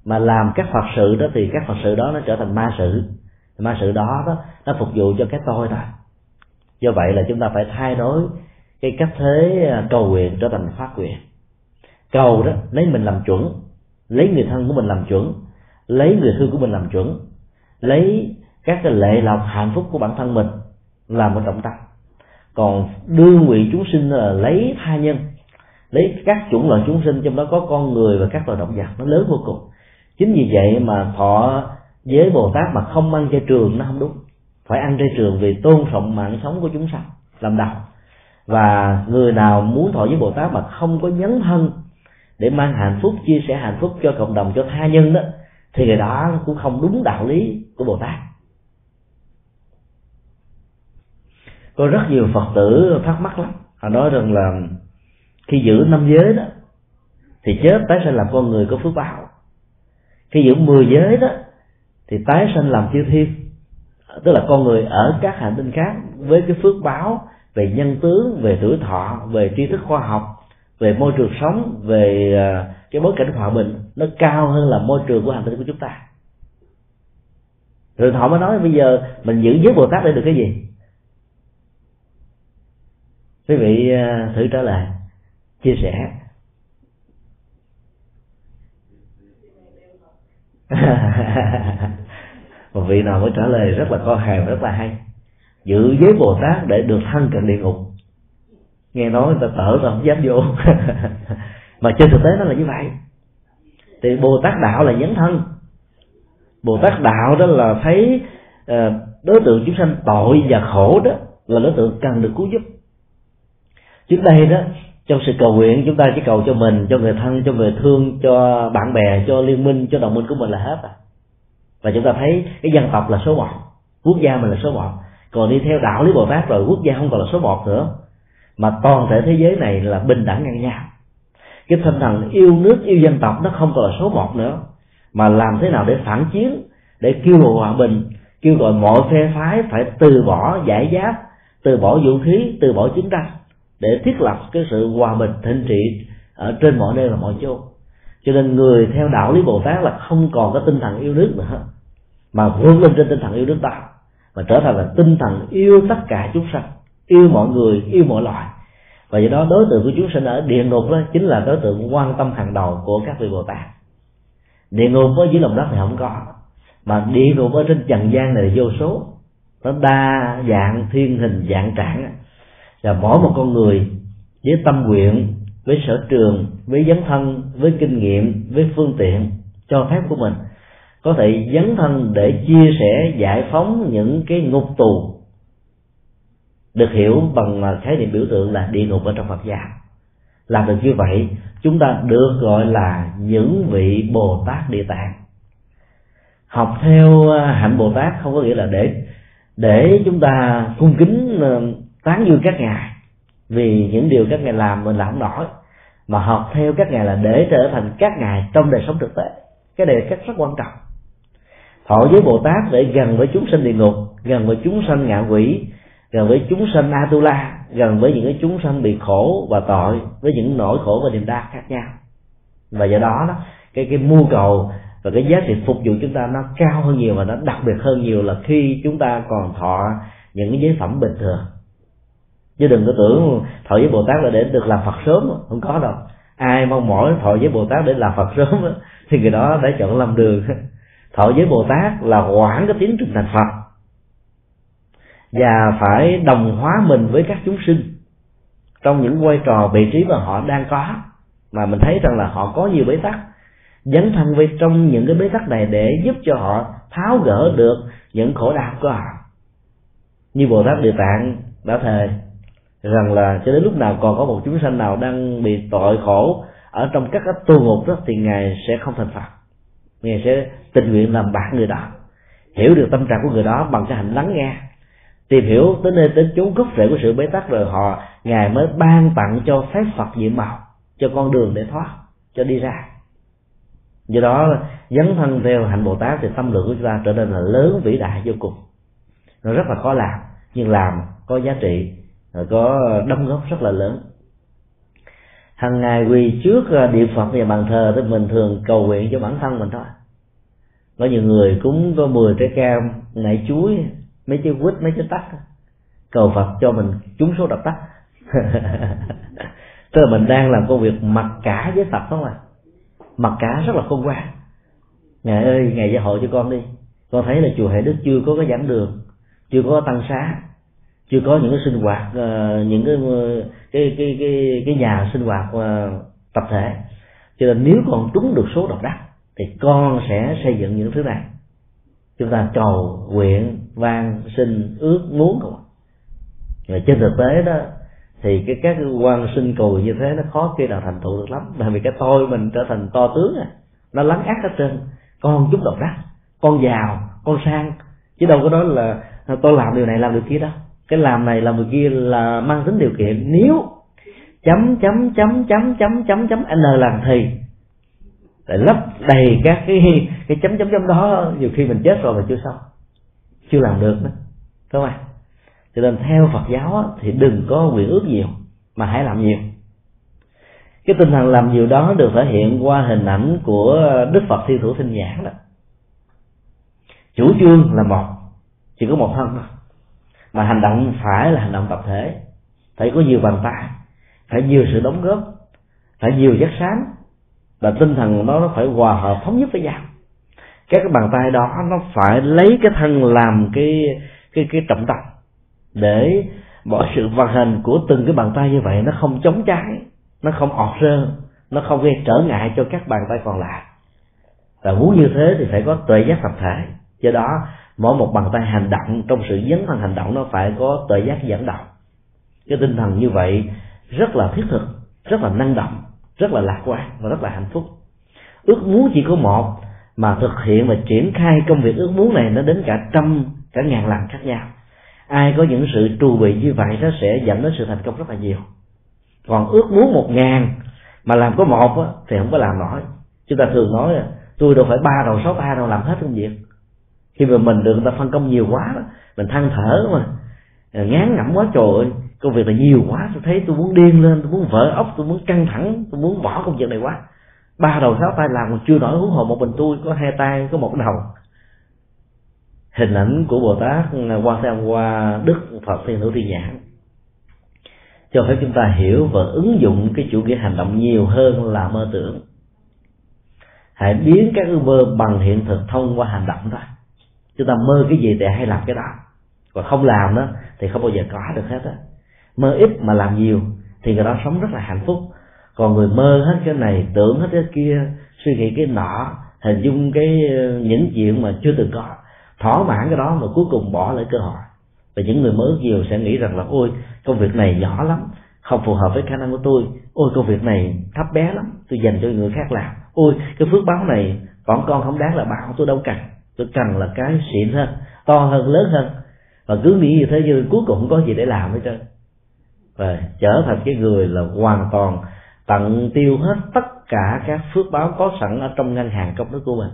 mà làm các phật sự đó thì các phật sự đó nó trở thành ma sự ma sự đó, đó nó phục vụ cho cái tôi thôi. Do vậy là chúng ta phải thay đổi cái cách thế à, cầu nguyện trở thành phát nguyện. Cầu đó lấy mình làm chuẩn lấy người thân của mình làm chuẩn lấy người thương của mình làm chuẩn lấy các cái lệ lọc hạnh phúc của bản thân mình làm một trọng tâm còn đưa nguyện chúng sinh là lấy tha nhân lấy các chủng loại chúng sinh trong đó có con người và các loài động vật nó lớn vô cùng. Chính vì vậy mà thọ với bồ tát mà không ăn chay trường nó không đúng. Phải ăn chay trường vì tôn trọng mạng sống của chúng sanh, làm đầu và người nào muốn thọ với bồ tát mà không có nhấn thân để mang hạnh phúc, chia sẻ hạnh phúc cho cộng đồng, cho tha nhân đó, thì người đó cũng không đúng đạo lý của bồ tát. Có rất nhiều phật tử thắc mắc lắm. Họ nói rằng là khi giữ năm giới đó, thì chết tái sanh làm con người có phước báo. Khi giữ mười giới đó thì tái sanh làm chư thiên. Tức là con người ở các hành tinh khác với cái phước báo về nhân tướng, về tuổi thọ, về tri thức khoa học, về môi trường sống, về à, cái bối cảnh hòa bình, nó cao hơn là môi trường của hành tinh của chúng ta. Rồi họ mới nói bây giờ mình giữ giới bồ tát để được cái gì? Quý vị à, thử trả lời, chia sẻ. [LAUGHS] một vị nào mới trả lời rất là có hàng rất là hay. Giữ giới bồ tát để được thân cận địa ngục. Nghe nói người ta tở là không dám vô. [LAUGHS] Mà trên thực tế nó là như vậy. Thì bồ tát đạo là dấn thân. Bồ tát đạo đó là thấy ờ, đối tượng chúng sanh tội và khổ đó là đối tượng cần được cứu giúp. Trước đây đó, trong sự cầu nguyện chúng ta chỉ cầu cho mình, cho người thân, cho người thương, cho bạn bè, cho liên minh, cho đồng minh của mình là hết à và chúng ta thấy cái dân tộc là số một, quốc gia mình là số một. Còn đi theo đạo lý bồ tát rồi quốc gia không còn là số một nữa. Mà toàn thể thế giới này là bình đẳng ngang nhau. Cái tinh thần yêu nước, yêu dân tộc nó không còn là số một nữa. Mà làm thế nào để phản chiến, để kêu gọi hòa bình, kêu gọi mọi phe phái phải từ bỏ giải giáp, từ bỏ vũ khí, từ bỏ chiến tranh để thiết lập cái sự hòa bình thịnh trị ở trên mọi nơi và mọi chỗ cho nên người theo đạo lý bồ tát là không còn có tinh thần yêu nước nữa. Mà vươn lên trên tinh thần yêu nước ta và trở thành là tinh thần yêu tất cả chúng sanh, yêu mọi người, yêu mọi loài. Và do đó, đối tượng của chúng sinh ở địa ngục đó chính là đối tượng quan tâm hàng đầu của các vị bồ tát. Địa ngục ở dưới lòng đất thì không có, mà địa ngục ở trên trần gian này là vô số. Nó đa dạng thiên hình, dạng trạng. Và mỗi một con người với tâm nguyện với sở trường, với dấn thân, với kinh nghiệm, với phương tiện cho phép của mình. Có thể dấn thân để chia sẻ, giải phóng những cái ngục tù được hiểu bằng khái niệm biểu tượng là địa ngục ở trong Phật giáo làm được như vậy, chúng ta được gọi là những vị Bồ Tát Địa Tạng. Học theo à, hạnh Bồ Tát không có nghĩa là để để chúng ta cung kính à, tán dương các ngài vì những điều các ngài làm mình làm không nổi. Mà học theo các ngài là để trở thành các ngài trong đời sống thực tế. Cái này rất rất quan trọng. Thọ với bồ tát để gần với chúng sinh địa ngục, gần với chúng sanh ngạ quỷ, gần với chúng sanh atula, gần với những cái chúng sanh bị khổ và tội, với những nỗi khổ và niềm đau khác nhau. Và do đó đó, cái cái mưu cầu và cái giá trị phục vụ chúng ta nó cao hơn nhiều và nó đặc biệt hơn nhiều là khi chúng ta còn thọ những cái giới phẩm bình thường chứ đừng có tưởng thọ với bồ tát là để được làm phật sớm. Không có đâu. Ai mong mỏi thọ với bồ tát để làm phật sớm thì người đó đã chọn làm đường. Thọ với bồ tát là hoãn cái tiến trình thành phật. Và phải đồng hóa mình với các chúng sinh. Trong những vai trò, vị trí mà họ đang có, mà mình thấy rằng là họ có nhiều bế tắc. Dấn thân với trong những cái bế tắc này để giúp cho họ tháo gỡ được những khổ đau của họ. Như bồ tát địa tạng đã thề rằng là cho đến lúc nào còn có một chúng sanh nào đang bị tội khổ ở trong các cái tu ngục đó, thì ngài sẽ không thành phật. Ngài sẽ tình nguyện làm bạn người đó, hiểu được tâm trạng của người đó bằng cái hành lắng nghe, tìm hiểu tới nơi tới chốn gốc rễ của sự bế tắc rồi họ, ngài mới ban tặng cho phép phật diện mạo, cho con đường để thoát, cho đi ra. Do đó, dấn thân theo hạnh bồ tát thì tâm lượng của chúng ta trở nên là lớn vĩ đại vô cùng. Nó rất là khó làm, nhưng làm có giá trị có ờ, đóng góp rất là lớn. Hàng ngày quỳ trước ờ, địa điện phật và bàn thờ thì mình thường cầu nguyện cho bản thân mình thôi. Có nhiều người cúng có 10 trái cam nảy chuối, mấy trái quýt, mấy trái tắc. Cầu phật cho mình trúng số độc tắc. [LAUGHS] Tức là mình đang làm công việc mặc cả với phật không à. Mặc cả rất là khôn ngoan. Ngài ơi, ngài gia hộ cho con đi. Con thấy là chùa hệ đức chưa có cái giảng đường, chưa có tăng xá chưa có những cái sinh hoạt uh, những cái, cái cái cái cái nhà sinh hoạt uh, tập thể. Cho nên nếu còn trúng được số độc đắc thì con sẽ xây dựng những thứ này. Chúng ta cầu nguyện van xin ước muốn của và trên thực tế đó thì cái các quan sinh cầu như thế nó khó khi nào thành tựu được lắm. Bởi vì cái tôi mình trở thành to tướng à nó lắng ác hết trên con chút độc đắc con giàu con sang. Chứ đâu có nói là tôi làm điều này làm điều kia đâu cái làm này làm người kia là mang tính điều kiện. Nếu chấm chấm chấm chấm chấm chấm chấm, n làm thì lại lấp đầy các cái cái chấm chấm chấm đó. Nhiều khi mình chết rồi mà chưa xong, chưa làm được nữa. Đúng không cho nên theo Phật giáo thì đừng có nguyện ước nhiều, mà hãy làm nhiều. Cái tinh thần làm nhiều đó được thể hiện qua hình ảnh của Đức Phật thi Thủ Tinh giảng đó. Chủ trương là một, chỉ có một thân thôi mà hành động phải là hành động tập thể. Phải có nhiều bàn tay phải nhiều sự đóng góp, phải nhiều giác sáng. Và tinh thần đó nó phải hòa hợp, thống nhất với nhau. Các cái bàn tay đó, nó phải lấy cái thân làm cái cái cái trọng tâm. Để mọi sự vận hành của từng cái bàn tay như vậy, nó không chống trái, nó không ọt rơ, nó không gây trở ngại cho các bàn tay còn lại. Và muốn như thế thì phải có tuệ giác tập thể. Do đó mỗi một bàn tay hành động trong sự dấn thân hành động nó phải có tự giác dẫn động. Cái tinh thần như vậy rất là thiết thực rất là năng động rất là lạc quan và rất là hạnh phúc. Ước muốn chỉ có một mà thực hiện và triển khai công việc ước muốn này nó đến cả trăm cả ngàn lần khác nhau. Ai có những sự trù bị như vậy nó sẽ dẫn đến sự thành công rất là nhiều. Còn ước muốn một ngàn mà làm có một á, thì không có làm nổi. Chúng ta thường nói tôi đâu phải ba đầu sáu tay đâu làm hết công việc khi mà mình được người ta phân công nhiều quá đó, mình than thở mà à, ngán ngẩm quá trời ơi, công việc là nhiều quá, tôi thấy tôi muốn điên lên, tôi muốn vỡ ốc, tôi muốn căng thẳng, tôi muốn bỏ công việc này quá. Ba đầu sáu tay làm còn chưa nổi huống hồ một mình tôi có hai tay, có một đầu. Hình ảnh của bồ tát à, quan thế âm qua đức phật thiên hữu thiên nhãn. Cho phép chúng ta hiểu và ứng dụng cái chủ nghĩa hành động nhiều hơn là mơ tưởng. Hãy biến các ước mơ bằng hiện thực thông qua hành động thôi chúng ta mơ cái gì thì hay làm cái đó. Còn không làm đó, thì không bao giờ có được hết á. Mơ ít mà làm nhiều, thì người đó sống rất là hạnh phúc. Còn người mơ hết cái này, tưởng hết cái kia, suy nghĩ cái nọ, hình dung cái ờ, những chuyện mà chưa từng có. Thỏa mãn cái đó mà cuối cùng bỏ lại cơ hội. Và những người mới nhiều sẽ nghĩ rằng là, ôi, công việc này nhỏ lắm, không phù hợp với khả năng của tôi. Ôi, công việc này thấp bé lắm, tôi dành cho người khác làm. Ôi, cái phước báo này, bọn con không đáng là bảo tôi đâu cần tôi cần là cái xịn hơn, to hơn, lớn hơn. Và cứ nghĩ như thế nhưng cuối cùng không có gì để làm hết trơn. Và trở thành cái người là hoàn toàn tận tiêu hết tất cả các phước báo có sẵn ở trong ngân hàng công đức của mình.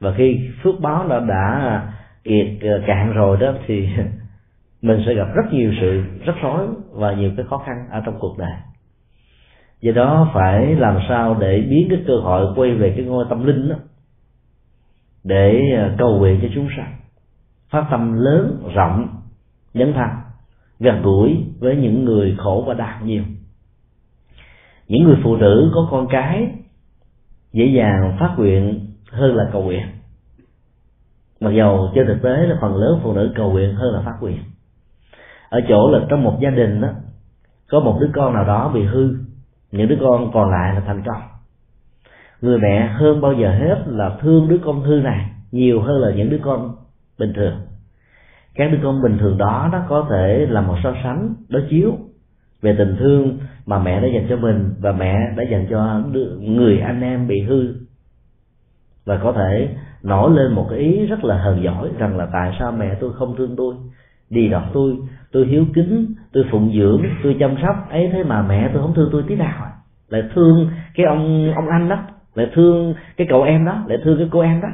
Và khi phước báo đã đã kiệt cạn rồi đó thì [LAUGHS] mình sẽ gặp rất nhiều sự rắc rối và nhiều cái khó khăn ở trong cuộc đời. Do đó phải làm sao để biến cái cơ hội quay về cái ngôi tâm linh đó để ờ, cầu nguyện cho chúng sanh. Phát tâm lớn, rộng, dấn thân, gần gũi với những người khổ và đau nhiều. Những người phụ nữ có con cái, dễ dàng phát nguyện hơn là cầu nguyện. Mặc dầu trên thực tế là phần lớn phụ nữ cầu nguyện hơn là phát nguyện. Ở chỗ là trong một gia đình đó, có một đứa con nào đó bị hư, những đứa con còn lại là thành công người mẹ hơn bao giờ hết là thương đứa con hư này nhiều hơn là những đứa con bình thường. Các đứa con bình thường đó, nó có thể là một so sánh, đối chiếu về tình thương mà mẹ đã dành cho mình và mẹ đã dành cho người anh em bị hư. Và có thể nổi lên một cái ý rất là hờn giỏi rằng là tại sao mẹ tôi không thương tôi? Đi đọc tôi tôi hiếu kính, tôi phụng dưỡng, tôi chăm sóc, ấy thế mà mẹ tôi không thương tôi tí nào à? lại thương cái ông ông anh đó lại thương cái cậu em đó, lại thương cái cô em đó.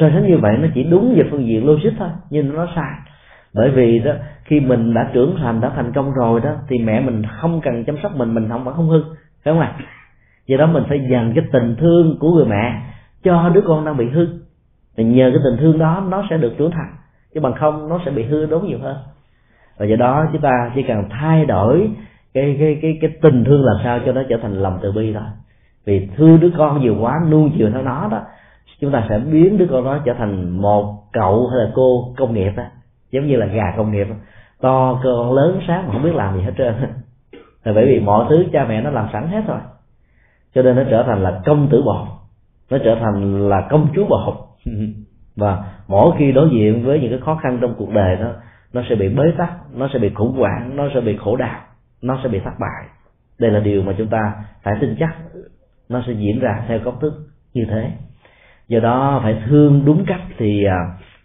So sánh như vậy, nó chỉ đúng về phương diện logic thôi, nhưng nó sai. Bởi vì đó, khi mình đã trưởng thành, đã thành công rồi đó, thì mẹ mình không cần chăm sóc mình mình không vẫn không hư, phải không ạ? Do đó mình phải dành cái tình thương của người mẹ cho đứa con đang bị hư. Thì nhờ cái tình thương đó, nó sẽ được trưởng thành. Chứ bằng không, nó sẽ bị hư đốn nhiều hơn. Và do đó, chúng ta chỉ cần thay đổi cái cái cái cái tình thương làm sao cho nó trở thành lòng từ bi thôi vì thương đứa con nhiều quá nuông chiều theo nó đó, chúng ta sẽ biến đứa con đó trở thành một cậu hay là cô công nghiệp đó giống như là gà công nghiệp to, cơ con lớn, sáng mà không biết làm gì hết trơn là bởi vì mọi thứ cha mẹ nó làm sẵn hết rồi. Cho nên nó trở thành là công tử bột nó trở thành là công chúa bột [LAUGHS] và mỗi khi đối diện với những cái khó khăn trong cuộc đời đó, nó sẽ bị bế tắc, nó sẽ bị khủng hoảng, nó sẽ bị khổ đau, nó sẽ bị thất bại. Đây là điều mà chúng ta phải tin chắc nó sẽ diễn ra theo công thức như thế. Do đó phải thương đúng cách thì à,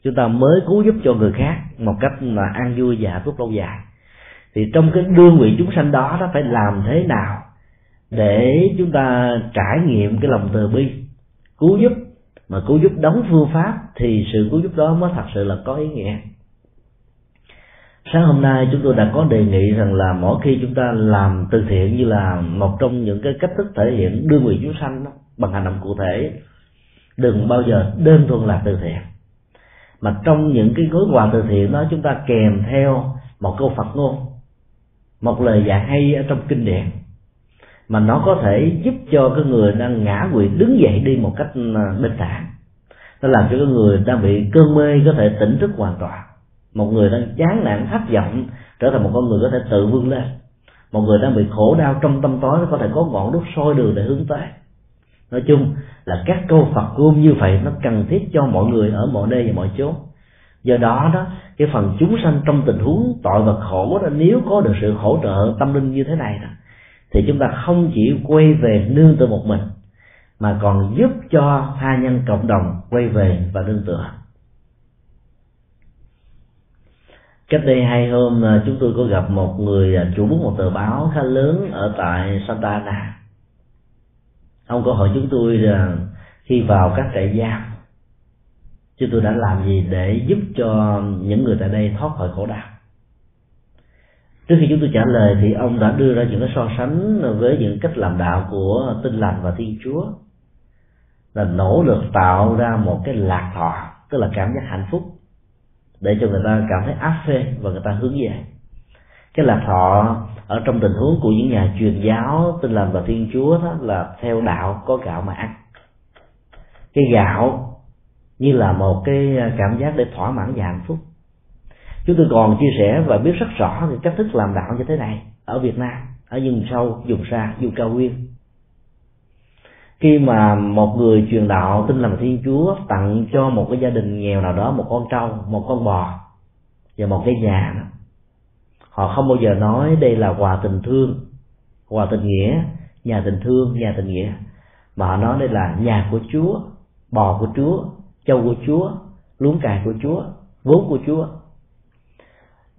chúng ta mới cứu giúp cho người khác một cách là an vui và hạnh phúc lâu dài. Thì trong cái đương vị chúng sanh đó, nó phải làm thế nào để chúng ta trải nghiệm cái lòng từ bi? Cứu giúp, mà cứu giúp đóng phương pháp thì sự cứu giúp đó mới thật sự là có ý nghĩa sáng hôm nay chúng tôi đã có đề nghị rằng là mỗi khi chúng ta làm từ thiện như là một trong những cái cách thức thể hiện đưa người chúng sanh đó, bằng hành động cụ thể đừng bao giờ đơn thuần là từ thiện. Mà trong những cái gói quà từ thiện đó chúng ta kèm theo một câu Phật ngôn một lời dạy hay ở trong kinh điển mà nó có thể giúp cho cái người đang ngã quỵ đứng dậy đi một cách à, bình thản. Nó làm cho cái người đang bị cơn mê có thể tỉnh thức hoàn toàn một người đang chán nản, thất vọng, trở thành một con người có thể tự vươn lên. Một người đang bị khổ đau trong tâm tối, có thể có ngọn đuốc soi đường để hướng tới. Nói chung là các câu Phật cung như vậy nó cần thiết cho mọi người ở mọi nơi và mọi chỗ do đó đó, cái phần chúng sanh trong tình huống tội và khổ đó, nếu có được sự hỗ trợ tâm linh như thế này đó, thì chúng ta không chỉ quay về nương tựa một mình, mà còn giúp cho tha nhân cộng đồng quay về và nương tựa. Cách đây hai hôm à, chúng tôi có gặp một người à, chủ bút một tờ báo khá lớn ở tại Santa Ana. Ông có hỏi chúng tôi là khi vào các trại giam, chúng tôi đã làm gì để giúp cho những người tại đây thoát khỏi khổ đau? Trước khi chúng tôi trả lời thì ông đã đưa ra những cái so sánh với những cách làm đạo của tinh lành và thiên chúa. Là nỗ lực tạo ra một cái lạc thọ, tức là cảm giác hạnh phúc để cho người ta cảm thấy áp phê và người ta hướng về. Cái lạc thọ ở trong tình huống của những nhà truyền giáo, tin lành và thiên chúa đó là theo đạo có gạo mà ăn. Cái gạo như là một cái à, cảm giác để thỏa mãn và hạnh phúc. Chúng tôi còn chia sẻ và biết rất rõ về cách thức làm đạo như thế này ở việt nam, ở vùng sâu, vùng xa, vùng cao nguyên khi mà một người truyền đạo tin lành thiên chúa tặng cho một cái gia đình nghèo nào đó một con trâu một con bò và một cái nhà đó, họ không bao giờ nói đây là quà tình thương quà tình nghĩa nhà tình thương nhà tình nghĩa. Mà họ nói đây là nhà của chúa bò của chúa châu của chúa luống cài của chúa vốn của chúa.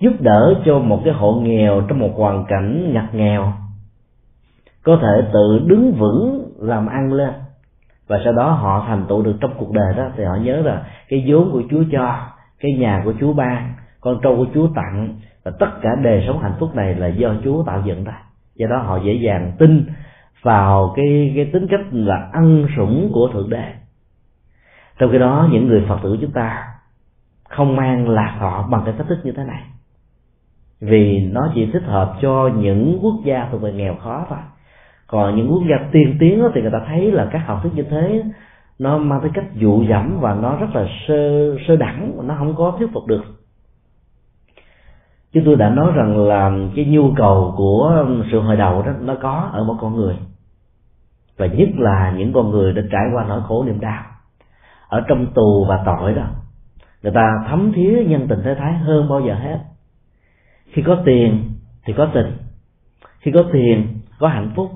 Giúp đỡ cho một cái hộ nghèo trong một hoàn cảnh ngặt nghèo có thể tự đứng vững làm ăn lên. Và sau đó họ thành tựu được trong cuộc đời đó, thì họ nhớ là cái vốn của Chúa cho, cái nhà của Chúa ban, con trâu của Chúa tặng, và tất cả đời sống hạnh phúc này là do Chúa tạo dựng ra do đó họ dễ dàng tin vào cái cái tính cách là ăn sủng của thượng đế. Trong khi đó, những người phật tử chúng ta không mang lạc họ bằng cái cách thức như thế này. Vì nó chỉ thích hợp cho những quốc gia thuộc về nghèo khó thôi còn những quốc gia tiên tiến thì người ta thấy là các học thuyết như thế, nó mang tới cách dụ dẫm và nó rất là sơ sơ đẳng, nó không có thuyết phục được. Chúng tôi đã nói rằng là cái nhu cầu của sự hồi đầu đó, nó có ở mỗi con người. Và nhất là những con người đã trải qua nỗi khổ niềm đau, ở trong tù và tội đó, người ta thấm thía nhân tình thế thái hơn bao giờ hết. Khi có tiền thì có tình, khi có tiền có hạnh phúc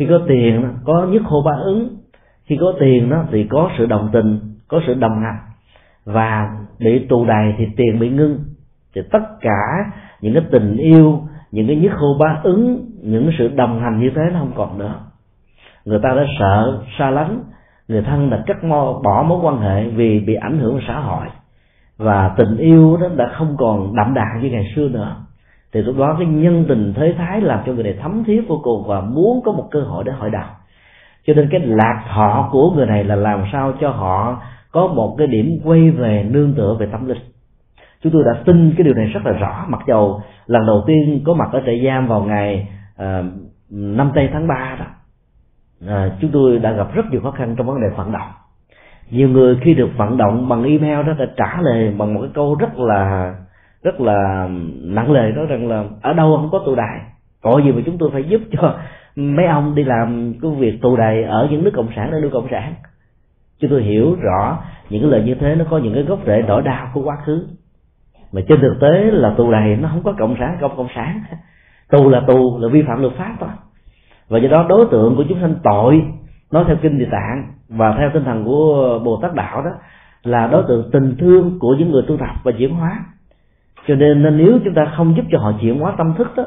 khi có tiền có nhất hô ba ứng. Khi có tiền đó thì có sự đồng tình, có sự đồng hành. Và bị tù đầy thì tiền bị ngưng. Thì tất cả những cái tình yêu, những cái nhất hô ba ứng, những sự đồng hành như thế nó không còn nữa. Người ta đã sợ, xa lánh. Người thân đã cắt mo, bỏ mối quan hệ vì bị ảnh hưởng xã hội. Và tình yêu đó đã không còn đậm đà như ngày xưa nữa thì lúc đó cái nhân tình thế thái làm cho người này thấm thiết vô cùng và muốn có một cơ hội để hội đạo. Cho nên cái lạc thọ của người này là làm sao cho họ có một cái điểm quay về nương tựa về tâm linh. Chúng tôi đã tin cái điều này rất là rõ. Mặc dầu lần đầu tiên có mặt ở trại giam vào ngày à, năm tây tháng ba đó à, chúng tôi đã gặp rất nhiều khó khăn trong vấn đề vận động. Nhiều người khi được vận động bằng email đó đã trả lời bằng một cái câu rất là rất là nặng lời nói rằng là, ở đâu không có tù đài? Có gì mà chúng tôi phải giúp cho mấy ông đi làm cái việc tù đài ở những nước cộng sản nơi nước cộng sản? Chứ tôi hiểu rõ những cái lời như thế nó có những cái gốc rễ nỗi đau của quá khứ. Mà trên thực tế là tù đài nó không có cộng sản không cộng sản. Tù là tù, là vi phạm luật pháp thôi. Và do đó đối tượng của chúng sanh tội, nói theo kinh địa tạng và theo tinh thần của bồ tát đạo đó, là đối tượng tình thương của những người tu tập và chuyển hóa cho nên nếu chúng ta không giúp cho họ chuyển hóa tâm thức đó,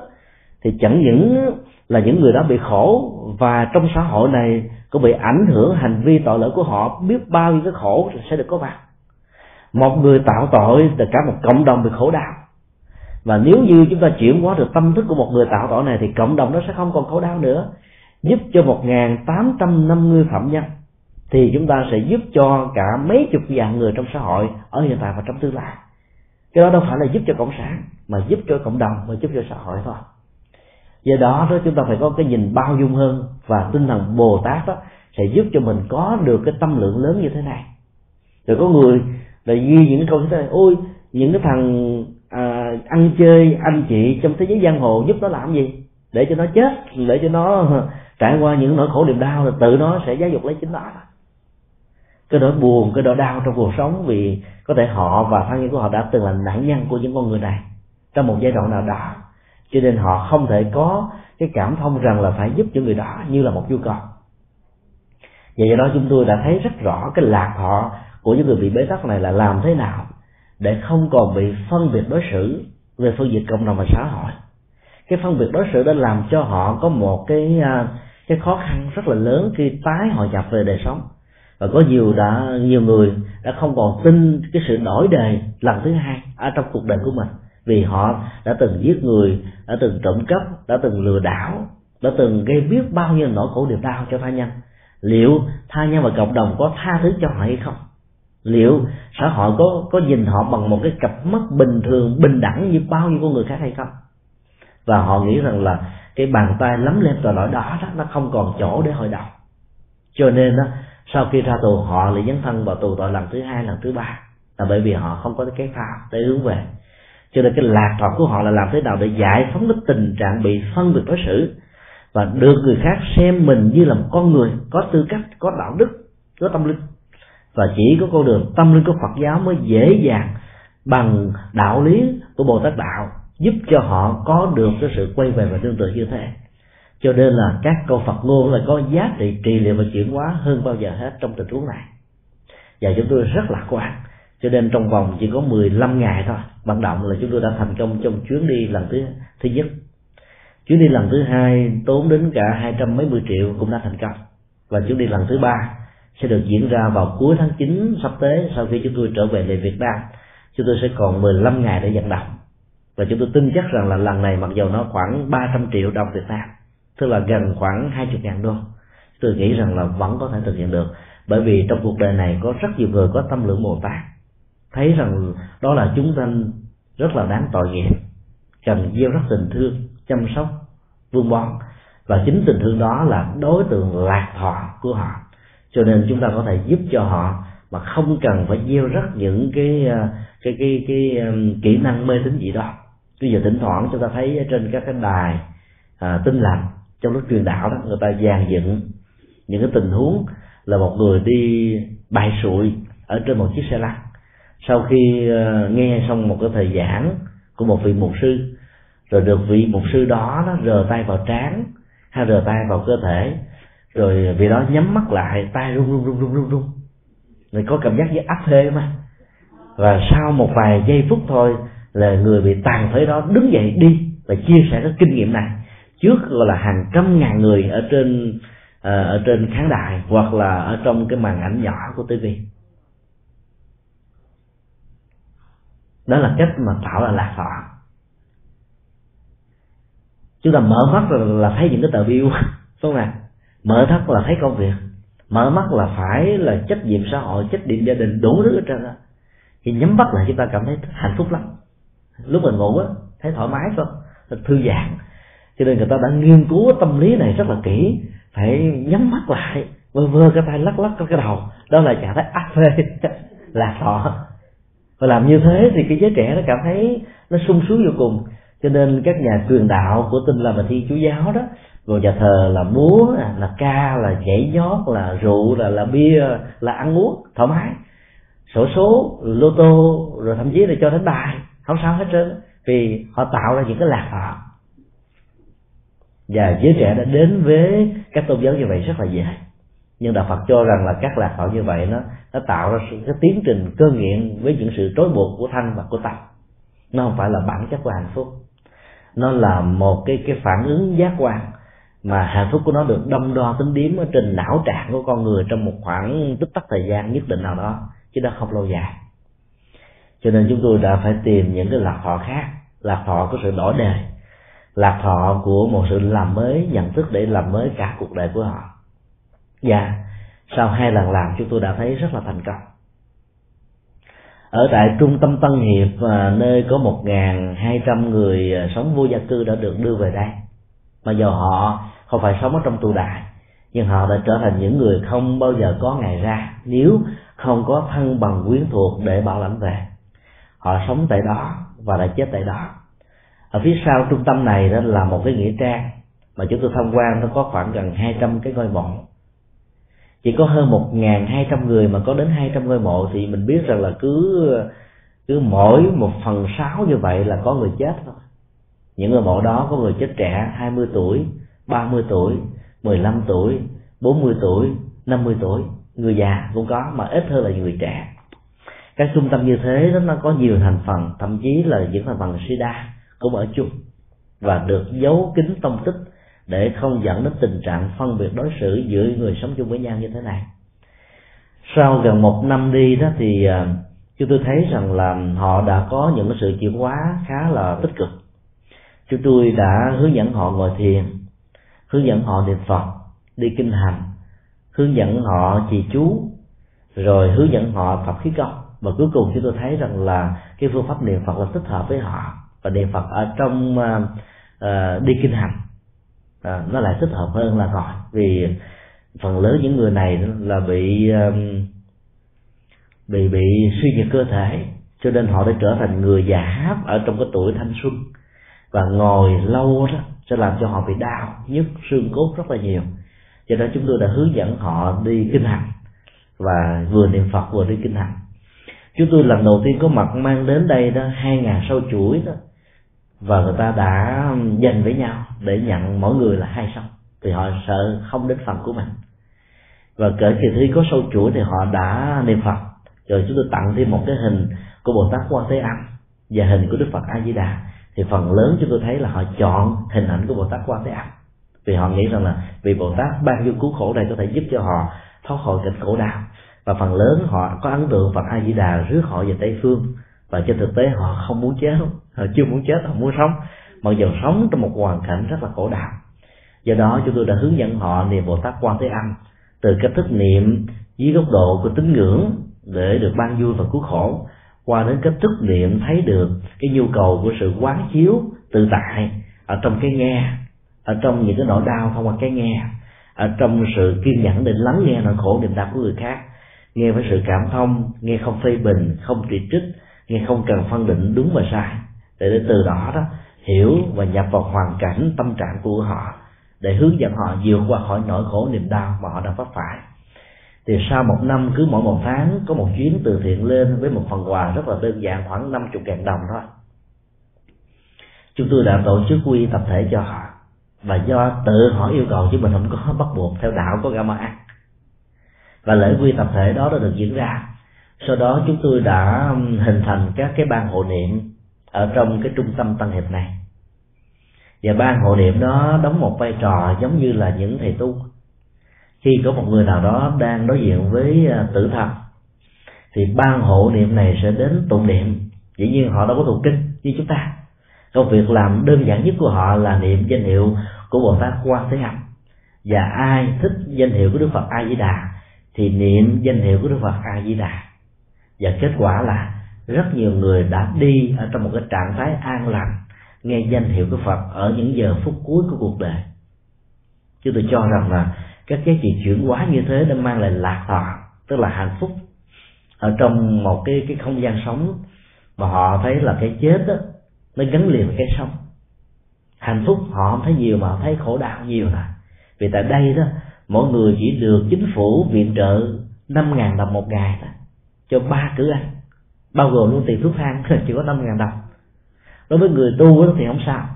thì chẳng những là những người đó bị khổ và trong xã hội này cũng bị ảnh hưởng hành vi tội lỗi của họ, biết bao nhiêu cái khổ sẽ được có mặt. Một người tạo tội là cả một cộng đồng bị khổ đau. Và nếu như chúng ta chuyển hóa được tâm thức của một người tạo tội này thì cộng đồng nó sẽ không còn khổ đau nữa. Giúp cho một tám trăm năm mươi phạm nhân thì chúng ta sẽ giúp cho cả mấy chục vạn người trong xã hội ở hiện tại và trong tương lai cái đó đâu phải là giúp cho cộng sản mà giúp cho cộng đồng và giúp cho xã hội thôi. Do đó đó chúng ta phải có cái nhìn bao dung hơn và tinh thần bồ tát đó sẽ giúp cho mình có được cái tâm lượng lớn như thế này. Rồi có người là ghi những cái câu như thế này ôi những cái thằng à, ăn chơi anh chị trong thế giới giang hồ giúp nó làm gì? Để cho nó chết để cho nó trải qua những nỗi khổ niềm đau là tự nó sẽ giáo dục lấy chính nó cái nỗi buồn, cái nỗi đau trong cuộc sống vì có thể họ và thân nhân của họ đã từng là nạn nhân của những con người này trong một giai đoạn nào đó. Cho nên họ không thể có cái cảm thông rằng là phải giúp cho người đó như là một nhu cầu và do đó chúng tôi đã thấy rất rõ cái lạc họ của những người bị bế tắc này là làm thế nào để không còn bị phân biệt đối xử về phương diện cộng đồng và xã hội. Cái phân biệt đối xử đã làm cho họ có một cái à, cái khó khăn rất là lớn khi tái hội nhập về đời sống và có nhiều đã nhiều người đã không còn tin cái sự đổi đề lần thứ hai ở trong cuộc đời của mình. Vì họ đã từng giết người đã từng trộm cắp đã từng lừa đảo đã từng gây biết bao nhiêu nỗi khổ niềm đau cho tha nhân. Liệu tha nhân và cộng đồng có tha thứ cho họ hay không? Liệu xã hội có có nhìn họ bằng một cái cặp mắt bình thường bình đẳng như bao nhiêu con người khác hay không? Và họ nghĩ rằng là cái bàn tay lấm lên tội lỗi đó, đó nó không còn chỗ để hội đồng. Cho nên đó, sau khi ra tù, họ lại dấn thân vào tù tội lần thứ hai, lần thứ ba. Là bởi vì họ không có cái phao để hướng về. Cho nên cái lạc thọ của họ là làm thế nào để giải phóng cái tình trạng bị phân biệt đối xử và được người khác xem mình như là một con người có tư cách, có đạo đức, có tâm linh. Và chỉ có con đường tâm linh của Phật giáo mới dễ dàng bằng đạo lý của Bồ Tát đạo giúp cho họ có được cái sự quay về và tương tự như thế cho nên là các câu Phật ngôn là có giá trị trị liệu và chuyển hóa hơn bao giờ hết trong tình huống này. Và chúng tôi rất lạc quan. Cho nên trong vòng chỉ có 15 ngày thôi, vận động là chúng tôi đã thành công trong chuyến đi lần thứ thứ nhất. Chuyến đi lần thứ hai tốn đến cả hai trăm mấy mươi triệu cũng đã thành công. Và chuyến đi lần thứ ba sẽ được diễn ra vào cuối tháng 9 sắp tới sau khi chúng tôi trở về về Việt Nam. Chúng tôi sẽ còn 15 ngày để vận động. Và chúng tôi tin chắc rằng là lần này mặc dù nó khoảng 300 triệu đồng Việt Nam tức là gần khoảng 20 ngàn đô. Tôi nghĩ rằng là vẫn có thể thực hiện được. Bởi vì trong cuộc đời này có rất nhiều người có tâm lượng Bồ Tát. Thấy rằng đó là chúng sanh rất là đáng tội nghiệp. Cần gieo rất tình thương chăm sóc vương bón. Và chính tình thương đó là đối tượng lạc thọ của họ. Cho nên chúng ta có thể giúp cho họ mà không cần phải gieo rất những à, cái cái cái cái, cái kỹ năng mê tín gì đó. Bây giờ thỉnh thoảng chúng ta thấy trên các cái đài à, tin lành trong lúc truyền đạo đó, người ta dàn dựng những cái tình huống là một người đi bài sụi ở trên một chiếc xe lăn. Sau khi ờ, nghe xong một cái thời giảng của một vị mục sư, rồi được vị mục sư đó nó rờ tay vào trán hay rờ tay vào cơ thể, rồi vị đó nhắm mắt lại, tay run run run run run run. Người có cảm giác như áp thê mà. Và sau một vài giây phút thôi là người bị tàn phế đó đứng dậy đi và chia sẻ cái kinh nghiệm này trước gọi là hàng trăm ngàn người ở trên ờ, ở trên khán đài hoặc là ở trong cái màn ảnh nhỏ của tivi đó là cách mà tạo là lạc thọ chúng ta mở mắt là, là thấy những cái tờ bill [LAUGHS] không ạ? Mở mắt là thấy công việc. Mở mắt là phải là trách nhiệm xã hội trách nhiệm gia đình đủ thứ hết trơn á. Thì nhắm mắt là chúng ta cảm thấy hạnh phúc lắm. Lúc mình ngủ á thấy thoải mái không? Thư giãn cho nên người ta đã nghiên cứu tâm lý này rất là kỹ. Phải nhắm mắt lại. Vơ vơ cái tay lắc lắc cái đầu. Đó là trạng thái áp phê. [LAUGHS] Là thọ. Và làm như thế thì cái giới trẻ nó cảm thấy nó sung sướng vô cùng. Cho nên các nhà truyền đạo của tinh là và thiên chúa giáo đó rồi nhà thờ là múa là ca, là nhảy nhót là rượu, là là bia, là ăn uống, thoải mái. Sổ số, lô tô, rồi thậm chí là cho đánh bài. Không sao hết trơn. Vì họ tạo ra những cái lạc thọ và giới trẻ đã đến với các tôn giáo như vậy rất là dễ. Nhưng đạo Phật cho rằng là các lạc họ như vậy nó nó tạo ra cái tiến trình cơ nghiện với những sự trói buộc của thân và của tâm. Nó không phải là bản chất của hạnh phúc. Nó là một cái cái phản ứng giác quan mà hạnh phúc của nó được đong đo tính điếm ở trên não trạng của con người trong một khoảng tích tắc thời gian nhất định nào đó, chứ nó không lâu dài. Cho nên chúng tôi đã phải tìm những cái lạc thọ khác, lạc thọ của sự đổi đời lạc thọ của một sự làm mới, nhận thức để làm mới cả cuộc đời của họ. Và sau hai lần làm, chúng tôi đã thấy rất là thành công. Ở tại trung tâm Tân Hiệp à, nơi có một hai trăm người à, sống vô gia cư đã được đưa về đây. Mà giờ họ không phải sống ở trong tù đại, nhưng họ đã trở thành những người không bao giờ có ngày ra, nếu không có thân bằng quyến thuộc để bảo lãnh về. Họ sống tại đó và đã chết tại đó ở phía sau trung tâm này đó là một cái nghĩa trang mà chúng tôi tham quan, nó có khoảng gần 200 cái ngôi mộ. Chỉ có hơn một ngàn hai trăm người mà có đến hai trăm ngôi mộ thì mình biết rằng là cứ cứ mỗi một phần sáu như vậy là có người chết thôi. Những người mộ đó có người chết trẻ 20 tuổi 30 tuổi 15 tuổi 40 tuổi 50 tuổi. Người già cũng có mà ít hơn là người trẻ. Các trung tâm như thế đó, nó có nhiều thành phần, thậm chí là những thành phần sida cũng ở chung và được giấu kín tông tích để không dẫn đến tình trạng phân biệt đối xử giữa người sống chung với nhau như thế này. Sau gần một năm đi đó thì à, chúng tôi thấy rằng là họ đã có những sự chuyển hóa khá là tích cực. Chúng tôi đã hướng dẫn họ ngồi thiền, hướng dẫn họ niệm phật, đi kinh hành, hướng dẫn họ trì chú, rồi hướng dẫn họ tập khí công. Và cuối cùng chúng tôi thấy rằng là cái phương pháp niệm phật là thích hợp với họ và niệm phật ở trong uh, uh, đi kinh hành. Uh, nó lại thích hợp hơn là ngồi. Vì phần lớn những người này là bị um, bị bị suy nhược cơ thể. Cho nên họ đã trở thành người già háp ở trong cái tuổi thanh xuân. Và ngồi lâu đó sẽ làm cho họ bị đau nhức xương cốt rất là nhiều. Cho nên chúng tôi đã hướng dẫn họ đi kinh hành và vừa niệm phật vừa đi kinh hành. Chúng tôi lần đầu tiên có mặt mang đến đây đó hai ngàn sau chuỗi đó và người ta đã dành với nhau để nhận mỗi người là hai sâu thì họ sợ không đến phần của mình. Và kể từ khi có sâu chuỗi thì họ đã niệm phật. Rồi chúng tôi tặng thêm một cái hình của bồ tát quan thế âm và hình của đức phật a di đà thì phần lớn chúng tôi thấy là họ chọn hình ảnh của bồ tát quan thế âm. Vì họ nghĩ rằng là vì bồ tát ban vô cứu khổ này có thể giúp cho họ thoát khỏi cảnh khổ đau. Và phần lớn họ có ấn tượng phật a di đà rước họ về tây phương và trên thực tế họ không muốn chết họ chưa muốn chết, họ muốn sống. Mặc dù sống trong một hoàn cảnh rất là khổ đau. Do đó chúng tôi đã hướng dẫn họ niệm bồ tát quan thế âm từ cách thức niệm dưới góc độ của tín ngưỡng để được ban vui và cứu khổ, qua đến cách thức niệm thấy được cái nhu cầu của sự quán chiếu tự tại ở trong cái nghe, ở trong những cái nỗi đau thông qua cái nghe, ở trong sự kiên nhẫn để lắng nghe nỗi khổ niềm đau của người khác. Nghe với sự cảm thông, nghe không phê bình, không chỉ trích nghe không cần phân định đúng và sai. Để từ đó đó, hiểu và nhập vào hoàn cảnh, tâm trạng của họ, để hướng dẫn họ vượt qua khỏi nỗi khổ, niềm đau mà họ đang vấp phải. Thì sau một năm, cứ mỗi một tháng, có một chuyến từ thiện lên với một phần quà rất là đơn giản, khoảng năm chục ngàn đồng thôi. Chúng tôi đã tổ chức quy tập thể cho họ, và do tự họ yêu cầu chứ mình không có bắt buộc, theo đạo có gama ăn và lễ quy tập thể đó đã được diễn ra sau đó chúng tôi đã um, hình thành các cái ban hộ niệm ở trong cái trung tâm tăng hiệp này. Và ban hộ niệm đó đóng một vai trò giống như là những thầy tu. Khi có một người nào đó đang đối diện với à, tử thần, thì ban hộ niệm này sẽ đến tụng niệm. Dĩ nhiên họ đâu có thuộc kinh như chúng ta. Công việc làm đơn giản nhất của họ là niệm danh hiệu của bồ tát quan thế âm và ai thích danh hiệu của đức phật a di đà thì niệm danh hiệu của đức phật a di đà và kết quả là rất nhiều người đã đi ở trong một cái trạng thái an lành, nghe danh hiệu của phật ở những giờ phút cuối của cuộc đời. Chúng tôi cho rằng là các giá trị chuyển hóa như thế đã mang lại lạc thọ, tức là hạnh phúc ở trong một cái cái không gian sống mà họ thấy là cái chết đó, nó gắn liền với cái sống. Hạnh phúc họ không thấy nhiều mà họ thấy khổ đau nhiều nè. Vì tại đây đó, mỗi người chỉ được chính phủ viện trợ năm ngàn đồng một ngày thôi cho ba cử ăn bao gồm luôn tiền thuốc thang [LAUGHS] chỉ có năm ngàn đồng. Đối với người tu đó thì không sao.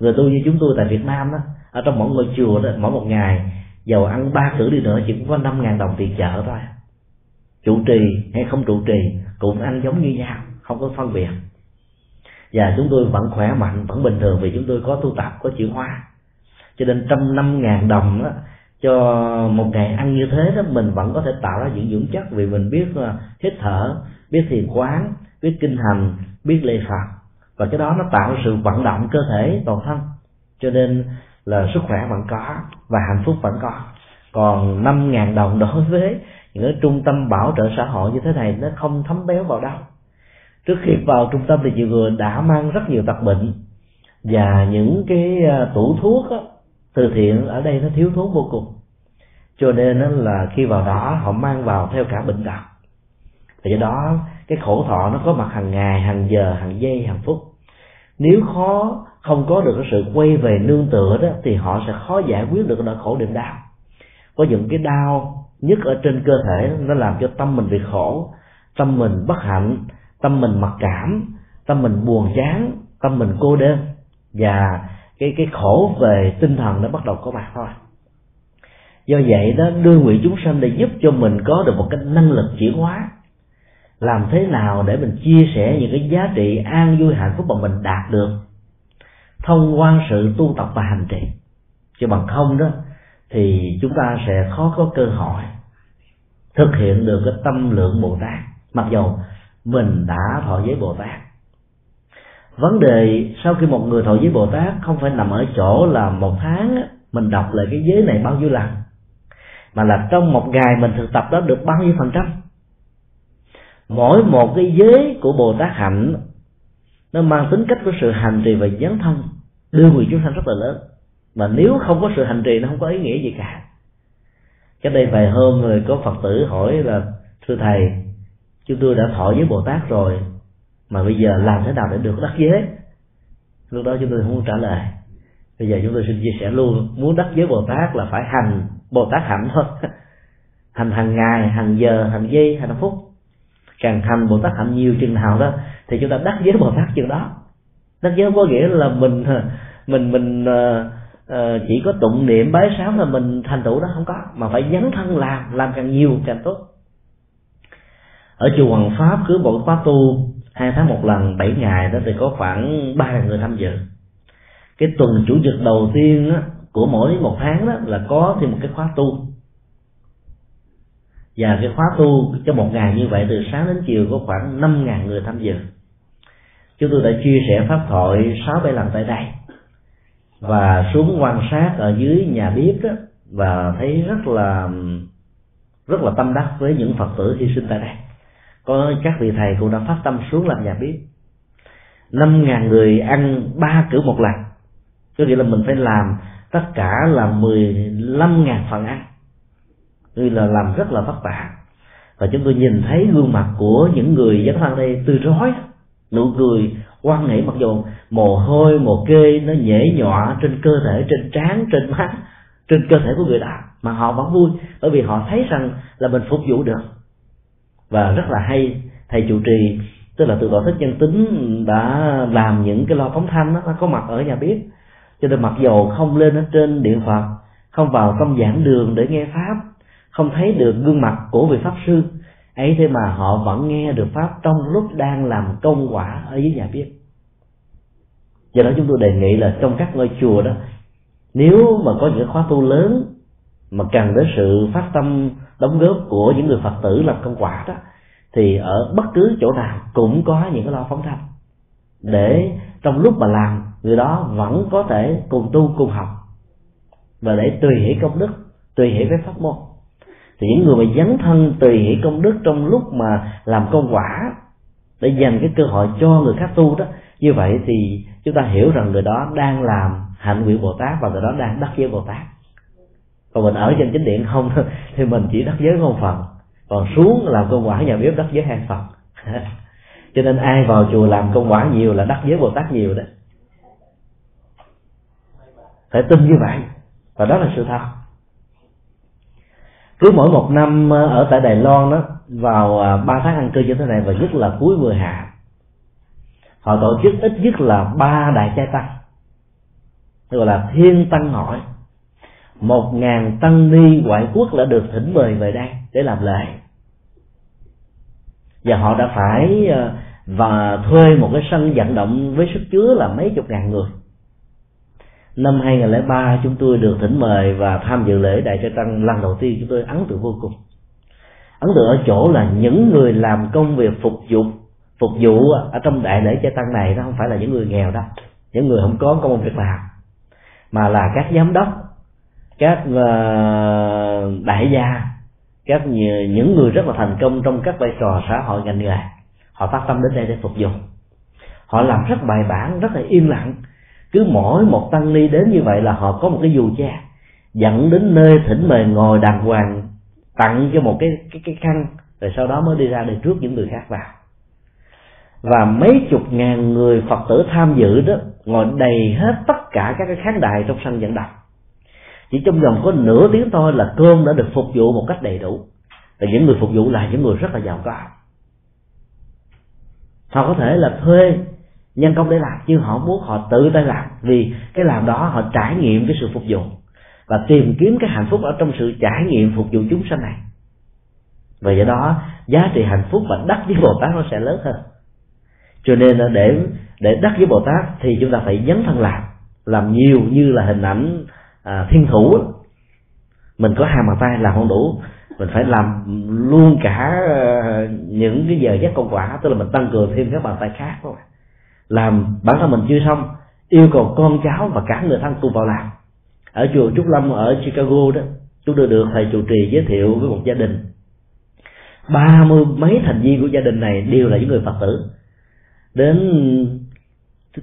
Người tu như chúng tôi tại Việt Nam đó ở trong mỗi ngôi chùa đó mỗi một ngày giàu ăn ba cử đi nữa chỉ có năm ngàn đồng tiền chợ thôi. Trụ trì hay không trụ trì cũng ăn giống như nhau không có phân biệt. Và chúng tôi vẫn khỏe mạnh vẫn bình thường vì chúng tôi có tu tập có chịu hoa cho nên trong năm ngàn đồng đó, cho một ngày ăn như thế đó mình vẫn có thể tạo ra những dưỡng chất vì mình biết hít thở biết thiền quán biết kinh hành biết lệ phật. Và cái đó nó tạo sự vận động cơ thể toàn thân. Cho nên là sức khỏe vẫn có và hạnh phúc vẫn có. Còn năm ngàn đồng [LAUGHS] đối với những cái trung tâm bảo trợ xã hội như thế này nó không thấm béo vào đâu. Trước khi vào trung tâm thì nhiều người đã mang rất nhiều tật bệnh. Và những cái à, tủ thuốc đó, từ thiện ở đây nó thiếu thốn vô cùng. Cho nên là khi vào đó họ mang vào theo cả bệnh tật thì đó, cái khổ thọ nó có mặt hàng ngày, hàng giờ, hàng giây, hàng phút. Nếu khó, không có được cái sự quay về nương tựa đó, thì họ sẽ khó giải quyết được nỗi khổ niềm đau có những cái đau nhất ở trên cơ thể nó làm cho tâm mình bị khổ, tâm mình bất hạnh, tâm mình mặc cảm, tâm mình buồn chán, tâm mình cô đơn. Và cái cái khổ về tinh thần nó bắt đầu có mặt thôi. Do vậy đó, đưa nguyện chúng sanh để giúp cho mình có được một cái năng lực chuyển hóa. Làm thế nào để mình chia sẻ những cái giá trị an vui hạnh phúc mà mình đạt được thông qua sự tu tập và hành trì. Chứ bằng không đó, thì chúng ta sẽ khó có cơ hội thực hiện được cái tâm lượng bồ tát, mặc dù mình đã thọ giới bồ tát vấn đề sau khi một người thọ giới bồ tát không phải nằm ở chỗ là một tháng mình đọc lại cái giới này bao nhiêu lần, mà là trong một ngày mình thực tập đó được bao nhiêu phần trăm. Mỗi một cái giới của bồ tát hạnh, nó mang tính cách của sự hành trì và dấn thân, đưa người chúng sanh rất là lớn. Mà nếu không có sự hành trì, nó không có ý nghĩa gì cả. Cách đây vài hôm người có phật tử hỏi là, thưa thầy, chúng tôi đã thọ với bồ tát rồi mà bây giờ làm thế nào để được đắc giới? Lúc đó chúng tôi không trả lời. Bây giờ chúng tôi xin chia sẻ luôn muốn đắc giới bồ tát là phải hành bồ tát hạnh thôi. [LAUGHS] Hành hàng ngày hàng giờ hàng giây hàng phút. Càng hành bồ tát hạnh nhiều chừng nào đó thì chúng ta đắc giới bồ tát chừng đó. Đắc giới có nghĩa là mình mình mình uh, chỉ có tụng niệm bái sám là mình thành tựu đó không có. Mà phải dấn thân làm làm càng nhiều càng tốt. Ở chùa Hoàng Pháp cứ mỗi khóa tu hai tháng một lần bảy ngày đó thì có khoảng ba người tham dự. Cái tuần chủ nhật đầu tiên á, của mỗi một tháng đó là có thêm một cái khóa tu. Và cái khóa tu cho một ngày như vậy từ sáng đến chiều có khoảng năm ngàn người tham dự. Chúng tôi đã chia sẻ pháp thoại sáu bảy lần tại đây. Và xuống quan sát ở dưới nhà bếp đó và thấy rất là rất là tâm đắc với những phật tử hy sinh tại đây có các vị thầy cũng đã phát tâm xuống làm nhà bếp. Năm ngàn người ăn ba cử một lần. Có nghĩa là mình phải làm tất cả là mười lăm ngàn phần ăn. Tuy là làm rất là vất vả. Và chúng tôi nhìn thấy gương mặt của những người dân thân đây tươi rói nụ cười quan nghĩ mặc dù mồ hôi, mồ kê nó nhễ nhọa trên cơ thể, trên trán, trên má trên cơ thể của người đã, mà họ vẫn vui, bởi vì họ thấy rằng là mình phục vụ được và rất là hay. Thầy chủ trì tức là từ tổ thích nhân tính đã làm những cái lo phóng thanh đó, nó có mặt ở nhà bếp. Cho nên mặc dầu không lên ở trên điện phật không vào trong giảng đường để nghe pháp không thấy được gương mặt của vị pháp sư ấy thế mà họ vẫn nghe được pháp trong lúc đang làm công quả ở dưới nhà bếp. Do đó chúng tôi đề nghị là trong các ngôi chùa đó nếu mà có những khóa tu lớn mà cần đến sự phát tâm đóng góp của những người phật tử làm công quả đó, thì ở bất cứ chỗ nào cũng có những cái lo phóng thanh. Để trong lúc mà làm, người đó vẫn có thể cùng tu, cùng học, và để tùy hỷ công đức, tùy hỷ với pháp môn. Thì những người mà dấn thân tùy hỷ công đức trong lúc mà làm công quả, để dành cái cơ hội cho người khác tu đó, như vậy thì chúng ta hiểu rằng người đó đang làm hạnh nguyện bồ tát và người đó đang đắc giới bồ tát còn mình ở trên chính điện không [LAUGHS] thì mình chỉ đắc giới một phần. Còn xuống làm công quả nhà bếp đắc giới hai phần. [LAUGHS] Cho nên ai vào chùa làm công quả nhiều là đắc giới bồ tát nhiều đấy phải tin như vậy. Và đó là sự thật. Cứ mỗi một năm ờ, ở tại Đài Loan đó, vào ờ, ba tháng ăn cư như thế này, và nhất là cuối mùa hạ, họ tổ chức ít nhất là ba đại trai tăng, gọi là thiên tăng hội một ngàn tăng ni ngoại quốc đã được thỉnh mời về đây để làm lễ. Và họ đã phải ờ, và thuê một cái sân vận động với sức chứa là mấy chục ngàn người. Năm 2003 chúng tôi được thỉnh mời và tham dự lễ đại trai tăng. Lần đầu tiên chúng tôi ấn tượng vô cùng. Ấn tượng ở chỗ là những người làm công việc phục vụ phục vụ ở trong đại lễ trai tăng này, nó không phải là những người nghèo đâu. Những người không có công việc làm, mà là các giám đốc các ờ, đại gia, các những người rất là thành công trong các vai trò xã hội ngành nghề, họ phát tâm đến đây để phục vụ. Họ làm rất bài bản, rất là yên lặng. Cứ mỗi một tăng ni đến như vậy là họ có một cái dù che, dẫn đến nơi thỉnh mời ngồi đàng hoàng, tặng cho một cái cái cái khăn, rồi sau đó mới đi ra để trước những người khác vào. Và mấy chục ngàn người phật tử tham dự đó, ngồi đầy hết tất cả các cái khán đài trong sân vận động chỉ trong vòng có nửa tiếng thôi là cơm đã được phục vụ một cách đầy đủ. Và những người phục vụ là những người rất là giàu có. Họ có thể là thuê nhân công để làm nhưng họ muốn họ tự tay làm, vì cái làm đó họ trải nghiệm cái sự phục vụ và tìm kiếm cái hạnh phúc ở trong sự trải nghiệm phục vụ chúng sanh này. Và do đó, giá trị hạnh phúc và đắc với bồ tát nó sẽ lớn hơn. Cho nên để để đắc với bồ tát thì chúng ta phải dấn thân làm làm nhiều như là hình ảnh à, thiên thủ mình có hai bàn tay làm không đủ. Mình phải làm luôn cả ờ, những cái giờ giấc công quả tức là mình tăng cường thêm các bàn tay khác thôi làm bản thân mình chưa xong yêu cầu con cháu và cả người thân cùng vào làm. Ở chùa Trúc Lâm ở Chicago đó chúng tôi được thầy chủ trì giới thiệu với một gia đình. Ba mươi mấy thành viên của gia đình này đều là những người phật tử. Đến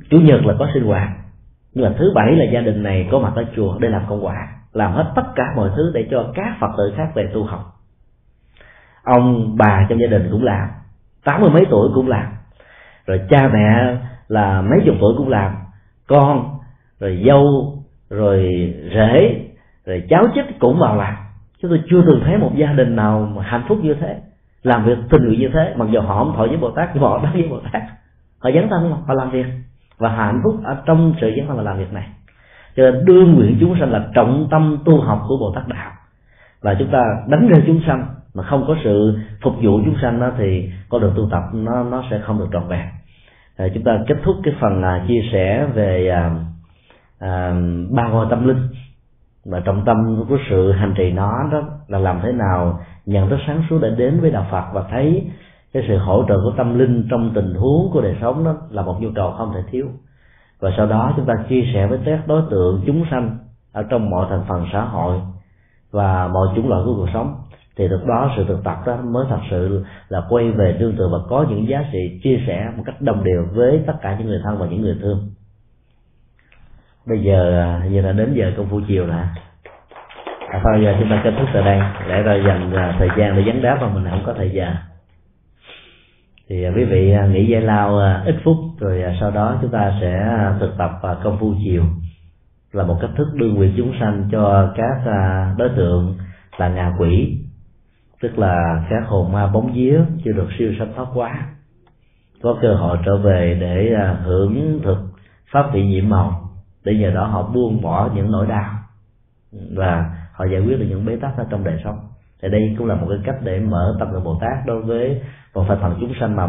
chủ nhật là có sinh hoạt nhưng mà thứ bảy là gia đình này có mặt ở chùa để làm công quả, làm hết tất cả mọi thứ để cho các phật tử khác về tu học. Ông bà trong gia đình cũng làm, tám mươi mấy tuổi cũng làm, rồi cha mẹ là mấy chục tuổi cũng làm, con, rồi dâu, rồi rể, rồi cháu chích cũng vào làm. Chúng tôi chưa từng thấy một gia đình nào mà hạnh phúc như thế, làm việc tình nguyện như thế, mặc dù họ không thọ với bồ tát, nhưng họ đắc với bồ tát. Họ dấn thân họ làm việc và hạnh phúc ở trong sự giác thân là làm việc này. Cho nên đưa nguyện chúng sanh là trọng tâm tu học của bồ tát đạo. Và chúng ta đánh rơi chúng sanh mà không có sự phục vụ chúng sanh đó thì con đường tu tập nó nó sẽ không được trọn vẹn. À, chúng ta kết thúc cái phần à, chia sẻ về à, à, ba ngôi tâm linh. Và trọng tâm của sự hành trì nó đó là làm thế nào nhận thức sáng suốt để đến với đạo Phật và thấy cái sự hỗ trợ của tâm linh trong tình huống của đời sống đó là một nhu cầu không thể thiếu. Và sau đó chúng ta chia sẻ với các đối tượng chúng sanh ở trong mọi thành phần xã hội và mọi chủng loại của cuộc sống. Thì lúc đó sự thực tập đó mới thật sự là quay về tương tự và có những giá trị chia sẻ một cách đồng đều với tất cả những người thân và những người thương. Bây giờ giờ là đến giờ công phu chiều nè. À, thôi giờ chúng ta kết thúc tại đây. Để rồi dành à, thời gian để vấn đáp mà mình không có thời gian thì à, quý vị à, nghỉ giải lao à, ít phút, rồi sau đó chúng ta sẽ thực tập công phu chiều. Là một cách thức đưa nguyện chúng sanh cho các đối tượng là ngạ quỷ, tức là các hồn ma bóng vía chưa được siêu sanh thoát quá. Có cơ hội trở về để hưởng thực pháp vị nhiệm màu, để nhờ đó họ buông bỏ những nỗi đau. Và họ giải quyết được những bế tắc ở trong đời sống. Thì đây cũng là một cái cách để mở tâm lượng bồ tát đối với một phần phần chúng sanh mà